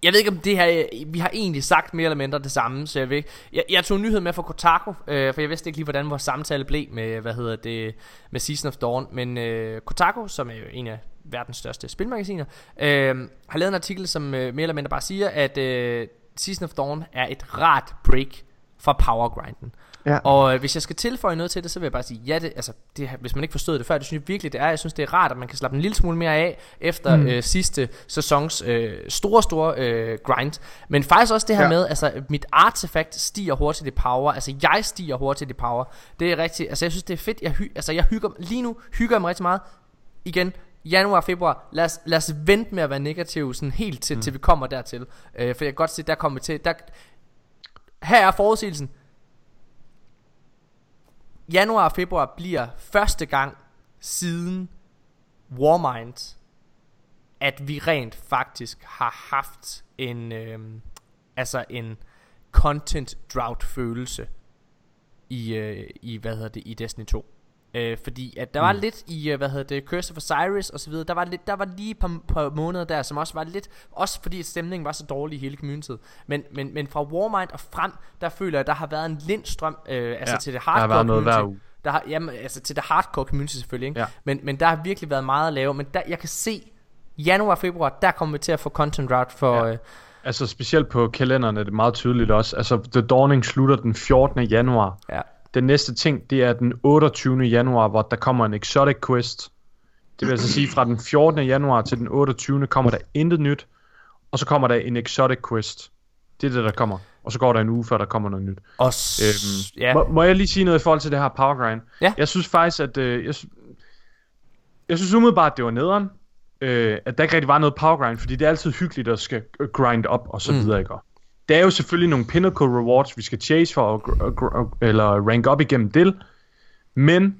Speaker 1: Jeg ved ikke om det her Vi har egentlig sagt mere eller mindre det samme Så jeg ved ikke? Jeg, jeg tog en nyhed med fra Kotaku øh, For jeg vidste ikke lige hvordan vores samtale blev Med hvad hedder det Med Season of Dawn. Men øh, Kotaku som er jo en af verdens største spilmagasiner øh, Har lavet en artikel som øh, mere eller mindre bare siger At øh, Season of Dawn er et rart break Fra powergrinden
Speaker 3: ja.
Speaker 1: og øh, hvis jeg skal tilføje noget til det, så vil jeg bare sige, ja, det, altså, det, hvis man ikke forstod det før, det synes jeg virkelig, det er. Jeg synes, det er rart, at man kan slappe en lille smule mere af, efter mm. øh, sidste sæsons øh, store, store øh, grind. Men faktisk også det her ja. Med, altså, mit artefakt stiger hurtigt i power. Altså, jeg stiger hurtigt i power. Det er rigtigt, altså, jeg synes, det er fedt. Jeg, hy, altså, jeg hygger, lige nu hygger jeg mig rigtig meget. Igen, januar, februar, lad os, lad os vente med at være negativ sådan helt til, mm. til vi kommer dertil. Øh, for jeg kan godt se, der kommer vi til, der, her er forudsigelsen. Januar og februar bliver første gang siden Warmind, at vi rent faktisk har haft en, øh, altså en content drought følelse i, øh, i hvad hedder det, i Destiny 2. Øh, fordi at der var lidt i, øh, hvad hedder det, Curse of Osiris og så videre, der var, lidt, der var lige et par, par måneder der, som også var lidt, også fordi stemningen var så dårlig i hele communityet. Men, men, men fra Warmind og frem, der føler jeg, at der har været en lindstrøm, øh, altså
Speaker 2: Ja,
Speaker 1: til det
Speaker 2: der har
Speaker 1: hardcore
Speaker 2: noget hver
Speaker 1: community.
Speaker 2: uge.
Speaker 1: Der har, jamen, altså til det hardcore community selvfølgelig, ikke?
Speaker 2: Ja.
Speaker 1: Men, men der har virkelig været meget at lave. Men der, jeg kan se, januar februar, der kommer vi til at få content drought for...
Speaker 2: Ja.
Speaker 1: Øh,
Speaker 2: Altså specielt på kalenderen er det meget tydeligt også. Altså The Dawning slutter den 14. januar.
Speaker 1: ja.
Speaker 2: Den næste ting, det er den 28. januar, hvor der kommer en Exotic Quest. Det vil altså sige, fra den 14. januar til den 28. kommer der intet nyt. Og så kommer der en Exotic Quest. Det er det, der kommer. Og så går der en uge, før der kommer noget nyt.
Speaker 1: Og s-
Speaker 2: Øhm,
Speaker 1: ja.
Speaker 2: må, må jeg lige sige noget i forhold til det her power grind?
Speaker 1: Ja.
Speaker 2: Jeg synes faktisk, at... Øh, jeg, jeg synes umiddelbart, at det var nederen. Øh, at der ikke rigtig var noget power grind, fordi det er altid hyggeligt at skal øh, grind op og så
Speaker 1: Mm.
Speaker 2: videre, ikke? Det er jo selvfølgelig nogle pinnacle rewards, vi skal chase for gr- eller rank op igennem det. Men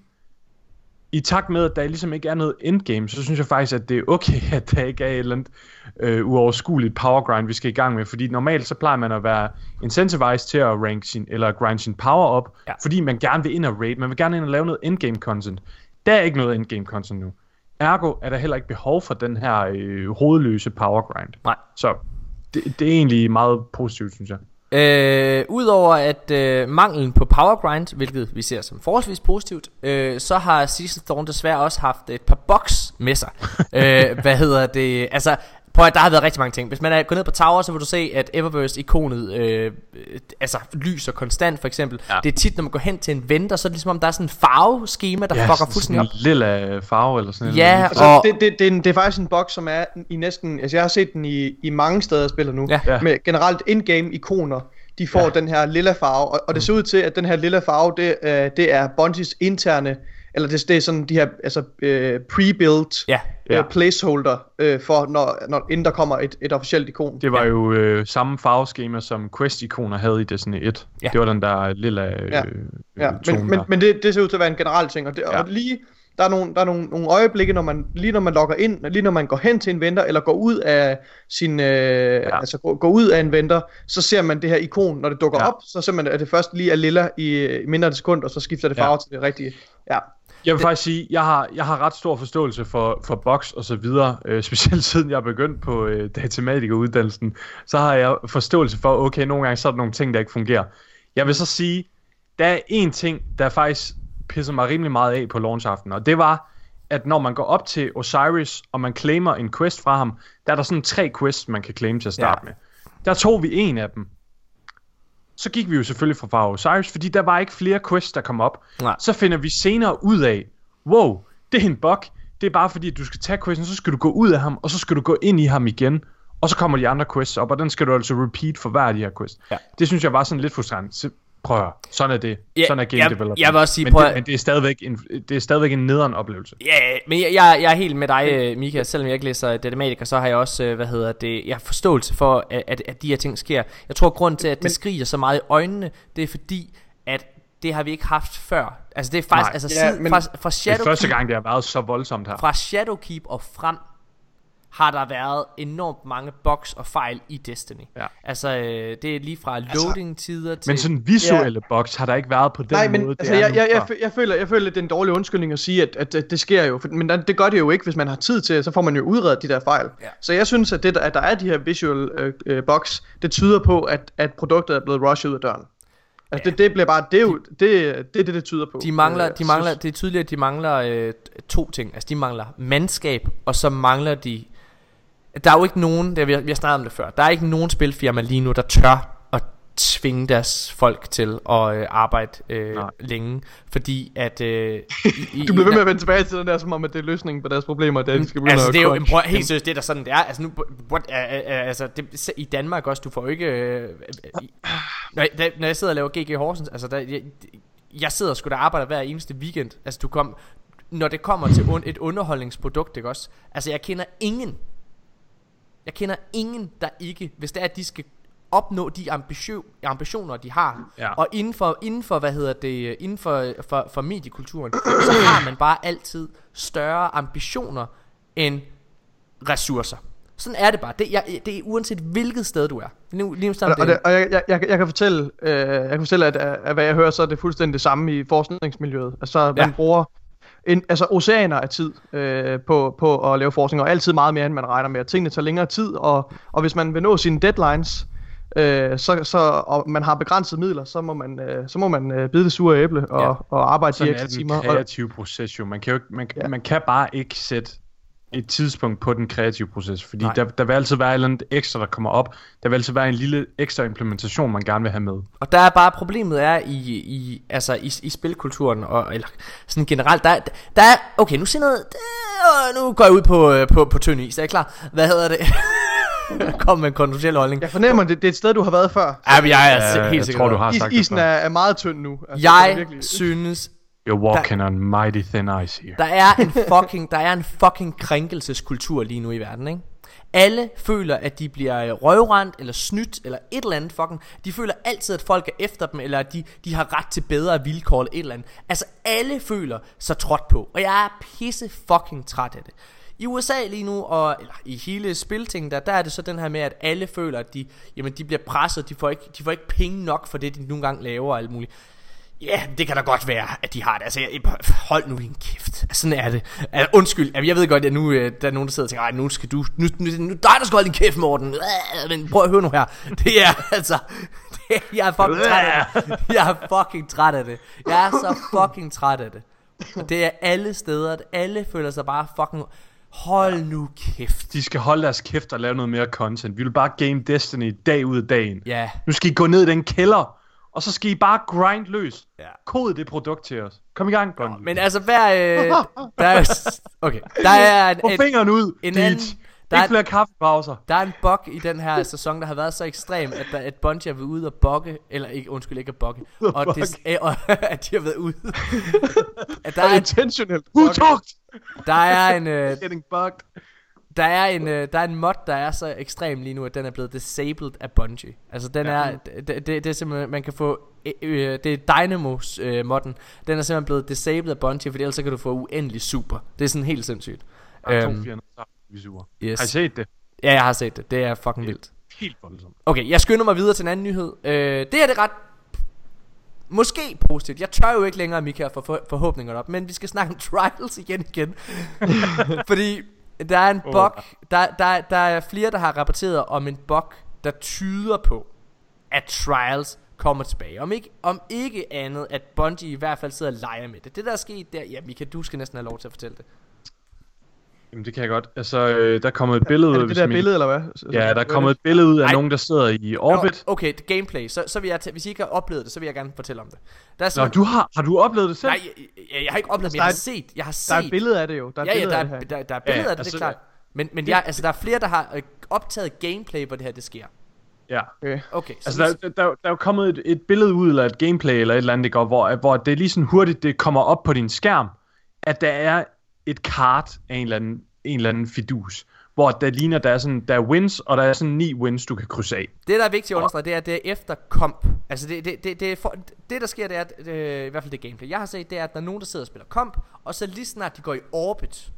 Speaker 2: i takt med, at der ligesom ikke er noget endgame, så synes jeg faktisk, at det er okay, at der ikke er et eller andet øh, uoverskueligt power grind, vi skal i gang med. Fordi normalt så plejer man at være incentivized til at rank sin, eller grind sin power op,
Speaker 1: Ja.
Speaker 2: fordi man gerne vil ind og raid, man vil gerne ind og lave noget endgame content. Der er ikke noget endgame content nu. Ergo er der heller ikke behov for den her øh, hovedløse power grind.
Speaker 1: Nej.
Speaker 2: Så det, det er egentlig meget positivt, synes jeg.
Speaker 1: Øh, Udover at øh, manglen på power grind, hvilket vi ser som forholdsvis positivt, øh, så har Season Dawn desværre også haft et par box med sig. øh, hvad hedder det? Altså, prøv at der har været rigtig mange ting. Hvis man er gået ned på Tower, så vil du se, at Eververse-ikonet øh, øh, altså lyser konstant, for eksempel. Ja.
Speaker 2: Ja.
Speaker 1: Det er tit, når man går hen til en venter, så er det ligesom, om der er sådan en farveskema, der ja, fucker fuldstændig op.
Speaker 2: en lilla farve eller sådan
Speaker 1: Ja,
Speaker 2: noget.
Speaker 3: Altså,
Speaker 1: Og-
Speaker 3: det, det, det, er en, det er faktisk en boks, som er i næsten... Altså, jeg har set den i, i mange steder af spillet nu.
Speaker 1: Ja.
Speaker 2: Ja.
Speaker 3: Med generelt in-game ikoner. De får ja. den her lilla farve, og, og det ser ud til, at den her lilla farve, det, øh, det er Bungies interne... Eller det, det er sådan de her altså, øh, pre-built
Speaker 1: Ja.
Speaker 3: øh,
Speaker 2: Ja.
Speaker 3: placeholder øh, for, når, når, inden der kommer et, et officielt ikon.
Speaker 2: Det var jo øh, samme farveskema, som Quest-ikoner havde i Destiny 1.
Speaker 1: Ja.
Speaker 2: Det var den der lilla øh,
Speaker 3: Ja.
Speaker 2: øh,
Speaker 3: Ja,
Speaker 2: tone
Speaker 3: men, men,
Speaker 2: der.
Speaker 3: men det, det ser ud til at være en generel ting, og, det, ja.
Speaker 2: Ja.
Speaker 3: og lige, Der er nogle, der er nogle, nogle øjeblikke, når man, lige når man logger ind, lige når man går hen til en venter, eller går ud af sin, øh, ja. altså går, går ud af en venter, så ser man det her ikon, når det dukker
Speaker 2: Ja.
Speaker 3: op, så ser man, at det først lige er lilla i, i mindre end et sekund, og så skifter det
Speaker 2: Ja.
Speaker 3: farve ja. til det rigtige. Ja.
Speaker 2: Jeg vil faktisk sige, jeg har, jeg har ret stor forståelse for, for box og så videre, øh, specielt siden jeg er begyndt på øh, datamatikeruddannelsen, så har jeg forståelse for, okay, nogle gange så er der nogle ting, der ikke fungerer. Jeg vil så sige, der er en ting, der faktisk pisser mig rimelig meget af på launchaften, og det var, at når man går op til Osiris, og man claimer en quest fra ham, der er der sådan tre quests, man kan claim til at starte
Speaker 1: Ja.
Speaker 2: med. Der tog vi en af dem. Så gik vi jo selvfølgelig fra Faro Osiris, fordi der var ikke flere quests, der kom op.
Speaker 1: Nej.
Speaker 2: Så finder vi senere ud af, wow, det er en bug. Det er bare fordi, at du skal tage questen, så skal du gå ud af ham, og så skal du gå ind i ham igen. Og så kommer de andre quests op, og den skal du altså repeat for hver af de her quests.
Speaker 1: Ja.
Speaker 2: Det synes jeg var sådan lidt frustrerende. Prøv at høre. Sådan er det.
Speaker 1: Ja,
Speaker 2: sådan er game
Speaker 1: jeg-
Speaker 2: development.
Speaker 1: jeg vil også sige,
Speaker 2: men,
Speaker 1: prøv
Speaker 2: det,
Speaker 1: at-
Speaker 2: men det er stadigvæk en, det er stadigvæk en nederen oplevelse.
Speaker 1: Ja, men jeg, jeg, jeg er helt med dig, øh, Mika. Selvom jeg ikke læser datamatiker, så har jeg også, øh, hvad hedder det, jeg har forståelse for, at, at, de her ting sker. Jeg tror, grund til, at det
Speaker 3: Men-
Speaker 1: skriger så meget i øjnene, det er fordi, at det har vi ikke haft før. Altså det er faktisk,
Speaker 2: Nej.
Speaker 1: altså
Speaker 3: Ja,
Speaker 1: siden,
Speaker 3: men-
Speaker 1: fra, fra
Speaker 2: Det er
Speaker 1: Shadowkeep,
Speaker 2: første gang, det har været så voldsomt her.
Speaker 1: fra Shadowkeep og frem, har der været enormt mange bugs og fejl i Destiny.
Speaker 2: Ja.
Speaker 1: Altså, øh, det er lige fra loading-tider til...
Speaker 2: Men sådan visuelle ja. box har der ikke været på den
Speaker 3: Nej, men
Speaker 2: måde.
Speaker 3: altså, jeg, jeg, jeg, jeg, føler, jeg føler, det er en dårlig undskyldning at sige, at, at, at det sker jo. For, men der- det gør det jo ikke, hvis man har tid til, så får man jo udredet de der fejl.
Speaker 1: Ja.
Speaker 3: Så jeg synes, at det, der, at der er de her visual øh, øh, box, det tyder på, at, at produktet er blevet rushet ud af døren. Altså
Speaker 1: Ja.
Speaker 3: det, det bliver bare, det er jo, det, det det, det tyder på.
Speaker 1: De mangler,
Speaker 3: Øh,
Speaker 1: de mangler, det er tydeligt, at de mangler øh, to ting. Altså, de mangler mandskab, og så mangler de... Der er jo ikke nogen, det, vi, har, vi har snakket om det før, der er ikke nogen spilfirma lige nu, der tør at tvinge deres folk til at øh, arbejde øh,
Speaker 2: Nej.
Speaker 1: længe, fordi at... Øh, i, i,
Speaker 3: Du bliver ved med at vende tilbage til den der, som om, at det er løsningen på deres problemer, da de skal begynde
Speaker 1: Altså
Speaker 3: at
Speaker 1: det er jo, prøv, helt seriøst, det er der sådan det er. Altså nu, what, uh, uh, altså det, i Danmark også Du får ikke uh, uh, når, jeg, når jeg sidder og laver GG Horsens Altså der, jeg, jeg sidder sgu da og arbejder hver eneste weekend. Altså du kom Når det kommer til un, et underholdningsprodukt Ikke også? Altså jeg kender ingen Jeg kender ingen der ikke Hvis det er at de skal opnå de ambition, ambitioner de har
Speaker 2: Ja.
Speaker 1: og inden for, inden for hvad hedder det inden for, for, for mediekulturen så har man bare altid større ambitioner end ressourcer sådan er det bare det, jeg, det er uanset hvilket sted du er nu, lige
Speaker 3: Og,
Speaker 1: snart
Speaker 3: og,
Speaker 1: det,
Speaker 3: det, og jeg, jeg, jeg, jeg kan fortælle, øh, jeg kan fortælle at, at, at hvad jeg hører, så er det fuldstændig det samme i forskningsmiljøet. Altså man
Speaker 1: Ja.
Speaker 3: bruger en, altså oceaner af tid øh, på, på at lave forskning, og altid meget mere, end man regner med. Tingene tager længere tid, og, og hvis man vil nå sine deadlines, øh, så, så, og man har begrænsede midler, så må man, øh, så må man øh, bide det sure æble og,
Speaker 1: Ja.
Speaker 3: og arbejde de
Speaker 2: Sådan er
Speaker 3: ekstra
Speaker 2: den
Speaker 3: timer. Og,
Speaker 2: kreative proces jo. Man kan, jo ikke, man,
Speaker 3: ja.
Speaker 2: man kan bare ikke sætte et tidspunkt på den kreative proces, fordi
Speaker 1: Nej.
Speaker 2: der, der vil altid være et eller andet ekstra, der kommer op. Der vil altid være en lille ekstra implementation, man gerne vil have med.
Speaker 1: Og der er bare problemet er i, i altså i, i spilkulturen og eller sådan generelt der, er- der er okay nu siger jeg noget der, nu går jeg ud på øh, på på tynd is er I klar hvad hedder det kom med en kontroversiel holdning
Speaker 3: jeg fornemmer, det, det er et sted, du har været før.
Speaker 1: ja, men jeg er
Speaker 2: Ja,
Speaker 1: helt
Speaker 2: jeg
Speaker 1: sikker
Speaker 2: tror,
Speaker 1: på
Speaker 2: du har
Speaker 3: Is,
Speaker 2: sagt det
Speaker 3: isen
Speaker 2: før.
Speaker 3: er, er meget tynd nu. Altså, det
Speaker 1: jeg
Speaker 3: virkelig-
Speaker 1: synes
Speaker 2: You're walking on mighty thin ice here.
Speaker 1: Der er en fucking, der er en fucking krænkelseskultur lige nu i verden, ikke? Alle føler, at de bliver øh, røvrendt, eller snydt, eller et eller andet fucking. De føler altid, at folk er efter dem, eller at de, de har ret til bedre vilkår, eller et eller andet. Altså, alle føler sig trådt på, og jeg er pisse fucking træt af det. I USA lige nu, og eller i hele spilting, der, der er det så den her med, at alle føler, at de, jamen, de bliver presset, de får, ikke, de får ikke penge nok for det, de nogle gange laver og alt muligt. Ja, det kan da godt være, at de har det. Altså, jeg, hold nu din kæft. Altså, sådan er det. Altså, undskyld, jeg ved godt, at nu øh, der er nogen, der sidder og tænker, "Ej, nu skal du, nu, nu, nu dig, der skal holde din kæft, Morten. Øh, Men prøv at høre nu her. Det er altså, det, jeg er fucking træt af det. Jeg er fucking træt af det. Jeg er så fucking træt af det. Det er alle steder, at alle føler sig bare fucking, hold nu kæft.
Speaker 2: De skal holde deres kæft og lave noget mere content. Vi vil bare game Destiny dag ud af dagen.
Speaker 1: Ja,
Speaker 2: Nu skal I gå ned i den kælder, og så skal I bare grind løs.
Speaker 1: Ja.
Speaker 2: Kode det produkt til os. Kom i gang, Bungie.
Speaker 1: men altså, hver, øh, der er, okay, der er en,
Speaker 2: Få fingeren ud,
Speaker 1: en
Speaker 2: Deej.
Speaker 1: anden- der er-
Speaker 2: Ikke flere kaffepauser.
Speaker 1: Der er en bug i den her sæson, der har været så ekstrem, at, der, at Bungie har været ude og bogge, eller ikke, undskyld, ikke at bogge, og, det, øh, og at de har været ude. at der,
Speaker 3: er
Speaker 1: er,
Speaker 3: intentionelt.
Speaker 2: Utugt!
Speaker 1: der er en, øh,
Speaker 3: Getting bugged.
Speaker 1: Der er en øh, der er en mod der er så ekstrem lige nu at den er blevet disabled af Bungie. Altså den
Speaker 2: Ja.
Speaker 1: er det, det, det er simpelthen man kan få øh, øh, det er Dynamos øh, modden. Den er simpelthen blevet disabled af Bungie, for ellers så kan du få uendelig super. Det er sådan helt sindssygt.
Speaker 2: Der er to
Speaker 1: Øhm,
Speaker 2: fjender, så er vi sure.
Speaker 1: yes.
Speaker 2: Har I set det?
Speaker 1: Ja, jeg har set det. Det er fucking vildt.
Speaker 2: Helt voldsomt.
Speaker 1: Okay, jeg skynder mig videre til en anden nyhed. Øh, det her det er ret Måske positivt. Jeg tør jo ikke længere, Mika, for, for forhåbningerne op. Men vi skal snakke om Trials igen igen. Fordi der er en
Speaker 2: Åh,
Speaker 1: bug. Der, der, der er flere, der har rapporteret om en bug, der tyder på, at Trials kommer tilbage. Om ikke, om ikke andet, at Bungie i hvert fald sidder og leger med det. Det der er sket der, ja Mika, du skal næsten have lov til at fortælle det.
Speaker 2: Jamen det kan jeg godt. Altså, øh, der er kommet et billede
Speaker 3: Er
Speaker 2: ud.
Speaker 3: det det
Speaker 2: hvis
Speaker 3: der billede, eller hvad?
Speaker 2: Ja, der er kommet et billede ud af
Speaker 1: Ej.
Speaker 2: nogen, der sidder i orbit.
Speaker 1: Nå, okay, det gameplay. Så, så vil jeg tage, hvis I ikke har oplevet det, så vil jeg gerne fortælle om det. Der er
Speaker 2: Nå,
Speaker 1: simpelthen-
Speaker 2: du har, har du oplevet det selv?
Speaker 1: Nej, jeg, jeg, jeg har ikke oplevet det, men jeg
Speaker 3: er
Speaker 1: har set. Jeg har set.
Speaker 3: Der er et billede af det jo. Der er et
Speaker 1: ja, ja,
Speaker 3: billede
Speaker 1: der,
Speaker 3: af det
Speaker 1: er,
Speaker 3: her.
Speaker 1: der, der er billeder
Speaker 2: Ja,
Speaker 1: af det, det
Speaker 2: altså,
Speaker 1: er klart. Men, men jeg, altså, der er flere, der har øh, optaget gameplay, hvor det her det sker.
Speaker 2: Ja.
Speaker 3: Okay.
Speaker 1: Okay, så
Speaker 2: Altså, der, der, der, der er jo kommet et, et billede ud, eller et gameplay, eller et eller andet, ikke? Og hvor, hvor det er lige sådan hurtigt, det kommer op på din skærm, at der er et kart af en eller anden, en eller anden fidus, hvor der ligner, der er sådan, der er wins, og der er sådan ni wins, du kan krydse af.
Speaker 1: det, der er vigtigt at understrege, det er, at det er efter komp. Altså, det, det, det, det, for, det der sker, det er, at, øh, i hvert fald det gameplay, jeg har set, det er, at der er nogen, der sidder og spiller komp, og så lige snart de går i orbit,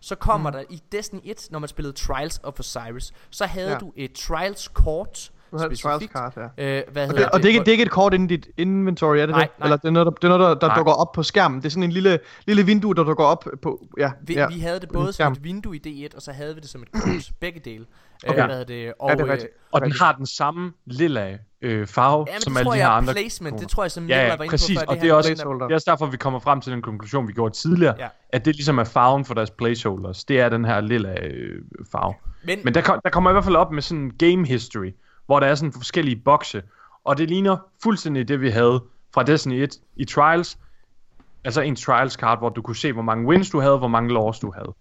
Speaker 1: så kommer mm. der i Destiny 1, når man spillede Trials of Osiris, så havde
Speaker 3: Ja.
Speaker 1: du et Trials kort,
Speaker 3: Du har
Speaker 1: specifikt.
Speaker 3: card, ja.
Speaker 1: Øh, hvad
Speaker 3: Og
Speaker 1: hedder
Speaker 3: det, og det, er ikke, det er ikke et kort inde i dit inventory, er det
Speaker 1: Nej,
Speaker 3: det?
Speaker 1: nej.
Speaker 3: Eller det er noget, der, det er noget, der, der dukker op på skærmen. Det er sådan en lille, lille vindue, der dukker op på... Ja,
Speaker 1: Vi,
Speaker 3: ja.
Speaker 1: vi havde det både som et vindue i D1, og så havde vi det som et kort. Begge dele.
Speaker 3: Okay.
Speaker 1: Øh, hvad det? Og,
Speaker 3: Ja, det er
Speaker 1: øh,
Speaker 3: rigtigt.
Speaker 2: Og den har den samme lilla øh, farve,
Speaker 1: Ja,
Speaker 2: som alle de her
Speaker 1: er
Speaker 2: andre.
Speaker 1: placement. Det tror jeg, som
Speaker 2: Ja,
Speaker 1: var inde
Speaker 2: præcis,
Speaker 1: på før.
Speaker 2: og
Speaker 1: det,
Speaker 2: det er også-. Det er også derfor, vi kommer frem til den konklusion, vi gjorde tidligere,
Speaker 1: Ja.
Speaker 2: at det ligesom er farven for deres placeholders. Det er den her lilla øh, farve.
Speaker 1: Men,
Speaker 2: Men der, kom, der kommer i hvert fald op med sådan en game history, hvor der er sådan forskellige bokse, og det ligner fuldstændig det, vi havde fra Destiny 1 i Trials. Altså en Trials card, hvor du kunne se, hvor mange wins du havde, hvor mange loss du havde.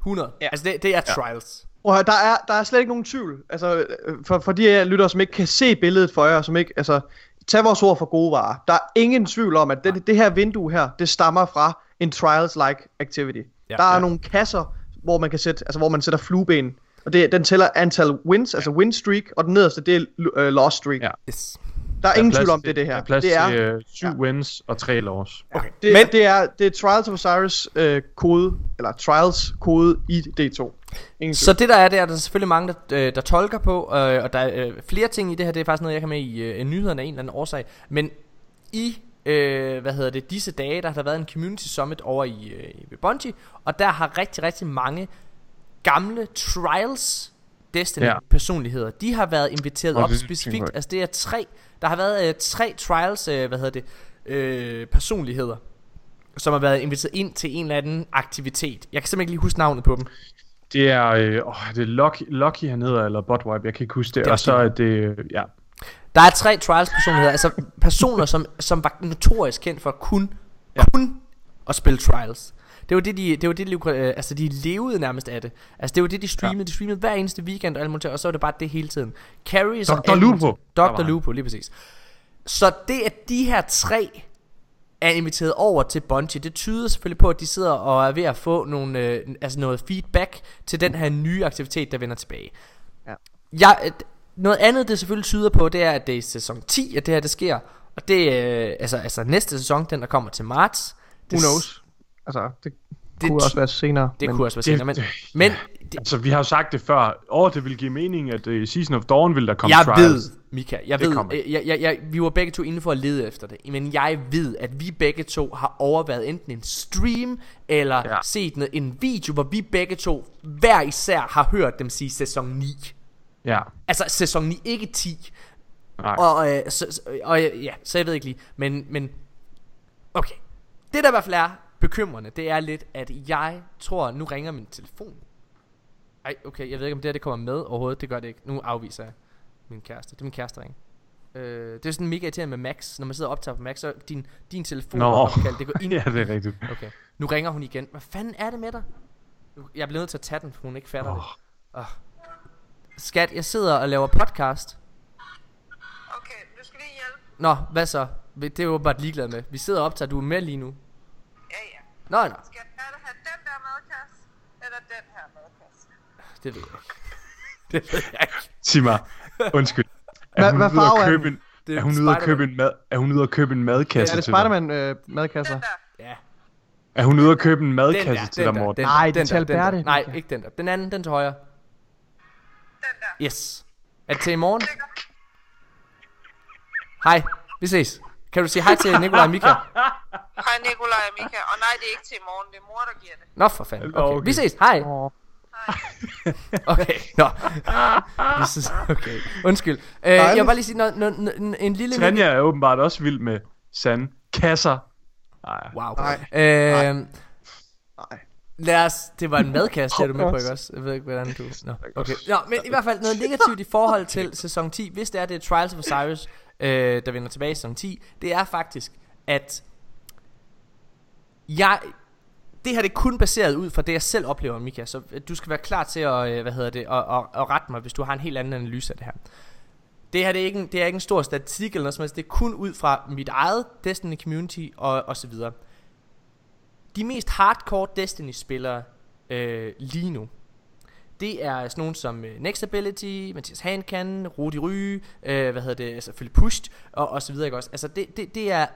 Speaker 1: 100.
Speaker 3: Ja.
Speaker 1: Altså, det, det er Trials.
Speaker 3: Prøv at høre, der er, der er slet ikke nogen tvivl. Altså, for, for de af lyttere, som ikke kan se billedet for jer, som ikke, altså, tag vores ord for gode varer. Der er ingen tvivl om, at det, det her vindue her, det stammer fra en Trials-like activity.
Speaker 1: Ja.
Speaker 3: der er
Speaker 1: Ja.
Speaker 3: nogle kasser, hvor man kan sætte, altså hvor man sætter flueben. Og det, den tæller antal wins, altså win streak, og den nederste, det er uh, loss streak.
Speaker 2: Ja.
Speaker 1: Yes.
Speaker 3: Der er
Speaker 2: Der
Speaker 3: ingen
Speaker 2: plads
Speaker 3: tvivl om, det er det
Speaker 2: Der
Speaker 3: her.
Speaker 2: er plads
Speaker 3: det er,
Speaker 2: til øh, syv wins og tre loss.
Speaker 1: Okay.
Speaker 3: det,
Speaker 1: Men,
Speaker 3: det er, det er Trials of Osiris øh, kode, eller Trials kode i D2. Ingen
Speaker 1: så det der er, det er der selvfølgelig mange, der, øh, der tolker på, øh, og der er øh, flere ting i det her. Det er faktisk noget, jeg kan med i øh, nyhederne af en eller anden årsag. Men i, øh, hvad hedder det, disse dage, der har der været en community summit over i, øh, i Bungie, og der har rigtig, rigtig mange gamle Trials Destiny
Speaker 2: Ja.
Speaker 1: personligheder, de har været inviteret op
Speaker 2: det-
Speaker 1: specifikt. Altså det er tre, der har været øh, tre Trials, øh, hvad hedder det, øh, personligheder, som har været inviteret ind til en eller anden aktivitet. Jeg kan simpelthen ikke lige huske navnet på dem.
Speaker 2: Det er, øh, åh, det er Lucky, Lucky han hedder, eller Botwipe, jeg kan ikke huske det.
Speaker 1: Det
Speaker 2: og så er det, øh, ja.
Speaker 1: Der er tre trials personligheder, altså personer som, som var notorisk kendt for kun. Ja. kun at spille trials. Det var det, de, det var det, de, øh, altså de levede nærmest af det. Altså det var det, de streamede. Ja. De streamede hver eneste weekend og alt muligt, og så var det bare det hele tiden. Carrie
Speaker 2: Dr.
Speaker 1: alt.
Speaker 2: Lupo.
Speaker 1: Dr. Lupo, lige præcis. Så det, at de her tre er inviteret over til Bungie, det tyder selvfølgelig på, at de sidder og er ved at få nogle, øh, altså noget feedback til den her nye aktivitet, der vender tilbage.
Speaker 3: Ja.
Speaker 1: Jeg, noget andet, det selvfølgelig tyder på, det er, at det er sæson 10, at det her det sker. Og det øh, altså, altså næste sæson, den der kommer til marts. Det,
Speaker 3: Who knows? Altså, det,
Speaker 1: Det
Speaker 3: kunne også være senere.
Speaker 1: Det
Speaker 3: men-
Speaker 1: kunne også være senere, men,
Speaker 2: det-
Speaker 1: men det,
Speaker 2: Altså, vi har jo sagt det før. Åh, det ville give mening, at uh, Season of Dawn ville der komme
Speaker 1: jeg
Speaker 2: trials.
Speaker 1: ved, Mika, jeg
Speaker 2: Det
Speaker 1: ved,
Speaker 2: kommer.
Speaker 1: øh, jeg, jeg, jeg, vi var begge to inde for at lede efter det, men jeg ved, at vi begge to har overvejet enten en stream, eller ja. Set noget, en video, hvor vi begge to hver især har hørt dem sige sæson 9.
Speaker 2: Ja,
Speaker 1: Altså sæson 9, ikke 10.
Speaker 2: nej.
Speaker 1: Og, øh, så, og ja, så jeg ved ikke lige, men, men okay. Det der i hvert fald er bekymrende, det er lidt, at jeg tror, nu ringer min telefon. Ej, okay, jeg ved ikke, om det her det kommer med overhovedet. Det gør det ikke. Nu afviser jeg min kæreste. Det er min kæreste ring. Øh, det er sådan mega irriterende med Max. Når man sidder og optager på Max, så din, din telefon
Speaker 2: Nå.
Speaker 1: opkald, det går ind.
Speaker 2: ja, det er rigtigt.
Speaker 1: Okay. Nu ringer hun igen. Hvad fanden er det med dig? Jeg bliver nødt til at tage den, for hun ikke fatter oh. det. Oh. Skat, jeg sidder og laver podcast.
Speaker 5: Okay, du skal lige hjælpe.
Speaker 1: Nå, hvad så? Det er jo bare ligeglad med. Vi sidder og optager, du er med lige nu.
Speaker 5: Ja, ja.
Speaker 1: Nå, nå.
Speaker 5: Skal jeg have den der madkasse, eller den her madkasse?
Speaker 1: Det ved jeg ikke. Det ved jeg ikke.
Speaker 2: Sig mig, undskyld. Er
Speaker 3: Hvad-
Speaker 2: hun
Speaker 3: farve er
Speaker 2: købe
Speaker 3: den?
Speaker 2: en,
Speaker 1: Det
Speaker 2: er hun ude at købe en mad, er hun ude at købe en madkasse
Speaker 3: Er det? Spider-Man øh, madkasser?
Speaker 5: Den der.
Speaker 1: Ja.
Speaker 2: Er hun ude at købe en
Speaker 1: Den
Speaker 2: madkasse
Speaker 1: der,
Speaker 2: til
Speaker 1: den
Speaker 2: dig,
Speaker 1: der,
Speaker 2: Morten?
Speaker 1: den
Speaker 3: Nej,
Speaker 1: der,
Speaker 3: er
Speaker 1: den
Speaker 3: til
Speaker 1: der, den.
Speaker 3: Alberte,
Speaker 1: Nej, ikke den der. Den anden, den til højre.
Speaker 5: Den der.
Speaker 1: Yes. Er det til i morgen? Hej, vi ses. Kan du sige hej til Nikolaj og Mika?
Speaker 5: Hej Nikolaj og Mika. Og nej, det er ikke til i morgen. Det er mor, der giver det.
Speaker 1: Nå for fanden. Okay.
Speaker 2: okay.
Speaker 1: Vi ses. Hej.
Speaker 3: Åh.
Speaker 1: Okay. Nå. Vi ses. Okay. Undskyld. Øh, jeg vil bare lige sige noget, noget, noget, en lille...
Speaker 2: Tanja er åbenbart også vild med sand kasser. Nej.
Speaker 1: Wow.
Speaker 3: Nej.
Speaker 1: Øh,
Speaker 3: Nej.
Speaker 1: lad os... Det var en madkasse, er du med på, ikke også? Jeg ved ikke, hvordan du... Nå, okay. Nå, men i hvert fald noget negativt i forhold til sæson 10, hvis det er, det er Trials of Osiris, øh, der vender tilbage som 10, det er faktisk, at jeg... Det her det er kun baseret ud fra det, jeg selv oplever, Mika. Så du skal være klar til at, øh, hvad hedder det, at, at, at rette mig, hvis du har en helt anden analyse af det her. Det her det er, ikke en, det er ikke en stor statistik eller noget som helst. Det er kun ud fra mit eget Destiny community og, og så videre. De mest hardcore Destiny-spillere øh, lige nu, det er sådan nogen som øh, Next Ability, Mathias Hankan, Rudi Ryge, øh, hvad hedder det, selvfølgelig Pushed, og, og så videre, ikke også? Altså, det, det, det, er,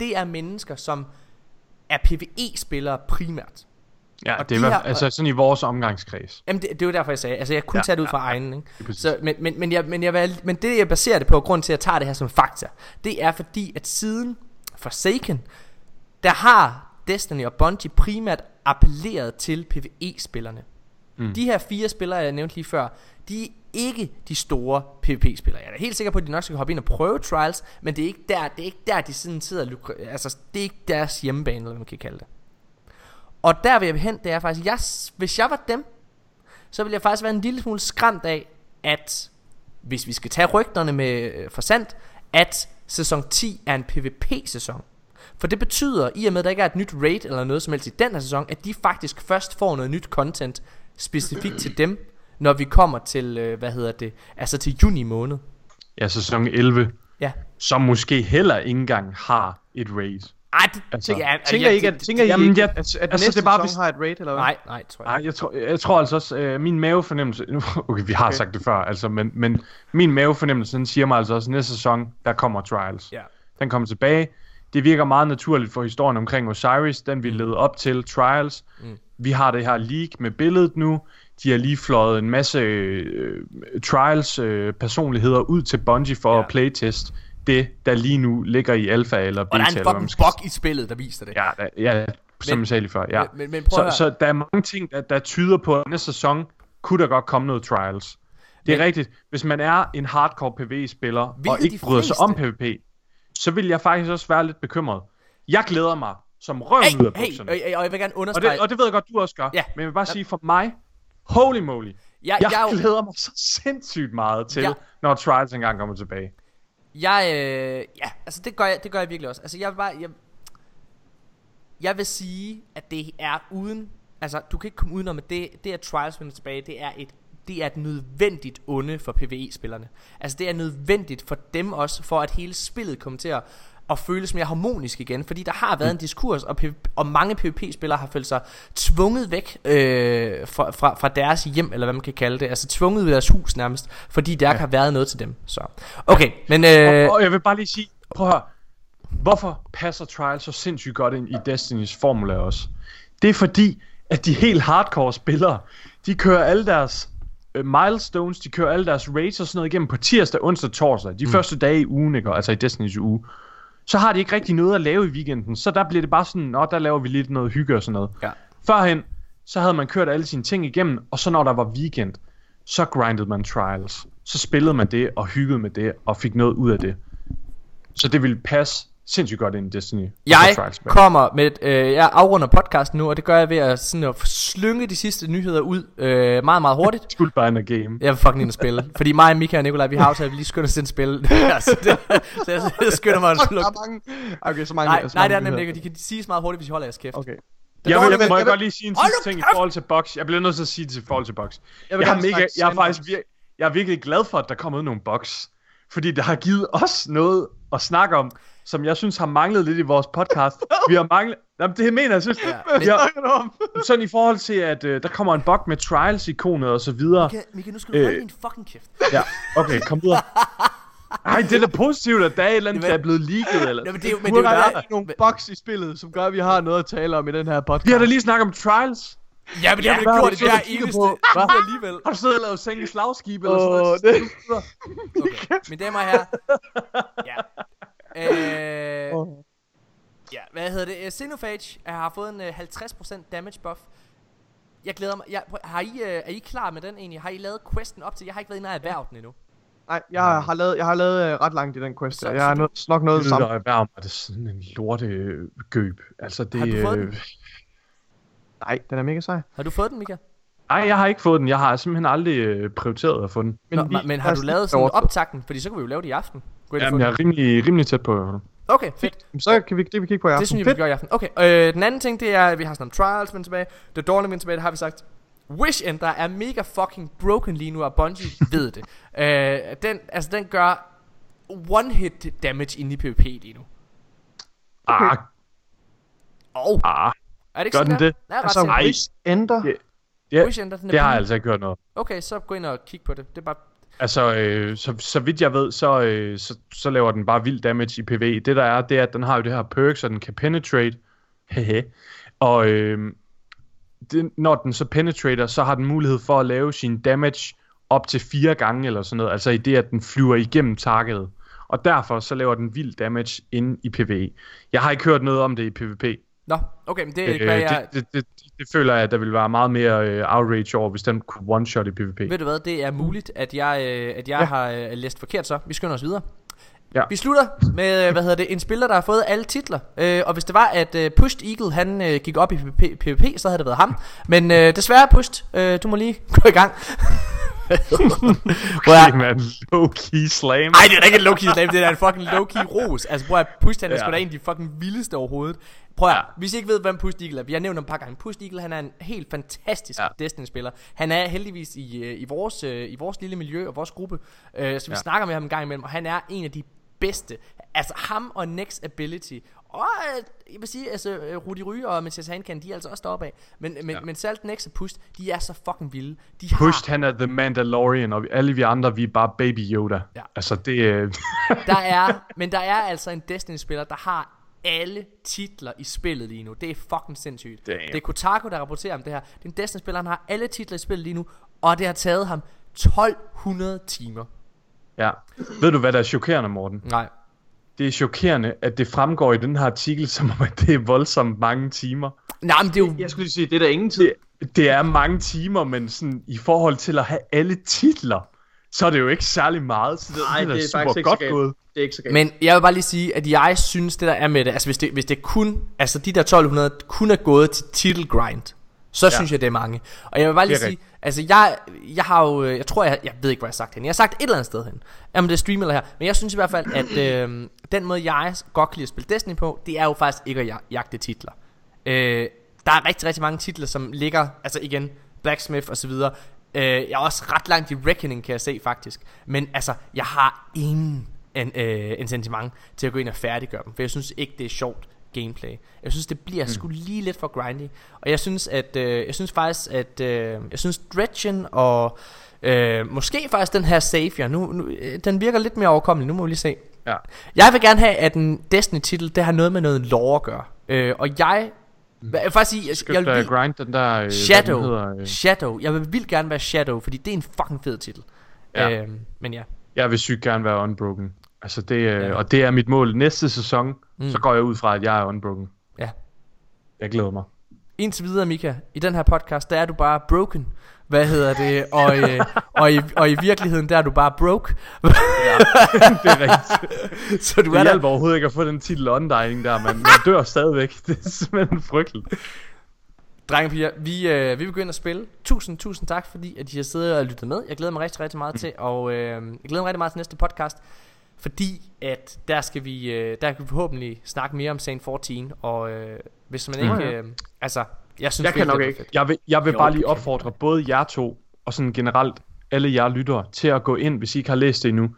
Speaker 1: det er mennesker, som er PvE-spillere primært.
Speaker 2: Ja,
Speaker 1: Og
Speaker 2: det er
Speaker 1: de her-
Speaker 2: altså sådan i vores omgangskreds.
Speaker 1: Jamen, det, det var derfor, jeg sagde, altså jeg kunne
Speaker 2: Ja,
Speaker 1: ja, tage det ud
Speaker 2: ja,
Speaker 1: fra egen, ikke?
Speaker 2: Præcis.
Speaker 1: Så, men, men, men, jeg, men, jeg, men det jeg baserer det på, grund til at jeg tager det her som fakta, det er fordi, at siden Forsaken, der har Destiny og Bungie primært appelleret til PvE-spillerne. Mm. De her fire spillere, jeg nævnte lige før, de er ikke de store PvP-spillere. Jeg er helt sikker på, at de nok skal hoppe ind og prøve Trials, men det er ikke der, det er ikke der de sådan sidder og lukre, altså det er ikke deres hjemmebane, eller hvad man kan kalde det. Og der vil jeg hen, det er faktisk, jeg, hvis jeg var dem, så ville jeg faktisk være en lille smule skræmt af, at hvis vi skal tage rygterne med øh, forsandt, at sæson 10 er en PvP-sæson. For det betyder, i og med at der ikke er et nyt raid eller noget som helst i den her sæson, at de faktisk først får noget nyt content specifikt til dem, når vi kommer til, øh, hvad hedder det, altså til juni måned.
Speaker 2: Ja, sæson 11,
Speaker 1: Ja.
Speaker 2: som måske heller ikke engang har et raid.
Speaker 1: Ej, det
Speaker 2: Altså,
Speaker 1: tænker jeg...
Speaker 3: Tænker I ikke, at, tænker I
Speaker 2: Jamen,
Speaker 3: ikke,
Speaker 2: jeg-
Speaker 3: at, at, at
Speaker 2: altså,
Speaker 3: næste
Speaker 2: det bare, hvis-
Speaker 3: har et raid, eller hvad?
Speaker 1: Nej, nej, tror jeg
Speaker 2: Nej, jeg tror, jeg tror altså også, øh, min mavefornemmelse, okay, vi har. Okay. sagt det før, altså, men, men min mavefornemmelse, den siger mig altså også, at næste sæson, der kommer Trials.
Speaker 1: Ja.
Speaker 2: Den kommer tilbage. Det virker meget naturligt for historien omkring Osiris, den vi led op til Trials. Mm. Vi har det her leak med billedet nu. De har lige fløjet en masse øh, Trials øh, personligheder ud til Bungie for
Speaker 1: Ja.
Speaker 2: at playtest det, der lige nu ligger i alfa eller beta.
Speaker 1: Og der er en fucking bug i spillet, der viser det.
Speaker 2: Ja, der, ja som
Speaker 1: Men-
Speaker 2: jeg sagde lige før. Ja.
Speaker 1: Men, men,
Speaker 2: Så, så der er mange ting, der, der tyder på, at næste sæson kunne der godt komme noget trials. Det er
Speaker 1: Men-
Speaker 2: rigtigt. Hvis man er en hardcore PvE-spiller, og ikke
Speaker 1: de
Speaker 2: bryder sig om PvP, så vil jeg faktisk også være lidt bekymret. Jeg glæder mig som røven ud af
Speaker 1: Hey, hey,
Speaker 2: bukserne.
Speaker 1: og, og jeg vil gerne
Speaker 2: Og
Speaker 1: understrege...
Speaker 2: det, og det ved jeg godt, du også gør.
Speaker 1: Ja.
Speaker 2: Men jeg vil bare sige, for mig, holy moly,
Speaker 1: jeg,
Speaker 2: jeg,
Speaker 1: jeg, er
Speaker 2: glæder mig så sindssygt meget til,
Speaker 1: Ja.
Speaker 2: når Trials engang kommer tilbage.
Speaker 1: Jeg, øh, ja, altså det gør jeg, det gør jeg virkelig også. Altså jeg vil bare, jeg, jeg vil sige, at det er uden, altså du kan ikke komme udenom, at det, det at Trials vender tilbage, det er et, det er et nødvendigt onde for PvE-spillerne. Altså det er nødvendigt for dem også, for at hele spillet kommer til at, at føles mere harmonisk igen. Fordi der har været en diskurs, og, og mange PvP-spillere har følt sig tvunget væk øh, fra, fra, fra deres hjem, eller hvad man kan kalde det. Altså tvunget ud af deres hus nærmest, fordi der ja. har været noget til dem. Så okay, men... Øh,
Speaker 2: Og, og jeg vil bare lige sige, prøv at høre, hvorfor passer Trials så sindssygt godt ind i Destinys formula også? Det er fordi, at de helt hardcore spillere, de kører alle deres milestones, de kører alle deres raids og sådan noget igennem på tirsdag, onsdag, torsdag, de mm. første dage i ugen, ikke? altså i Destinys uge. Så har de ikke rigtig noget at lave i weekenden, så der bliver det bare sådan, nå, der laver vi lidt noget hygge og sådan noget.
Speaker 1: Ja.
Speaker 2: Førhen, så havde man kørt alle sine ting igennem, og så når der var weekend, så grindede man trials. Så spillede man det og hyggede med det og fik noget ud af det. Så det ville passe sindssygt godt ind i Destiny.
Speaker 1: Jeg
Speaker 2: med.
Speaker 1: kommer med, øh, jeg afrunder podcasten nu, og det gør jeg ved at, sådan at slynge de sidste nyheder ud øh, meget, meget hurtigt.
Speaker 2: Skulle bare og game.
Speaker 1: Jeg vil fucking ind og spille. Fordi mig, Mika og Nikolaj, vi har aftalt, at vi lige skynder os ind og spille. altså, det, så jeg, jeg skynder mig at slukke.
Speaker 3: Okay, så mange.
Speaker 1: Nej,
Speaker 3: så
Speaker 1: nej,
Speaker 3: mange
Speaker 1: det er nemlig ikke. De kan sige meget hurtigt, hvis I holder jeres kæft.
Speaker 3: Okay.
Speaker 2: Jeg,
Speaker 1: dårlige
Speaker 2: vil,
Speaker 1: ved-
Speaker 2: må jeg
Speaker 3: jeg
Speaker 2: godt lige sige en sidste ting i forhold til box. Jeg bliver nødt til at sige det i forhold til box.
Speaker 3: Jeg
Speaker 2: Jeg, jeg, er, mega, jeg er faktisk vir- jeg er virkelig glad for, at der kommer nogle box. Fordi det har givet os noget at snakke om, som jeg synes har manglet lidt i vores podcast. Vi har manglet... Jamen, det mener jeg, synes.
Speaker 1: Ja, men-
Speaker 2: vi har, sådan i forhold til, at øh, der kommer en bug med trials-ikonet og så videre.
Speaker 1: Mika, Mika, nu skal du holde
Speaker 2: Øh.
Speaker 1: din fucking kæft.
Speaker 2: Ja, okay, kom videre. Ej, det er da positivt, at der er et eller andet,
Speaker 1: Det
Speaker 2: der er blevet leaget, eller...
Speaker 1: Nå, men det er jo, men det er jo
Speaker 3: der
Speaker 1: der,
Speaker 3: er nogle bugs i spillet, som gør, at vi har noget at tale om i den her podcast.
Speaker 2: Vi har da lige snakket om trials.
Speaker 1: Ja, men det har vi gjort
Speaker 2: og kigget
Speaker 1: eneste
Speaker 2: på?
Speaker 1: Uge alligevel.
Speaker 2: Har du siddet og lavet sænke slagskib eller
Speaker 3: Åh,
Speaker 2: sådan
Speaker 3: det-
Speaker 2: noget?
Speaker 1: Okay, mine damer og herrer. Ja. Øh, ja, hvad hedder det? Xenophage har fået en uh, 50% damage buff. Jeg glæder mig. Jeg, har I, uh, er I klar med den egentlig? Har I lavet questen op til? Jeg har ikke været inde og erhvervet den endnu.
Speaker 3: Nej, jeg har lavet, jeg har lavet øh, ret langt i den quest.
Speaker 1: Så-
Speaker 3: jeg har noget, nok noget
Speaker 2: Det
Speaker 3: sammen.
Speaker 2: der erhverv mig, det er sådan en lortegøb. Altså, det...
Speaker 1: Har du fået
Speaker 2: øh,
Speaker 1: den?
Speaker 3: Nej, den er mega sej.
Speaker 1: Har du fået den, Mika?
Speaker 2: Ej, jeg har ikke fået den. Jeg har simpelthen aldrig øh, prioriteret at få den.
Speaker 1: Men, Nå,
Speaker 3: vi-
Speaker 1: men, har du lavet sådan optakten? Fordi så kan vi jo lave det i aften. Gå ind
Speaker 2: Jamen, jeg er rimelig, rimelig tæt på.
Speaker 1: Okay, fedt.
Speaker 3: Så kan vi, det vi kigge på i aften.
Speaker 1: Det synes jeg, vi gør i aften. Okay, øh, den anden ting, det er, at vi har sådan nogle trials vende tilbage. The Dawn vende tilbage, det har vi sagt. Wish Ender er mega fucking broken lige nu, og Bungie ved det. Øh, den, altså, den gør one hit damage inde i PvP lige nu.
Speaker 2: Ah,
Speaker 1: Og
Speaker 2: ah.
Speaker 1: er det ikke
Speaker 2: Gør
Speaker 1: sådan
Speaker 2: den
Speaker 1: der?
Speaker 2: det?
Speaker 1: Ret
Speaker 3: Altså. Wish Ender.
Speaker 2: Ja. Ja,
Speaker 1: Wish Ender, den er
Speaker 2: det har altså ikke hørt noget.
Speaker 1: Okay, så gå ind og kig på det. Det er bare...
Speaker 2: Altså, øh, så, så vidt jeg ved, så, øh, så, så laver den bare vild damage i PvE. Det der er, det er, at den har jo det her perk, så den kan penetrate. Hehe. Og øh, det, når den så penetrater, så har den mulighed for at lave sin damage op til fire gange eller sådan noget. Altså i det, at den flyver igennem targetet. Og derfor så laver den vild damage inde i PvE. Jeg har ikke hørt noget om det i PvP.
Speaker 1: Nå, okay, men det er
Speaker 2: Øh,
Speaker 1: ikke, hvad jeg...
Speaker 2: det, det, det, det føler jeg, at der ville være meget mere øh, outrage over, hvis den kunne one-shot i PvP.
Speaker 1: Ved du hvad, det er muligt, at jeg, øh, at jeg ja.
Speaker 3: Ja.
Speaker 1: har øh, læst forkert så. Vi skynder os videre.
Speaker 2: Ja.
Speaker 1: Vi slutter med, øh, hvad hedder det, en spiller, der har fået alle titler. Øh, og hvis det var, at øh, Pushed Eagle, han øh, gik op i PvP, PvP, så havde det været ham. Men øh, desværre, Pushed, øh, du må lige gå i gang. Hvor
Speaker 2: Det er en low-key slam.
Speaker 1: Ej, det er ikke en low-key slam, det er en fucking low-key ros. Altså, at Pushed, han er
Speaker 2: Ja.
Speaker 1: sgu da en af de fucking vildeste overhovedet. Prøv at,
Speaker 2: Ja.
Speaker 1: hvis I ikke ved, hvem Pushed Eagle er, vi har nævnt ham et par gange. Pushed Eagle, han er en helt fantastisk ja.
Speaker 2: Ja.
Speaker 1: Destiny-spiller. Han er heldigvis i, øh, i, vores, øh, i vores lille miljø og vores gruppe, øh, så vi
Speaker 2: Ja.
Speaker 1: snakker med ham en gang imellem, og han er en af de bedste. Altså, ham og Next Ability, og øh, jeg vil sige, altså, øh, Rudi Ryge og Mathias Hankan, de er altså også deroppe af. Men, men,
Speaker 2: Ja.
Speaker 1: men særligt Next og Pushed, de er så fucking vilde. De
Speaker 2: Pushed,
Speaker 1: har,
Speaker 2: han er The Mandalorian, og alle vi andre, vi er bare Baby Yoda.
Speaker 1: Ja.
Speaker 2: Altså, det øh,
Speaker 1: Der er, men der er altså en Destiny-spiller, der har alle titler i spillet lige nu. Det er fucking sindssygt.
Speaker 2: Damn.
Speaker 1: Det er Kotaku, der rapporterer om det her. Det er en Destiny-spiller, han har alle titler i spillet lige nu, og det har taget ham 1200 timer.
Speaker 2: ja. Ved du, hvad der er chokerende, Morten?
Speaker 1: Nej.
Speaker 2: Det er chokerende, at det fremgår i den her artikel, som om, at det er voldsomt mange timer.
Speaker 1: Nej, men det er jo...
Speaker 3: Jeg skulle lige sige, det er der ingen tid.
Speaker 2: Det, det er mange timer, men sådan, i forhold til at have alle titler, så er det jo ikke særlig meget. Så det,
Speaker 3: Nej,
Speaker 2: det er,
Speaker 3: det er
Speaker 2: super
Speaker 3: faktisk ikke så
Speaker 2: godt
Speaker 3: galt.
Speaker 2: gået.
Speaker 3: Det er ikke så galt.
Speaker 1: Men jeg vil bare lige sige, at jeg synes, det der er med det, altså hvis det, hvis det kun, altså de der 1200 kun er gået til title grind, så ja. synes jeg, det er mange. Og jeg vil bare lige sige, altså jeg, jeg har jo, jeg tror, jeg, jeg ved ikke, hvor jeg har sagt hen. Jeg har sagt et eller andet sted hen. Jamen det er stream eller her. Men jeg synes i hvert fald, at øh, den måde, jeg godt kan lide at spille Destiny på, det er jo faktisk ikke at ja- jagte titler. Øh, der er rigtig, rigtig mange titler, som ligger, altså igen, Blacksmith og så videre. Øh, jeg er også ret langt i Reckoning, kan jeg se faktisk. Men altså, jeg har ingen en, øh, incitament til at gå ind og færdiggøre dem. For jeg synes ikke, det er sjovt gameplay. Jeg synes, det bliver mm. sgu lige lidt for grindy. Og jeg synes, at øh, jeg synes faktisk, at øh, jeg synes Dredgen og øh, måske faktisk den her Savior, nu, nu, øh, den virker lidt mere overkommelig. Nu må vi lige se.
Speaker 2: Ja.
Speaker 1: Jeg vil gerne have, at en Destiny-titel, det har noget med noget lore at gøre. Øh, og jeg... Jeg vil faktisk sige, jeg,
Speaker 2: Skal
Speaker 1: jeg vil,
Speaker 2: grind den der, øh,
Speaker 1: Shadow.
Speaker 2: hedder, øh,
Speaker 1: Shadow. Jeg vil vildt gerne være Shadow, fordi det er en fucking fed titel.
Speaker 2: Ja.
Speaker 1: Øhm, men ja.
Speaker 2: Jeg vil sygt gerne være unbroken. Altså det, øh,
Speaker 1: Ja.
Speaker 2: Og det er mit mål. Næste sæson,
Speaker 1: Mm.
Speaker 2: så går jeg ud fra, at jeg er unbroken.
Speaker 1: Ja.
Speaker 2: Jeg glæder mig.
Speaker 1: Indtil videre, Mika, i den her podcast, der er du bare broken. Hvad hedder det? Og, øh, og, i, og i virkeligheden, der er du bare broke.
Speaker 2: det er rigtigt.
Speaker 1: Så du
Speaker 2: Det
Speaker 1: er
Speaker 2: hjælper
Speaker 1: der.
Speaker 2: overhovedet ikke at få den titel Undying der, man, man dør stadigvæk. Det er simpelthen frygteligt.
Speaker 1: Drenge piger, vi, øh, vi begynder at spille. Tusind, tusind tak, fordi at I har siddet og lyttet med. Jeg glæder mig rigtig, rigtig meget til, og øh, jeg glæder mig rigtig meget til næste podcast. Fordi at der skal vi, øh, der kan vi forhåbentlig snakke mere om Saint 14, og øh, hvis man ikke,
Speaker 3: Mhm.
Speaker 1: øh, altså, jeg synes
Speaker 3: Jeg kan nok
Speaker 1: det er
Speaker 3: ikke.
Speaker 1: fedt.
Speaker 2: Jeg vil, jeg vil
Speaker 1: Jo,
Speaker 2: bare lige
Speaker 1: kan.
Speaker 2: opfordre både jer to, og sådan generelt alle jer lyttere, til at gå ind, hvis I ikke har læst det endnu,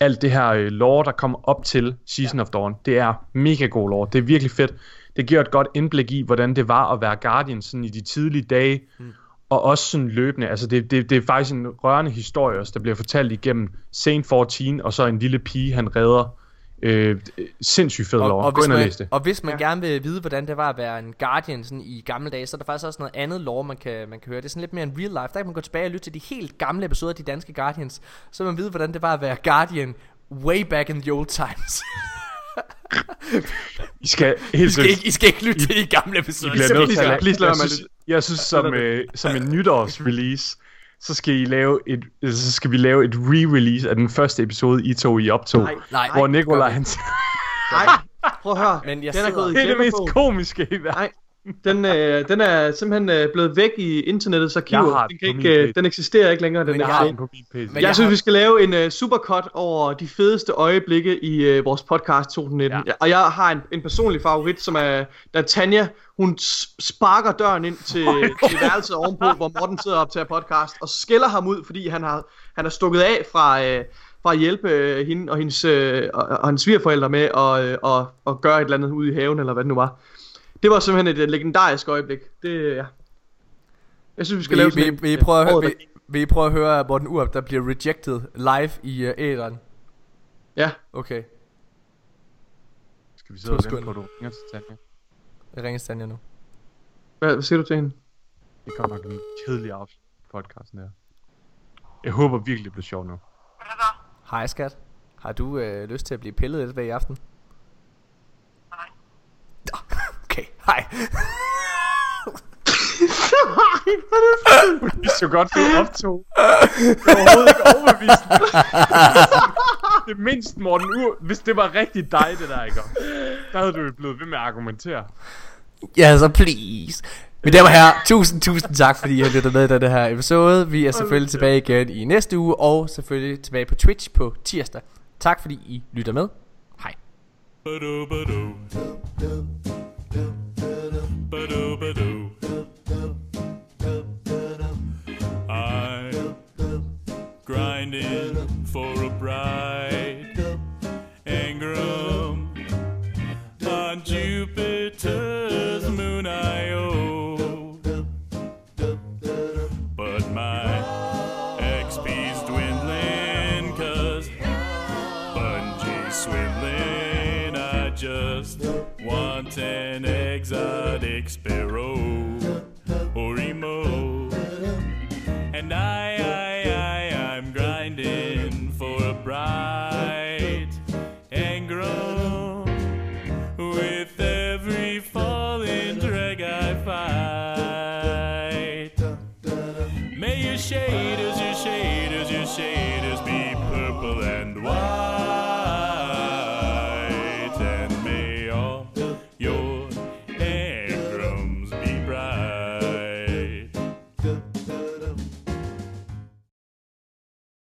Speaker 2: alt det her øh, lore, der kommer op til Season ja. of Dawn. Det er mega god lore. Det er virkelig fedt. Det giver et godt indblik i, hvordan det var at være Guardian sådan i de tidlige dage, mm. Og også sådan løbende. Altså det, det, det er faktisk en rørende historie, også, der bliver fortalt igennem Saint 14, og så en lille pige, han redder. Øh, sindssygt fed
Speaker 1: og,
Speaker 2: Gå
Speaker 1: hvis
Speaker 2: ind og
Speaker 1: man,
Speaker 2: læs det.
Speaker 1: og hvis man
Speaker 3: Ja.
Speaker 1: gerne vil vide, hvordan det var at være en Guardian sådan i gamle dage, så er der faktisk også noget andet lore, man kan, man kan høre. Det er sådan lidt mere en real life. Der kan man gå tilbage og lytte til de helt gamle episoder af de danske Guardians, så man vide, hvordan det var at være Guardian way back in the old times.
Speaker 2: I skal
Speaker 1: I
Speaker 2: helt
Speaker 1: skal,
Speaker 2: seriøst,
Speaker 1: ikke, I skal ikke lytte til de gamle
Speaker 2: I
Speaker 1: episoder.
Speaker 2: bliver nødt til at
Speaker 3: please lad
Speaker 2: jeg,
Speaker 3: være med
Speaker 2: synes, jeg synes som, øh, som en nytårsrelease, så skal I lave et, så skal vi lave et re-release af den første episode, I to I optog.
Speaker 3: Nej,
Speaker 1: Nej,
Speaker 2: hvor Nikolaj, han
Speaker 3: Nej, prøv at høre.
Speaker 1: Men jeg
Speaker 3: den er gået i
Speaker 2: det er det mest komiske i verden.
Speaker 3: Nej, den, øh, den er simpelthen øh, blevet væk i internettets arkiver.
Speaker 2: har
Speaker 3: Den, kan ikke, øh, den eksisterer ikke længere, den
Speaker 1: Men
Speaker 2: Jeg har den på min.
Speaker 1: Men
Speaker 3: Jeg,
Speaker 1: jeg
Speaker 3: synes,
Speaker 1: har-
Speaker 3: vi skal lave en uh, supercut over de fedeste øjeblikke i uh, vores podcast 2019.
Speaker 2: Ja.
Speaker 3: Og jeg har en, en personlig favorit, som er, da Tanja, hun sparker døren ind til, til værelset ovenpå, hvor Morten sidder op til podcast, og skælder ham ud, fordi han har, han er stukket af fra, uh, fra at hjælpe uh, hende og hendes, uh, og, og hendes svigerforældre med at, og, og gøre et eller andet ude i haven, eller hvad det nu var. Det var simpelthen et legendarisk øjeblik. Det, ja. Jeg synes, vi skal
Speaker 1: Vil,
Speaker 3: lave sådan
Speaker 1: vil,
Speaker 3: en,
Speaker 1: vil, I
Speaker 3: øh,
Speaker 1: prøve at høre,
Speaker 3: året,
Speaker 1: vil,
Speaker 3: der-
Speaker 1: vil I prøve at høre Morten Urup, der bliver rejected live i uh, æderen?
Speaker 3: Ja.
Speaker 1: Okay,
Speaker 2: Skal vi sidde og vente på, du ringer til Tanja?
Speaker 1: jeg ringer til Tanja nu.
Speaker 3: Hvad, hvad siger du til hende?
Speaker 2: Det kommer nok en kedelig afslut på podcasten her. Jeg håber virkelig, det bliver sjovt nu.
Speaker 5: Hvad er der?
Speaker 1: Hej skat. Har du øh, lyst til at blive pillet lidt ved i aften?
Speaker 5: Nej.
Speaker 1: Nå, Hej.
Speaker 2: Det så godt, du optog. Det var overhovedet ikke overbevisende. det mindst, Morten Ur, hvis det var rigtig dig, det der, ikke? Der havde du jo blevet ved med at argumentere.
Speaker 1: Ja, så please. Mine damer og herrer, tusind, tusind tak, fordi I har lyttet med i denne her episode. Vi er selvfølgelig tilbage igen i næste uge, og selvfølgelig tilbage på Twitch på tirsdag. Tak fordi I lytter med. Hej.
Speaker 6: Ba-do-ba-do. Ba-do-ba-do. I'm grinding for a bright Pharaoh.